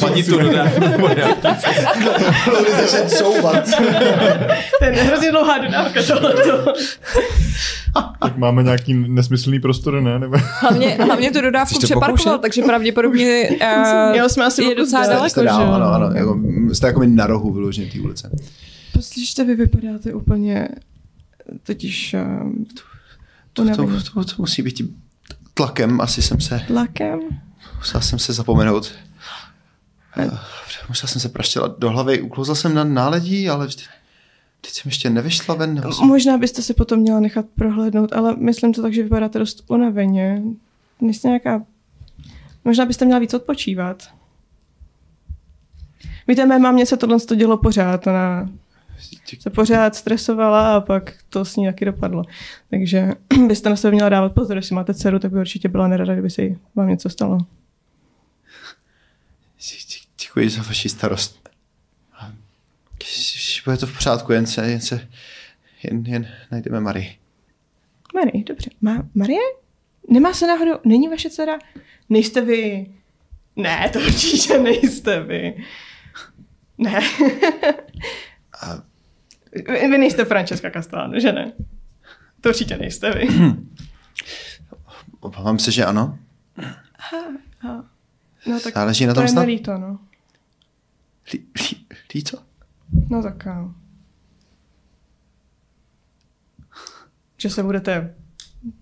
Paní tu dodávku. [LAUGHS] to je hrozně dlouhá dodávka tohleto. Tak máme nějaký nesmyslný prostor, ne? Nebo... Hlavně, hlavně tu dodávku přeparkoval, takže pravděpodně uh, Jo, jsme asi je o kus docela daleko, dál, jo? ano, ano. Jako, jste jako na rohu vyloženě té ulice. Poslyšte, vy vypadáte úplně totiž um, To, to, to, to, musí být tím tlakem. Asi jsem se, tlakem. musel jsem se zapomenout. Eh, Musel jsem se praštělat do hlavy. Uklouzl jsem na náledí, ale vždy, teď jsem ještě nevyšla ven. Jsem... Možná byste se potom měla nechat prohlédnout, ale myslím to tak, že vypadáte dost unaveně. Nejste nějaká... Možná byste měla víc odpočívat. Víte, mé mámě se tohle to dělo pořád. Ona se pořád stresovala a pak to s ní taky dopadlo. Takže [CLEARS THROAT] byste na sebe měla dávat pozor, jestli máte dceru, tak by určitě byla nerada, kdyby se jí vám něco stalo. Dě- Děkuji za vaši starost. Bude to v pořádku, jen se, jen se, jen, jen najdeme Marii. Marie, dobře. Má Marie? Nemá se náhodou, není vaše dcera? Nejste vy? Ne, to určitě nejste vy. Ne. A vy, nejste Francesca Castellano, že ne? To určitě nejste vy. obávám se, že ano. No tak Záleží na to tom je snad. líto, no. Lí, lí, líto? No tak jo. Že se budete,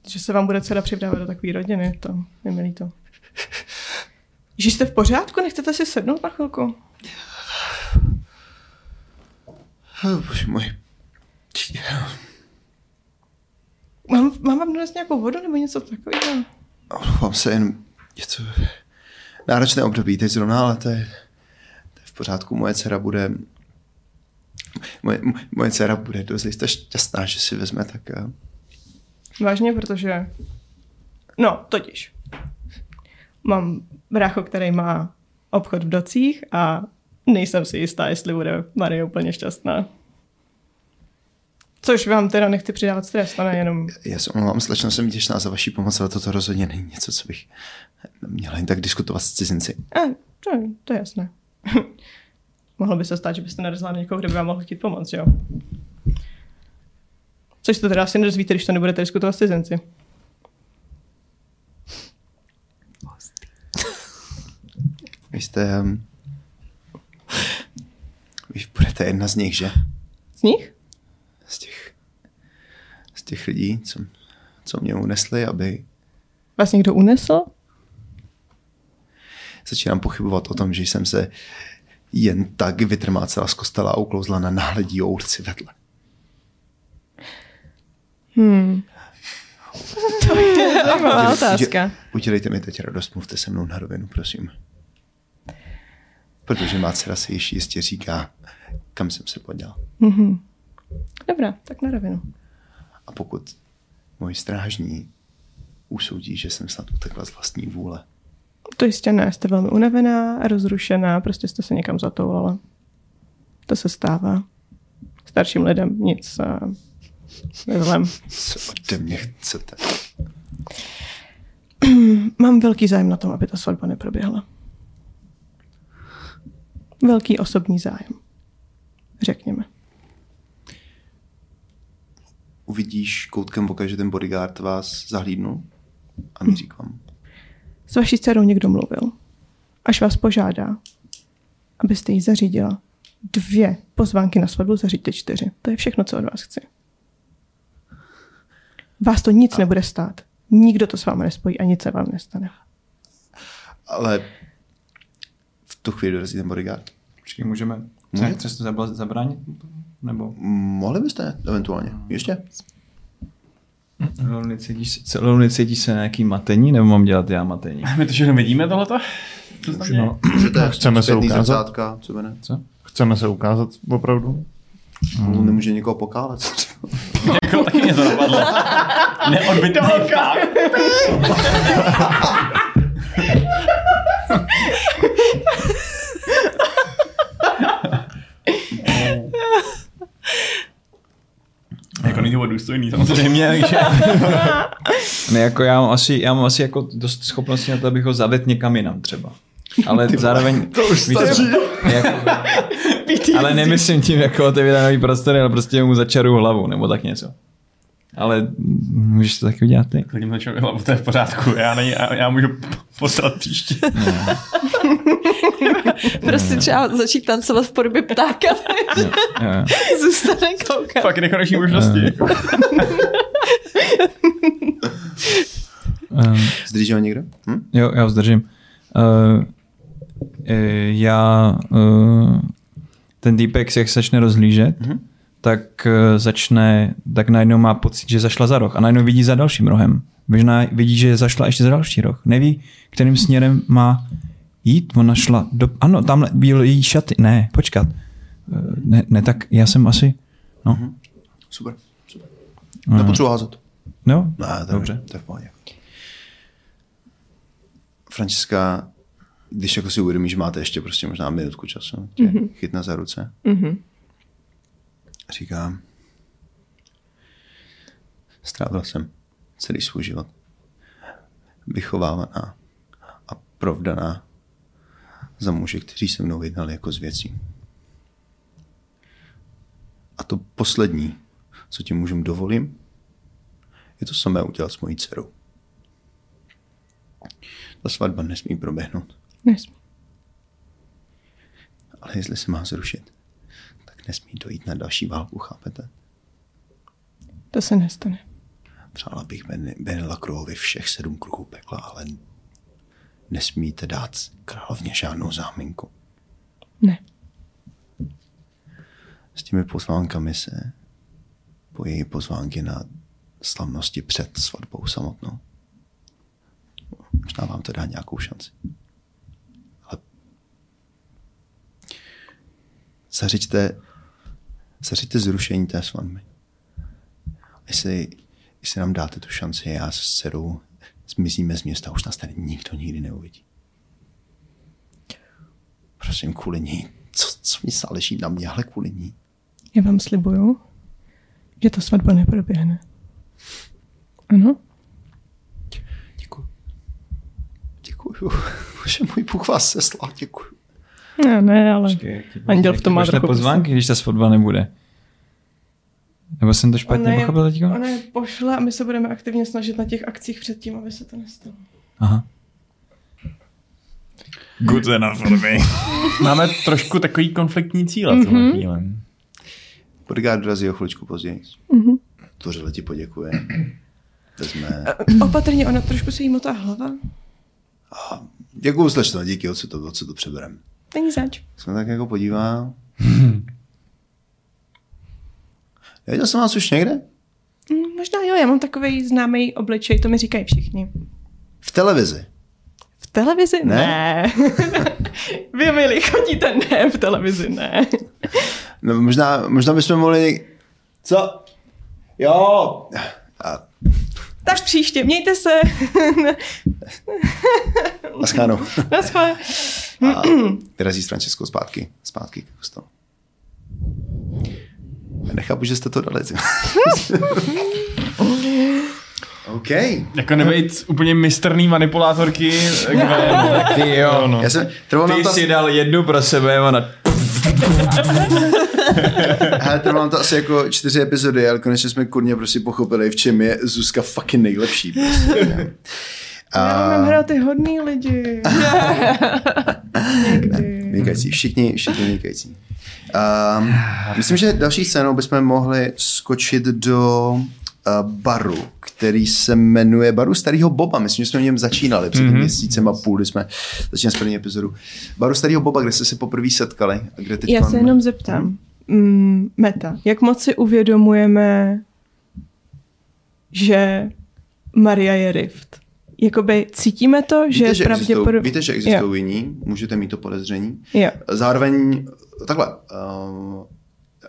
že se vám bude dcera připravovat do takové rodiny, to je mi líto. Že jste v pořádku? Nechcete si sednout na chvilku? Oh, bože můj. Mám, mám vám donést nějakou vodu nebo něco takového? Omlouvám se jen něco náročné období teď zrovna, ale to je, to je v pořádku. Moje dcera bude moje, moje dcera bude dozajista šťastná, že si vezme tak eh, Vážně, protože... No, totiž. Mám brácho, který má obchod v docích a nejsem si jistá, jestli bude Marie úplně šťastná. Což vám teda nechci přidávat stres, to nejenom... Já se omlouvám, slečno, jsem vděčná za vaši pomoc, ale toto rozhodně není něco, co bych měla jen tak diskutovat s cizinci. A, to, to je jasné. [LAUGHS] Mohlo by se stát, že byste narazila na někoho, kdo by vám mohl chtít pomoct, jo? Což to teda asi nedozvíte, když to nebudete diskutovat s cizinci. Vy jste... Um, vy budete jedna z nich, že? Z nich? Z těch, z těch lidí, co, co mě unesli, aby Vás někdo unesl? začínám pochybovat o tom, že jsem se jen tak vytrmácela z kostela a uklouzla na náhledí o ulici vedle. Hmm. to je zajímavá otázka. Udělejte, udělejte mi teď radost, mluvte se mnou na rovinu, prosím. Protože má dcera si již jistě říká, kam jsem se podělal. Mhm. Dobrá, tak na rovinu. A pokud můj strážní usoudí, že jsem snad utekla z vlastní vůle. To jistě ne, jste velmi unavená, rozrušená, prostě jste se někam zatoulala. To se stává. Starším lidem nic uh, nezlem. Co ode mě chcete? [CLEARS THROAT] Mám velký zájem na tom, aby ta svatba neproběhla. Velký osobní zájem. Řekněme. Uvidíš koutkem oka, že ten bodyguard vás zahlídnul a míří k vám. S vaší dcerou někdo mluvil. Až vás požádá, abyste jí zařídila dvě pozvánky na svatbu, zaříďte čtyři. To je všechno, co od vás chci. Vás to nic nebude stát. Nikdo to s vámi nespojí a nic se vám nestane. Ale v tu chvíli dorazí ten bodyguard. Počkej, můžeme Může? Chceš to zabránit? Nebo Mohli byste eventuálně. Ještě? Lou, necítíš, se- Lou, necítíš se nějaký matení, nebo mám dělat já matení? My to všechno vidíme tohleto? No, [CLEARS THROAT] Můžete chceme se ukázat? zrcátka, co by ne? Co? Chceme se ukázat opravdu? Hmm. Nemůže někoho pokálet. Jako taky mě to napadlo. Neodbitný [LAUGHS] [LAUGHS] [LAUGHS] to důstojný samozřejmě, [LAUGHS] takže... [LAUGHS] Ne, jako já mám asi, já mám asi jako dost schopnosti na to, abych ho zavedl někam jinam třeba. Ale zároveň... To už jako, [LAUGHS] ale nemyslím tím jako otevírat nový prostory, ale prostě mu začaruju hlavu, nebo tak něco. Ale můžeš to taky udělat ty. Klidím začal hlavu, to je v pořádku. Já, nej, já, já můžu posrat příště. [LAUGHS] Prostě třeba začít tancovat v podobě ptáka, [LAUGHS] zůstane koukat. Fakt nekoneční možnosti. Um, [LAUGHS] Zdrží ho někdo? Hm? jo, já ho zdržím. Uh, já uh, ten týpek, jak se začne rozhlížet, Mhm. Tak uh, začne, tak najednou má pocit, že zašla za roh a najednou vidí za dalším rohem. Možná vidí, že zašla ještě za další roh. Neví, kterým směrem má jít. Ona šla do... Ano, tamhle byl její šaty. Ne, počkat. Eh, Ne, ne, tak já jsem asi... No, Super. super. Mhm. Nepotřebuji házet. no, Ne, to dobře. To je v pohodě. Franciska, když jako si uvědomí, že máte ještě prostě možná minutku času, tě mm-hmm. chytne za ruce, Mhm. Říká, strávil jsem celý svůj život vychovávaná a provdaná za muže, kteří se mnou jednali jako z věcí. A to poslední, co ti můžem dovolím, je to samé udělat s mojí dcerou. Ta svatba nesmí proběhnout, Nesmí. ale jestli se má zrušit, nesmí dojít na další válku, chápete? To se nestane. Přála bych Ben- Benelakrovovi všech sedm kruhů pekla, ale nesmíte dát královně žádnou záminku. Ne. S těmi pozvánkami se pojí pozvánky na slavnosti před svatbou samotnou. Možná vám to dá nějakou šanci. Ale zařiďte, zařiďte zrušení té svatby. Jestli, jestli nám dáte tu šanci, já s dcerou zmizíme z města, už nás tady nikdo nikdy neuvidí. Prosím, kvůli ní. Co, co mi záleží na mě, ale kvůli ní. Já vám slibuju, že ta svatba neproběhne. Ano? Děkuju. Děkuju. [LAUGHS] Bože můj Bůh vás seslal, děkuju. Ne, ne, ale Anděl v tom má trochu pozvánky, když ta svatba nebude. Nebo jsem to špatně Ona je- pochopil teďko? Ona je pošle a my se budeme aktivně snažit na těch akcích předtím, aby se to nestalo. Aha. Good enough for me. [LAUGHS] Máme trošku takový konfliktní cíle mm-hmm. tohle chvíle. Bodyguard dorazí o chviličku později. Mhm. Tvořile ti poděkuje. Vezme. Opatrně, ona trošku se jí motá hlava. Děkuju, slečno, díky, od co to, od co to přeberem. Není zač. Jsme tak jako podívá. [LAUGHS] Viděl jsem vás už někde? Mm, Možná jo, já mám takový známý obličej, to mi říkají všichni. V televizi. V televizi? Ne. Ne. [LAUGHS] Vy, milí, chodíte? Ne, v televizi ne. No, možná, možná bychom mohli... Co? Jo. A Tak příště, mějte se. [LAUGHS] Naschánou. Naschle. A vyrazí s Franceskou zpátky, zpátky k kostelu. Já nechápu, že jste to dali. [LAUGHS] OK. Jako nebejt úplně mistrný manipulátorky. Gwen, [LAUGHS] Ty jo. no. Já jsem, trvalo nám Ty to, si dal jednu pro sebe, ona... [LAUGHS] hele, trvalo nám to asi jako čtyři epizody, ale konečně jsme kurně prostě pochopili, v čem je Zuzka fucking nejlepší. Prostě. Já mám hrát ty hodný lidi. [LAUGHS] Někdy. Vynikající, všichni, všichni vynikající. Um, myslím, že další scénou bychom mohli skočit do uh, baru, který se jmenuje Baru Starého Boba. Myslím, že jsme v něm začínali před mm-hmm. měsícem a půl, kdy jsme začínali s první epizodu. Baru Starého Boba, kde jste se poprvé setkali. A kde teď Já se jenom zeptám. Mm, meta, jak moc si uvědomujeme, že Maria je Rift? Jakoby cítíme to, že Víte, že pravděpodobně... víte, že existují jiní, můžete mít to podezření. Jo. Zároveň, takhle, uh,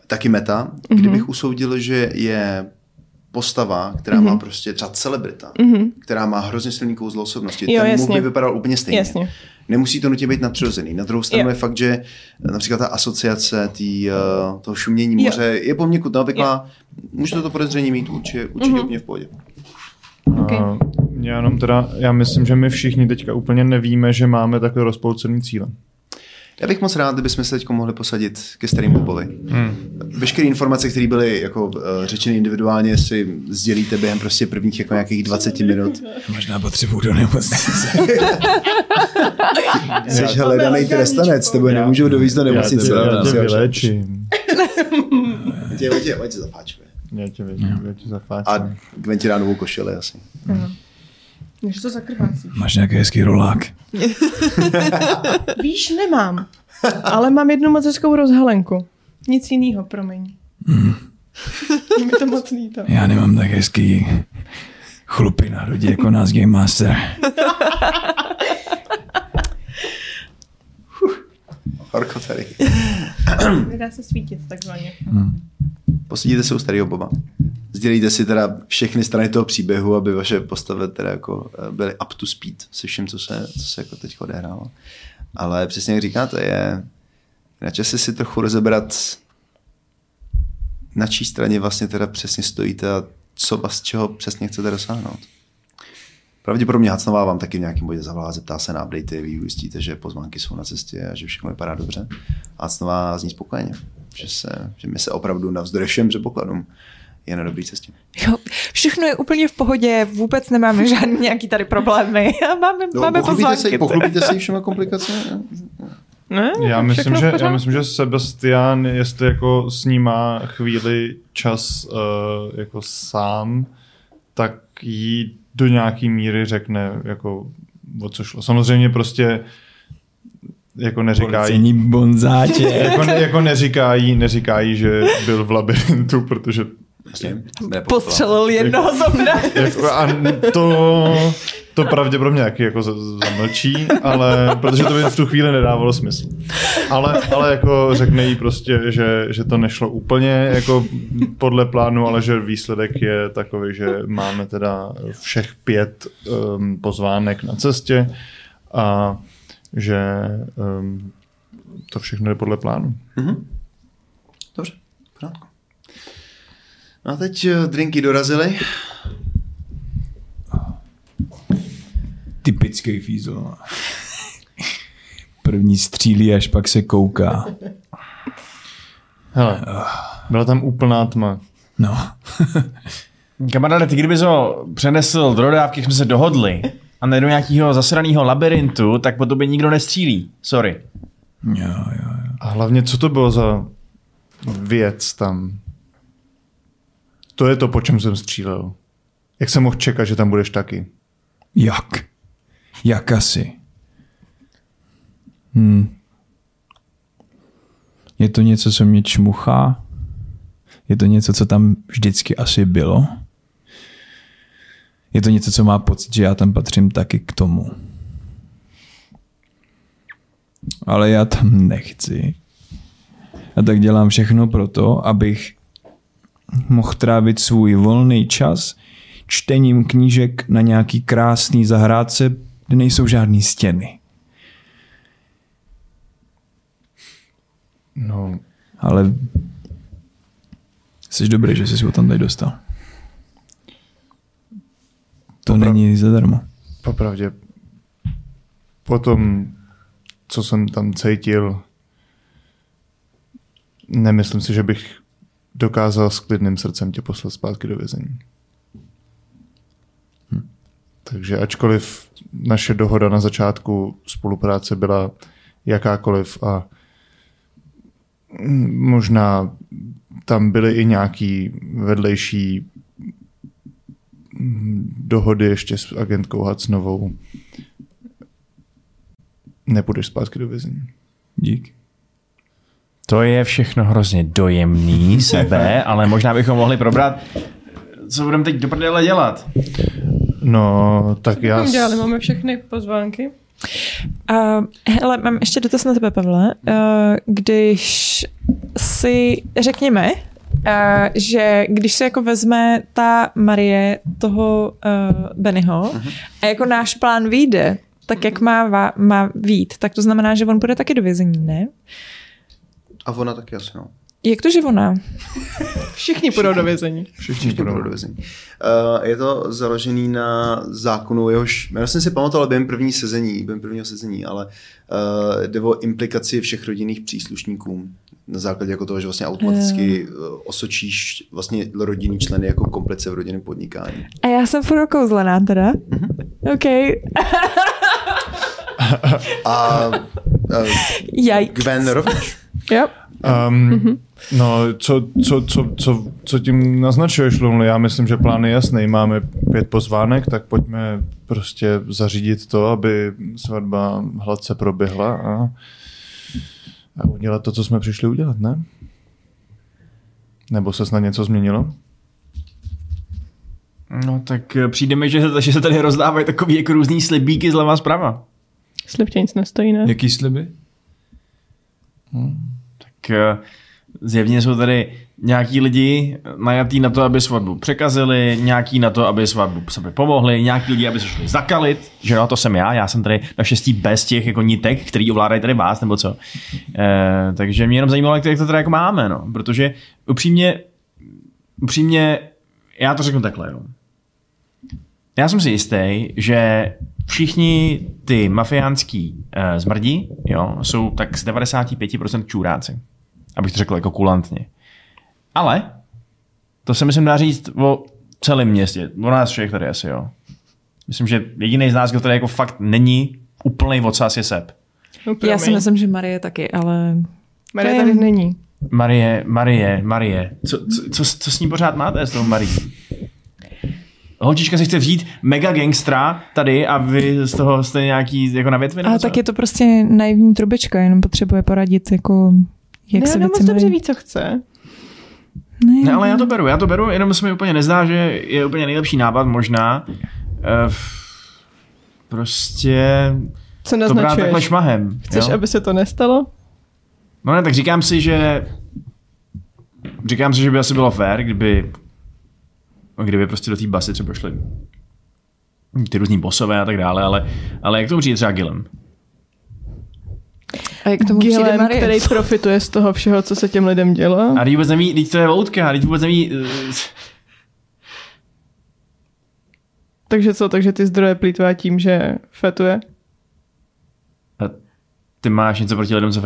taky meta, Mhm. kdybych usoudil, že je postava, která Mhm. má prostě třeba celebrita, která má hrozně silný kouzlo osobnosti, Jo, ten jasně. by vypadal úplně stejně. Jasně. Nemusí to nutně být nadpřirozený. Na druhou stranu Jo. je fakt, že například ta asociace tý, uh, toho šumění Jo. moře je poměkud neobvyklá. Můžete to podezření mít určitě, určitě Mhm. úplně v pohodě. Okay. A já jenom teda, já myslím, že my všichni teďka úplně nevíme, že máme takhle rozpolcený cíle. Já bych moc rád, kdybychom se teď mohli posadit ke starým Bobovi. Hmm. Veškeré informace, které byly jako uh, řečeny individuálně, si sdělíte během prostě prvních jako nějakých 20 minut. Možná potřebuju do nemocnice. [LAUGHS] Jsi hledaný trestanec, tebe nemůžu dovízt do nemocnice. Já tě, já Asi tě. Tě, tě, tě, tě zapáčuje. Já tě, já tě A ti dá novou košili asi. Že to zakrvácí. Máš nějaký hezký rolák? [LAUGHS] Víš, nemám. Ale mám jednu moc hezkou rozhalenku. Nic jiného, promiň. Je mi to moc líto. Já nemám tak hezký chlupy na hrudi jako nás Game Master. Horko tady. Nedá se svítit takzvaně. Posadíte se u starého Boba. Sdělíte si teda všechny strany toho příběhu, aby vaše postavy teda jako eh, byly up to speed se vším, co se, co se jako teď odehrálo. Ale přesně jak říkáte, je na čase si trochu rozebrat na čí straně vlastně teda přesně stojíte a co vás čeho přesně chcete dosáhnout. Pravděpodobně Hacnová vám taky v nějakém bodě zavolá, zeptá se na updaty, vy ujistíte, že pozvánky jsou na cestě a že všechno vypadá dobře. Hacnová zní spokojeně, že, se, že my se opravdu navzdory všem předpokladům je na dobré cestě. Jo, všechno je úplně v pohodě, vůbec nemáme [LAUGHS] žádný nějaký tady problémy. máme, No, máme pochlubíte, pozvánky. se, pochlubíte se všema komplikacemi? Ne? Já všechno myslím, že, já myslím, že Sebastian, jestli jako s ním má chvíli čas uh, jako sám, tak jí do nějaký míry řekne, jako o co šlo. Samozřejmě prostě jako neříká jí, bonzáče. jako, jako neříká jí, neříká jí, že byl v labirintu, protože Jasně. Postřelil jednoho zobra. jako, a to, to pravděpodobně jaký jako zamlčí, ale protože to by v tu chvíli nedávalo smysl. Ale, ale jako řekne jí prostě, že, že to nešlo úplně jako podle plánu, ale že výsledek je takový, že máme teda všech pět um, pozvánek na cestě a že um, to všechno je podle plánu. Dobře, v pořádku. No a teď eh, drinky dorazily. Typický fízl. První střílí, až pak se kouká. Hele, byla tam úplná tma. No. Kamaráde, ty kdybys ho přenesl do dodávky, jsme se dohodli a ne do nějakého zasraného labirintu, tak po tobě nikdo nestřílí. Sorry. Jo, jo, jo. A hlavně, co to bylo za věc tam? To je to, po čem jsem střílel. Jak jsem mohl čekat, že tam budeš taky? Jak? Jak asi? Hm. Je to něco, co mě čmuchá? Je to něco, co tam vždycky asi bylo? Je to něco, co má pocit, že já tam patřím taky k tomu. Ale já tam nechci. A tak dělám všechno pro to, abych mohl trávit svůj volný čas čtením knížek na nějaký krásný zahrádce, kde nejsou žádný stěny. No, Ale jsi dobrý, že jsi si ho tam tady dostal. To Opravdu. není zadarmo. popravdě, po tom, co jsem tam cítil, nemyslím si, že bych dokázal s klidným srdcem tě poslat zpátky do vězení. Takže ačkoliv naše dohoda na začátku spolupráce byla jakákoliv a možná tam byly i nějaký vedlejší dohody ještě s agentkou Hacnovou. Nepůjdeš zpátky do vězení. Dík. To je všechno hrozně dojemný sebe, [LAUGHS] ale možná bychom mohli probrat, co budeme teď do prdele dělat. No, tak já... Já s- dělali, máme všechny pozvánky. Uh, hele, mám ještě dotaz na tebe, Pavle. Uh, když si, řekněme, uh, že když se jako vezme ta Marie toho uh, Bennyho a jako náš plán vyjde, tak jak má, má vít, tak to znamená, že on půjde taky do vězení, ne? A ona taky asi, no. Jak to, že ona? [LAUGHS] Všichni půjdou do vězení. Všichni půjdou do vězení. Uh, je to založený na zákonu, jehož, já jsem si pamatoval během první sezení, během prvního sezení, ale uh, jde o implikaci všech rodinných příslušníků na základě jako toho, že vlastně automaticky uh, osočíš vlastně rodinný členy jako komplice v rodinném podnikání. A já jsem furt okouzlená teda. OK. A [LAUGHS] uh, Jaj. Gwen rovněž. Jo. Um, no, co, co, co, co, co tím naznačuješ, Lonely? Já myslím, že plán je jasný. Máme pět pozvánek, tak pojďme prostě zařídit to, aby svatba hladce proběhla a, a udělat to, co jsme přišli udělat, ne? Nebo se snad něco změnilo? No tak eh, přijde mi, že se, že se tady rozdávají takový jako různý slibíky zleva zprava. Slib tě nic nestojí, ne? Jaký sliby? Tak eh, zjevně jsou tady nějaký lidi najatý na to, aby svatbu překazili, nějaký na to, aby svatbu sobě pomohli, nějaký lidi, aby se šli zakalit, že no, to jsem já, já jsem tady naštěstí bez těch jako nitek, který ovládají tady vás, nebo co. E, takže mě jenom zajímalo, jak to, teda jako máme, no, protože upřímně, upřímně, já to řeknu takhle, jo. Já jsem si jistý, že všichni ty mafiánský uh, zmrdí, jo, jsou tak z 95% čůráci. Abych to řekl jako kulantně. Ale to se myslím dá říct o celém městě. O nás všech tady asi, jo. Myslím, že jediný z nás, kdo tady jako fakt není úplný odsaz je Seb. No, Já si myslím, že Marie taky, ale... Marie tady není. Marie, Marie, Marie. Co, co, co, co s ní pořád máte s tou Marí? Holčička si chce vzít mega gangstra tady a vy z toho jste nějaký jako na větvi? Ale co? tak je to prostě naivní trubička, jenom potřebuje poradit, jako, jak ne, se věci moc dobře ví, co chce. Ne, Ne, ale já to beru, já to beru, jenom se mi úplně nezdá, že je úplně nejlepší nápad možná. Uh, prostě Co to brát takhle naznačuješ? šmahem. Chceš, jo? aby se to nestalo? No ne, tak říkám si, že říkám si, že by asi bylo fér, kdyby kdyby prostě do té basy třeba šli ty různý bosové a tak dále, ale, ale jak to přijde třeba Gilem? A jak tomu přijde Gilem, Marie? který profituje z toho všeho, co se těm lidem dělo. A teď vůbec neví, teď to je loutka, teď vůbec neví, eh, Takže co, takže ty zdroje plýtvá tím, že fetuje? a ty máš něco proti lidem, co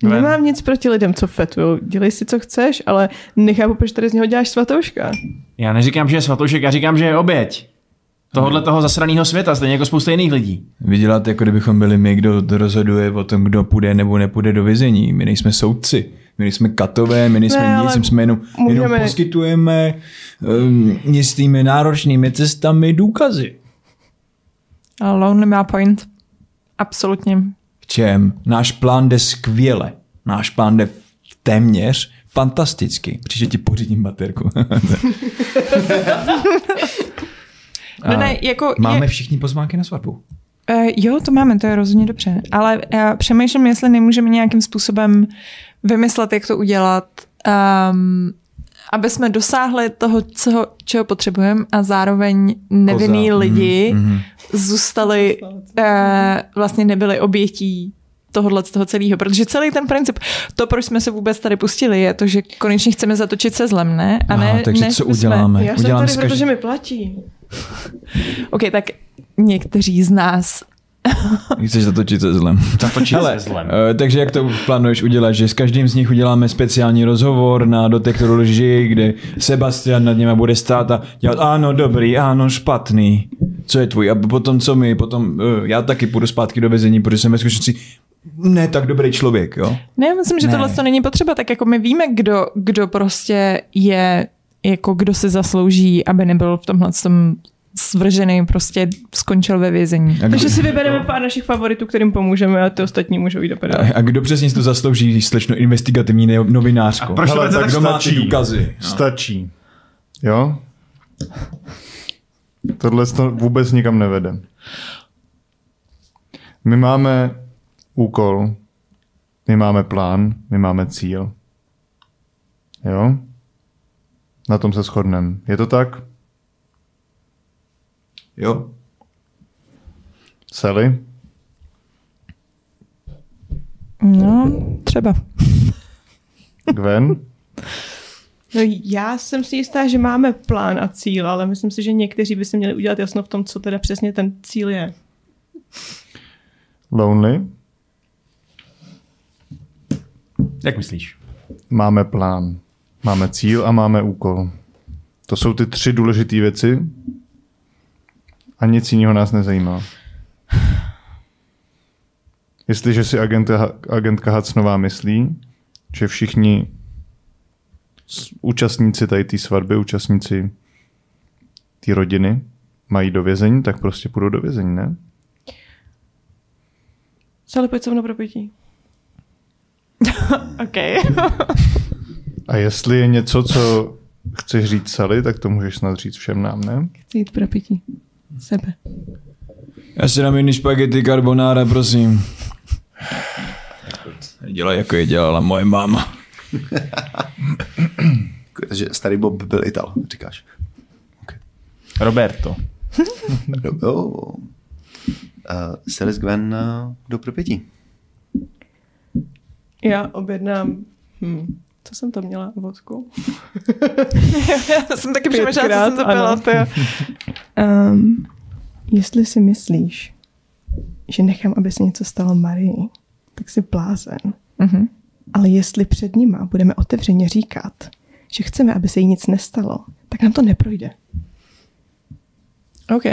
fetujou? Nemám nic proti lidem, co fetují. Dělej si, co chceš, ale nechápu, proč tady z něho děláš svatouška. Já neříkám, že je svatoušek, já říkám, že je oběť. Tohodle toho zasraného světa, stejně jako spousta jiných lidí. Vy děláte, jako kdybychom byli my, kdo rozhoduje o tom, kdo půjde nebo nepůjde do vězení. My nejsme soudci. My nejsme katové, my nejsme Ne, nic, my jsme jenom, můžeme- jenom poskytujeme um, jistými náročnými cestami důkazy. A Lonely má point. Absolutně. V čem? Náš plán jde skvěle. Náš plán jde téměř fantasticky. Příště ti pořídím baterku. [LAUGHS] No ne, jako... Máme je, všichni pozvánky na svatbu. uh, jo, to máme, to je rozhodně dobře. Ale já přemýšlím, jestli nemůžeme nějakým způsobem vymyslet, jak to udělat, um, aby jsme dosáhli toho, co, čeho potřebujeme a zároveň nevinný Koza. lidi Mhm, mhm. zůstali, eh, vlastně nebyli obětí tohohle z toho celého, protože celý ten princip, to, proč jsme se vůbec tady pustili, je to, že konečně chceme zatočit se zlem, ne? A ne Aha, takže ne, co jsme- uděláme? Já jsem Udělám tady, si protože mi platí. OK, tak někteří z nás [LAUGHS] Chceš zatočit se zlem. Zatočit Hele, se zlem. eh, takže jak to plánuješ udělat, že s každým z nich uděláme speciální rozhovor na detektoru lži, kde Sebastian nad něma bude stát a dělat ano, dobrý, ano, špatný. Co je tvůj? A potom co my? Potom uh, já taky půjdu zpátky do vězení, protože jsem ve ne tak dobrý člověk, jo? Ne, já myslím, že Ne. tohle to není potřeba, tak jako my víme, kdo, kdo prostě je, jako kdo si zaslouží, aby nebyl v tomhle tom svržený, prostě skončil ve vězení. A Takže si vybereme pár našich favoritů, kterým pomůžeme a ty ostatní můžou jít do prdele. a kdo přesně si to zaslouží, slečno investigativní novinářko? A proč to Hele, tak tak kdo má ty stačí. důkazy? No. Stačí. Jo? Tohle to vůbec nikam nevede. My máme úkol, my máme plán, my máme cíl. Jo? Na tom se shodneme. Je to tak? Jo? Sally? No, třeba. Gwen? No já jsem si jistá, že máme plán a cíl, ale myslím si, že někteří by si měli udělat jasno v tom, co teda přesně ten cíl je. Lonely? Jak myslíš? Máme plán, máme cíl a máme úkol. To jsou ty tři důležité věci a nic jiného nás nezajímá. Jestliže si agenta, agentka Hacnová myslí, že všichni účastníci tady té svatby, účastníci té rodiny mají do vězení, tak prostě půjdou do vězení, ne? Sali, pojď se mnou pro pití. [LAUGHS] OK. [LAUGHS] A jestli je něco, co chceš říct Sally, tak to můžeš snad říct všem nám, ne? Chci jít pro pití. Sebe. Já si dám jiný spaghetti carbonara, prosím. Dělá jako je dělala moje máma. Takže starý Bob byl Ital, říkáš. Roberto. [LAUGHS] Jo. Uh, Celis Gwen uh, do propětí. Já objednám... Hm. Co jsem to měla? Vodku? [LAUGHS] Já jsem taky přemýšlela, co jsem to byla. To. Um, jestli si myslíš, že nechám, aby se něco stalo Marii, tak si blázen. Mhm. Ale jestli před nima budeme otevřeně říkat, že chceme, aby se jí nic nestalo, tak nám to neprojde. OK.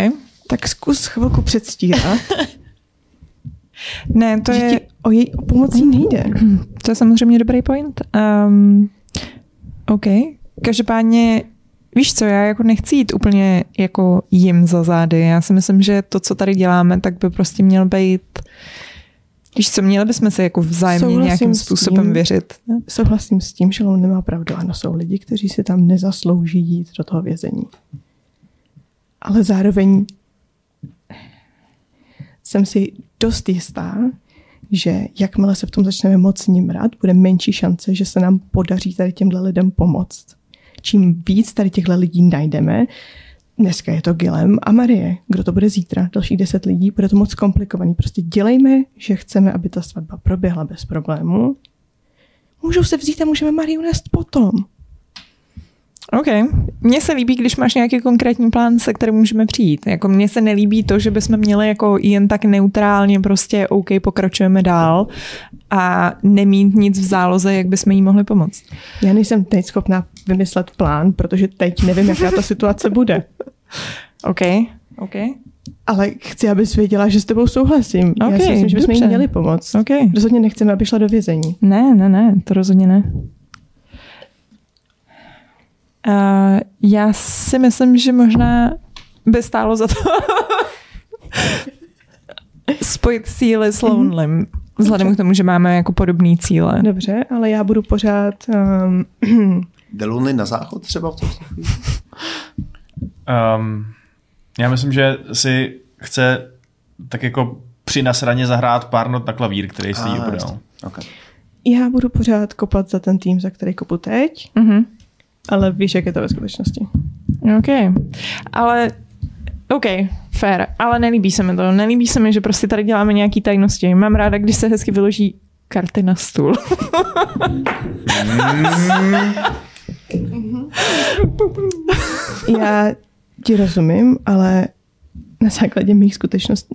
Tak zkus chvilku předstírat, [LAUGHS] Ne, to že je, ti o její o pomocí nejde. [CLEARS THROAT] to je samozřejmě dobrý point. Um, OK. Každopádně, víš co, já jako nechci jít úplně jako jim za zády. Já si myslím, že to, co tady děláme, tak by prostě měl být Víš co, měli bychom se jako vzájemně Souhlasím nějakým způsobem tím. věřit. Ne? Souhlasím s tím, že on nemá pravdu. Ano, jsou lidi, kteří si tam nezaslouží jít do toho vězení. Ale zároveň jsem si dost jistá, že jakmile se v tom začneme moc nimrat, bude menší šance, že se nám podaří tady těmhle lidem pomoct. Čím víc tady těchto lidí najdeme, dneska je to Gilem a Marie, kdo to bude zítra, dalších deset lidí, bude to moc komplikovaný. Prostě dělejme, že chceme, aby ta svatba proběhla bez problému. Můžou se vzít a můžeme Marie unést potom. OK. Mně se líbí, když máš nějaký konkrétní plán, se kterým můžeme přijít. Jako mně se nelíbí to, že bychom měli jako jen tak neutrálně prostě OK, pokračujeme dál a nemít nic v záloze, jak bychom jí mohli pomoct. Já nejsem teď schopná vymyslet plán, protože teď nevím, jaká ta situace bude. [LAUGHS] OK. OK. Ale chci, abys věděla, že s tebou souhlasím. Já Ok, si myslím, že bychom jí měli pomoct. OK. Rozhodně nechceme, aby šla do vězení. Ne, ne, ne, to rozhodně ne. Uh, já si myslím, že možná by stálo za to [LAUGHS] spojit síly s Lonelym, vzhledem k tomu, že máme jako podobný cíle. Dobře, ale já budu pořád... Um, [CLEARS THROAT] Jde Lonely na záchod třeba v tom? Um, [LAUGHS] já myslím, že si chce tak jako při nasraně zahrát pár not na klavír, který stojí Ah. Okay. já budu pořád kopat za ten tým, za který kopu teď. Mhm. Ale víš, jak je to ve skutečnosti. OK. Ale OK, fair, ale nelíbí se mi to. Nelíbí se mi, že prostě tady děláme nějaký tajnosti. Mám ráda, když se hezky vyloží karty na stůl. [LAUGHS] Já ti rozumím, ale na základě mých,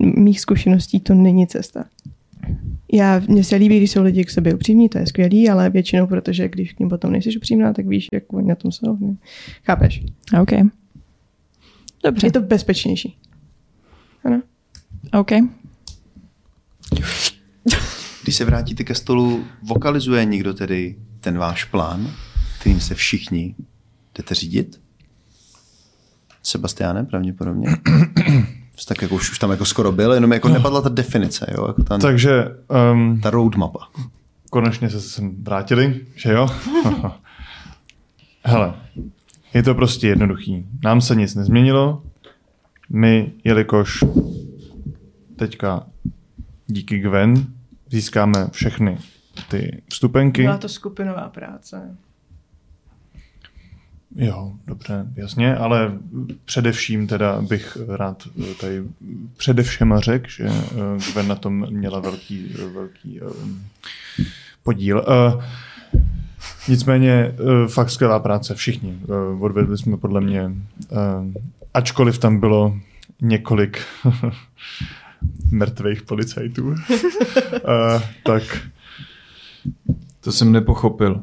mých zkušeností to není cesta. Já, mně se líbí, když jsou lidi k sobě upřímní, to je skvělý, ale většinou, protože když k ním potom nejsi upřímná, tak víš, jak oni na tom jsou. Ne? Chápeš? OK. Dobře. Je to bezpečnější. Ano. OK. Když se vrátíte ke stolu, vokalizuje někdo tedy ten váš plán, kterým se všichni jdete řídit? Sebastiáne, pravděpodobně. Tak jako už, už tam jako skoro byl, jenom jako no. nepadla ta definice, jo? Jako ta, Takže... Um, ta roadmapa. Konečně se sem vrátili, že jo? [LAUGHS] Hele, je to prostě jednoduchý. Nám se nic nezměnilo. My, jelikož teďka díky Gwen získáme všechny ty vstupenky. Byla to skupinová práce. Jo, dobře, jasně, ale především teda bych rád tady především řekl, že eh, Gwen na tom měla velký, velký eh, podíl. Nicméně fakt skvělá práce, všichni. Odvedli jsme podle mě, ačkoliv tam bylo několik [LAUGHS] mrtvých policajtů, [LAUGHS] tak... To jsem nepochopil.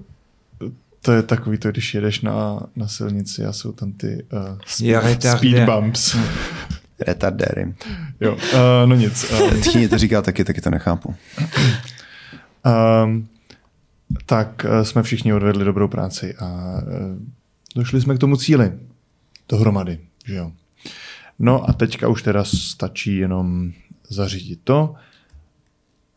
To je takový to, když jedeš na, na silnici a jsou tam ty uh, speed, speed bumps. [LAUGHS] Retardéry. Jo, uh, no nic. Um, Všichni to říká taky, taky to nechápu. Um, [CLEARS THROAT] tak uh, jsme všichni odvedli dobrou práci a uh, došli jsme k tomu cíli. Dohromady, že jo. No a teďka už teda stačí jenom zařídit to,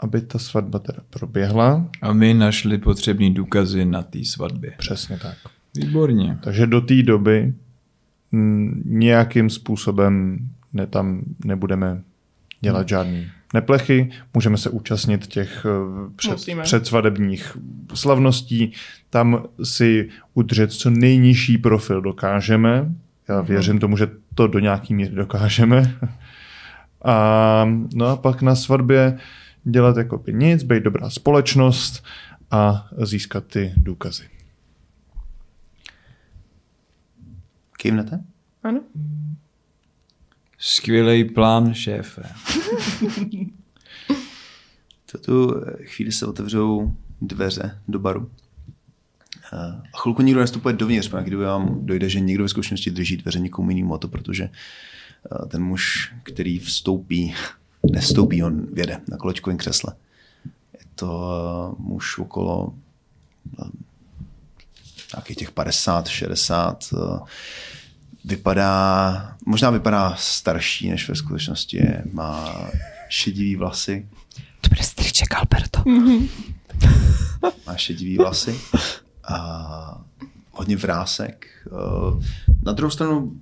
aby ta svatba teda proběhla. A my našli potřební důkazy na té svatbě. Přesně tak. Výborně. Takže do té doby m, nějakým způsobem ne, tam nebudeme dělat hmm. žádný neplechy, můžeme se účastnit těch eh, před, předsvadebních slavností, tam si udržet co nejnižší profil dokážeme. Já hmm. věřím tomu, že to do nějaký míry dokážeme. [LAUGHS] A, no a pak na svatbě dělat jako by nic, být dobrá společnost a získat ty důkazy. Kývnete? Ano. Skvělý plán, šéfe. [LAUGHS] to tu chvíli se otevřou dveře do baru. A chvilku nikdo nestupuje dovnitř, pak kdyby vám dojde, že někdo ve zkušenosti drží dveře někomu jinému, a to protože ten muž, který vstoupí, nestoupí, on věde na kolečkovém křesle. Je to muž okolo nějakých těch 50, 60, vypadá, možná vypadá starší, než ve skutečnosti je. Má šedivý vlasy. To bude striček Alberto. Má šedivý vlasy a hodně vrásek. Na druhou stranu,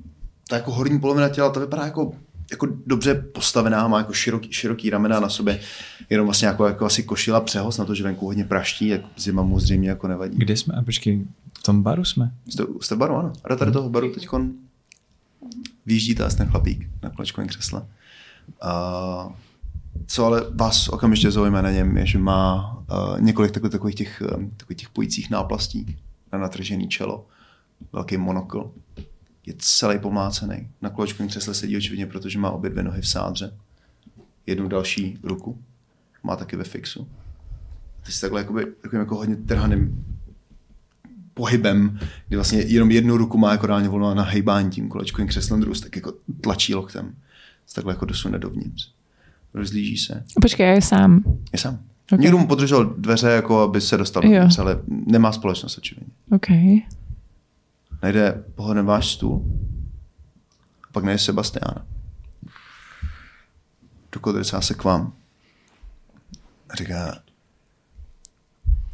ta jako horní polovina těla, to vypadá jako, jako dobře postavená, má jako široký, široký ramena na sobě, jenom vlastně jako, jako asi košila přehoz na to, že venku hodně praští, jak zima mu zřejmě jako nevadí. Kde jsme? A počkej, v tom baru jsme? Jste, jste baru, ano. A tady toho baru teď vyjíždí ten chlapík na kolečkovém křesle. Uh, co ale vás okamžitě zaujme na něm, je, že má uh, několik takových, takových, těch, um, takových těch pojících náplastí na natržený čelo, velký monokl, je celý pomlácený. Na kolečkovém křesle sedí očividně, protože má obě dvě nohy v sádře. Jednu další ruku má taky ve fixu. Ty jsi takhle jakoby, takovým jako hodně trhaným pohybem, kdy vlastně jenom jednu ruku má jako reálně volnou na hejbání tím kolečkovým křeslem, druhou tak jako tlačí loktem. Se takhle jako dosune dovnitř. Rozlíží se. Počkej, je sám. Je sám. Okay. Někdo mu podržel dveře, jako aby se dostal dovnitř, ale nemá společnost očividně. Okay. Najde pohodem váš stůl, pak najde Sebastiana. Dokodrcá se k vám. A říká,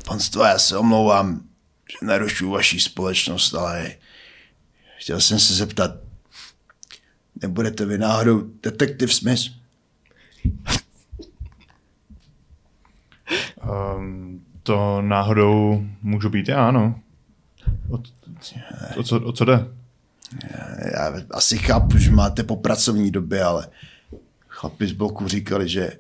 panstvo, já se omlouvám, že narušu vaší společnost, ale chtěl jsem se zeptat, nebudete vy náhodou detektiv Smith? Um, to náhodou můžu být já, ano. O, o, co, o co jde? Já asi chápu, že máte po pracovní době, ale chlapi z bloku říkali, že,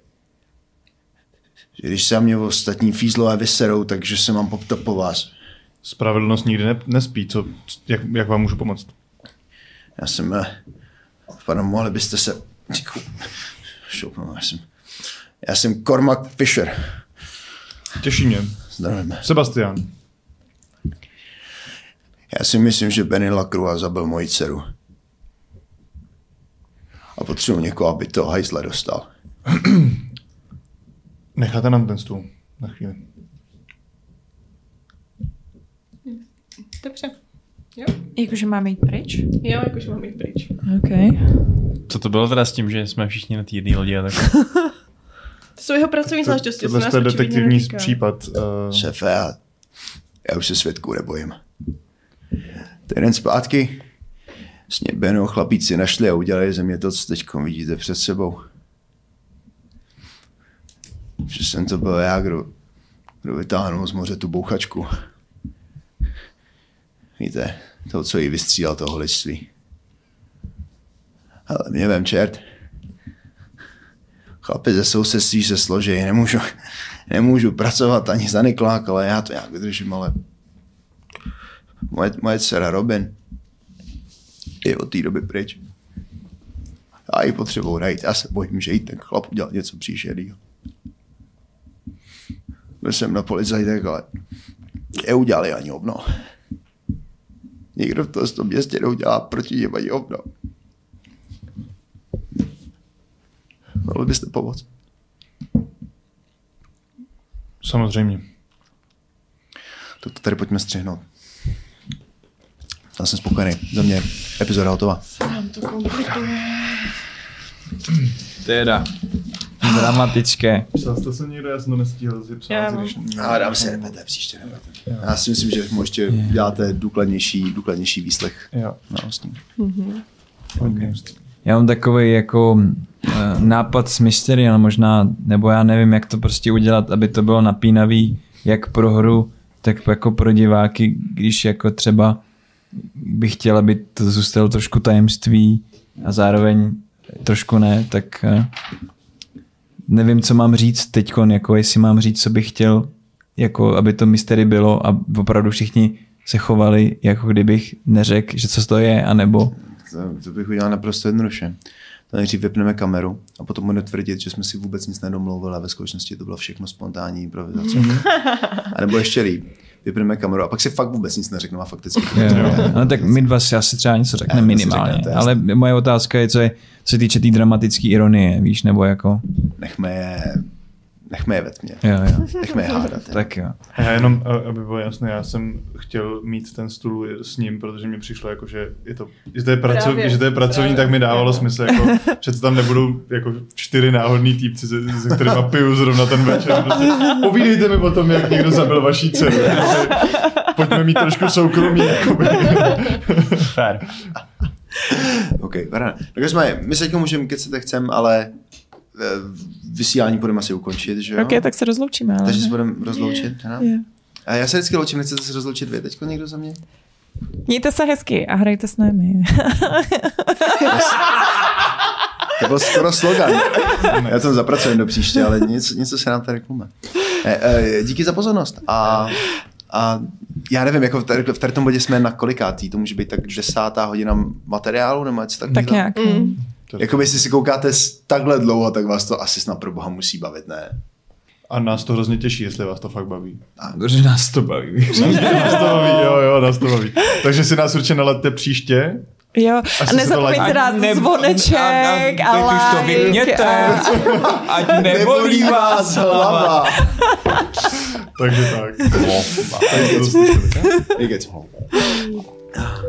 že když se mě ostatní fízlové vyserou, takže se mám poptat po vás. Spravedlnost nikdy ne, nespí. Co, jak, jak vám můžu pomoct? Já jsem, eh, pane, mohli byste se... Šoupnu, já jsem, já jsem Cormac Fisher. Těší mě. Zdravím. Sebastian. Já si myslím, že Benny Lacroix zabil moji dceru. A potřebuji někoho, aby to hajzle dostal. [CLEARS THROAT] Necháte nám ten stůl na chvíli. Dobře. Jo, Jakože máme jít pryč? jo jakože mám jít pryč. OK. Co to bylo teda s tím, že jsme všichni na té jedné lodi a tak? [LAUGHS] To jsou jeho pracovní záležitosti. to nás je detektivní případ. Uh, Šéfe, já, já už se svědků nebojím. Týden zpátky s Beno chlapíci našli a udělali ze mě to, co teď vidíte před sebou. Že jsem to byl já, kdo, kdo vytáhnul z moře tu bouchačku. Víte, to, co jí vystřídal toho lidství. Ale mě vem čert. Chlapi ze sousedství se složí, nemůžu, nemůžu pracovat ani za Niklák, ale já to nějak vydržím, ale moje, moje dcera Robin je od té doby pryč. Já ji potřebuji najít, já se bojím, že jí ten chlap udělal něco příšerného. Byl jsem na policajtech, ale je udělali ani obno. Nikdo v tom- v tom městě neudělá proti něm ani obno. Mohli byste pomoct? samozřejmě. Tak to tady pojďme střihnout. Já jsem spokojený. Za mě epizoda hotová. Nám to komplikuje. Teda. Dramatické. Psal jste se někde, já jsem to nestihl si psát. Když- dám si repete, příště repete. Já si myslím, že mu ještě děláte důkladnější, důkladnější výslech. Jo. No, s tím. Okay. Já mám takový jako uh, nápad s mystery, ale možná, nebo já nevím, jak to prostě udělat, aby to bylo napínavý, jak pro hru, tak jako pro diváky, když jako třeba bych chtěl, aby to zůstalo trošku tajemství a zároveň trošku ne, tak uh, nevím, co mám říct teď, jako jestli mám říct, co bych chtěl, jako aby to mystery bylo a opravdu všichni se chovali, jako kdybych neřekl, že co to je, anebo To, to bych udělal naprosto jednoduše. To nejdřív vypneme kameru a potom bude tvrdit, že jsme si vůbec nic nedomlouvili a ve skutečnosti to bylo všechno spontánní improvizace. a nebo ještě líp. Vypneme kameru a pak si fakt vůbec nic neřeknu a fakticky. No tak my dva si asi třeba něco řekneme minimálně, řeknete, ale moje otázka je, co je, co se týče té tý dramatické ironie, víš, nebo jako, Nechme je, nechme je ve tmě. jo, jo, Nechme je hádat. tak jo. A já jenom, aby bylo jasné, já jsem chtěl mít ten stůl s ním, protože mi přišlo jako, že je to, že to je, pracov, Právě, že to je pracovní, právě. tak mi dávalo smysl, jako, [LAUGHS] přece tam nebudou jako čtyři náhodný týpci, se, se kterými piju zrovna ten večer. Prostě, povídejte mi o tom, jak někdo zabil vaší dceru. [LAUGHS] Pojďme mít trošku soukromí. Jakoby. Fair. OK, paráda. Takže jsme, my se můžeme kecat, jak chcem, ale vysílání budeme asi ukončit, že jo? Ok, tak se rozloučíme. Ale Takže se budeme rozloučit. Hana? Jo. A já se vždycky loučím, nechcete se rozloučit vy teďko někdo za mě? Mějte se hezky a hrajte s námi. [LAUGHS] To byl skoro slogan. Já to zapracujem do příště, ale něco, něco se nám tady klume. Eh, eh, díky za pozornost. A, a já nevím, jako v tady, v tady tom bodě jsme na kolikátý, to může být tak desátá hodina materiálu, nebo něco takového. tak nějak. Mm. Jako jestli si koukáte takhle dlouho, tak vás to asi snad pro boha musí bavit, ne? A nás to hrozně těší, jestli vás to fakt baví. Dobře, nás to baví. [LAUGHS] Nás to baví, jo, jo, nás to baví. Takže si nás určitě nalaďte příště. Jo, a nezapomeňte like- dát Ne- zvoneček a- a, a- teď už to like vypněte. a- [LAUGHS] Ať nebolí vás hlava. [LAUGHS] Takže tak. Tak.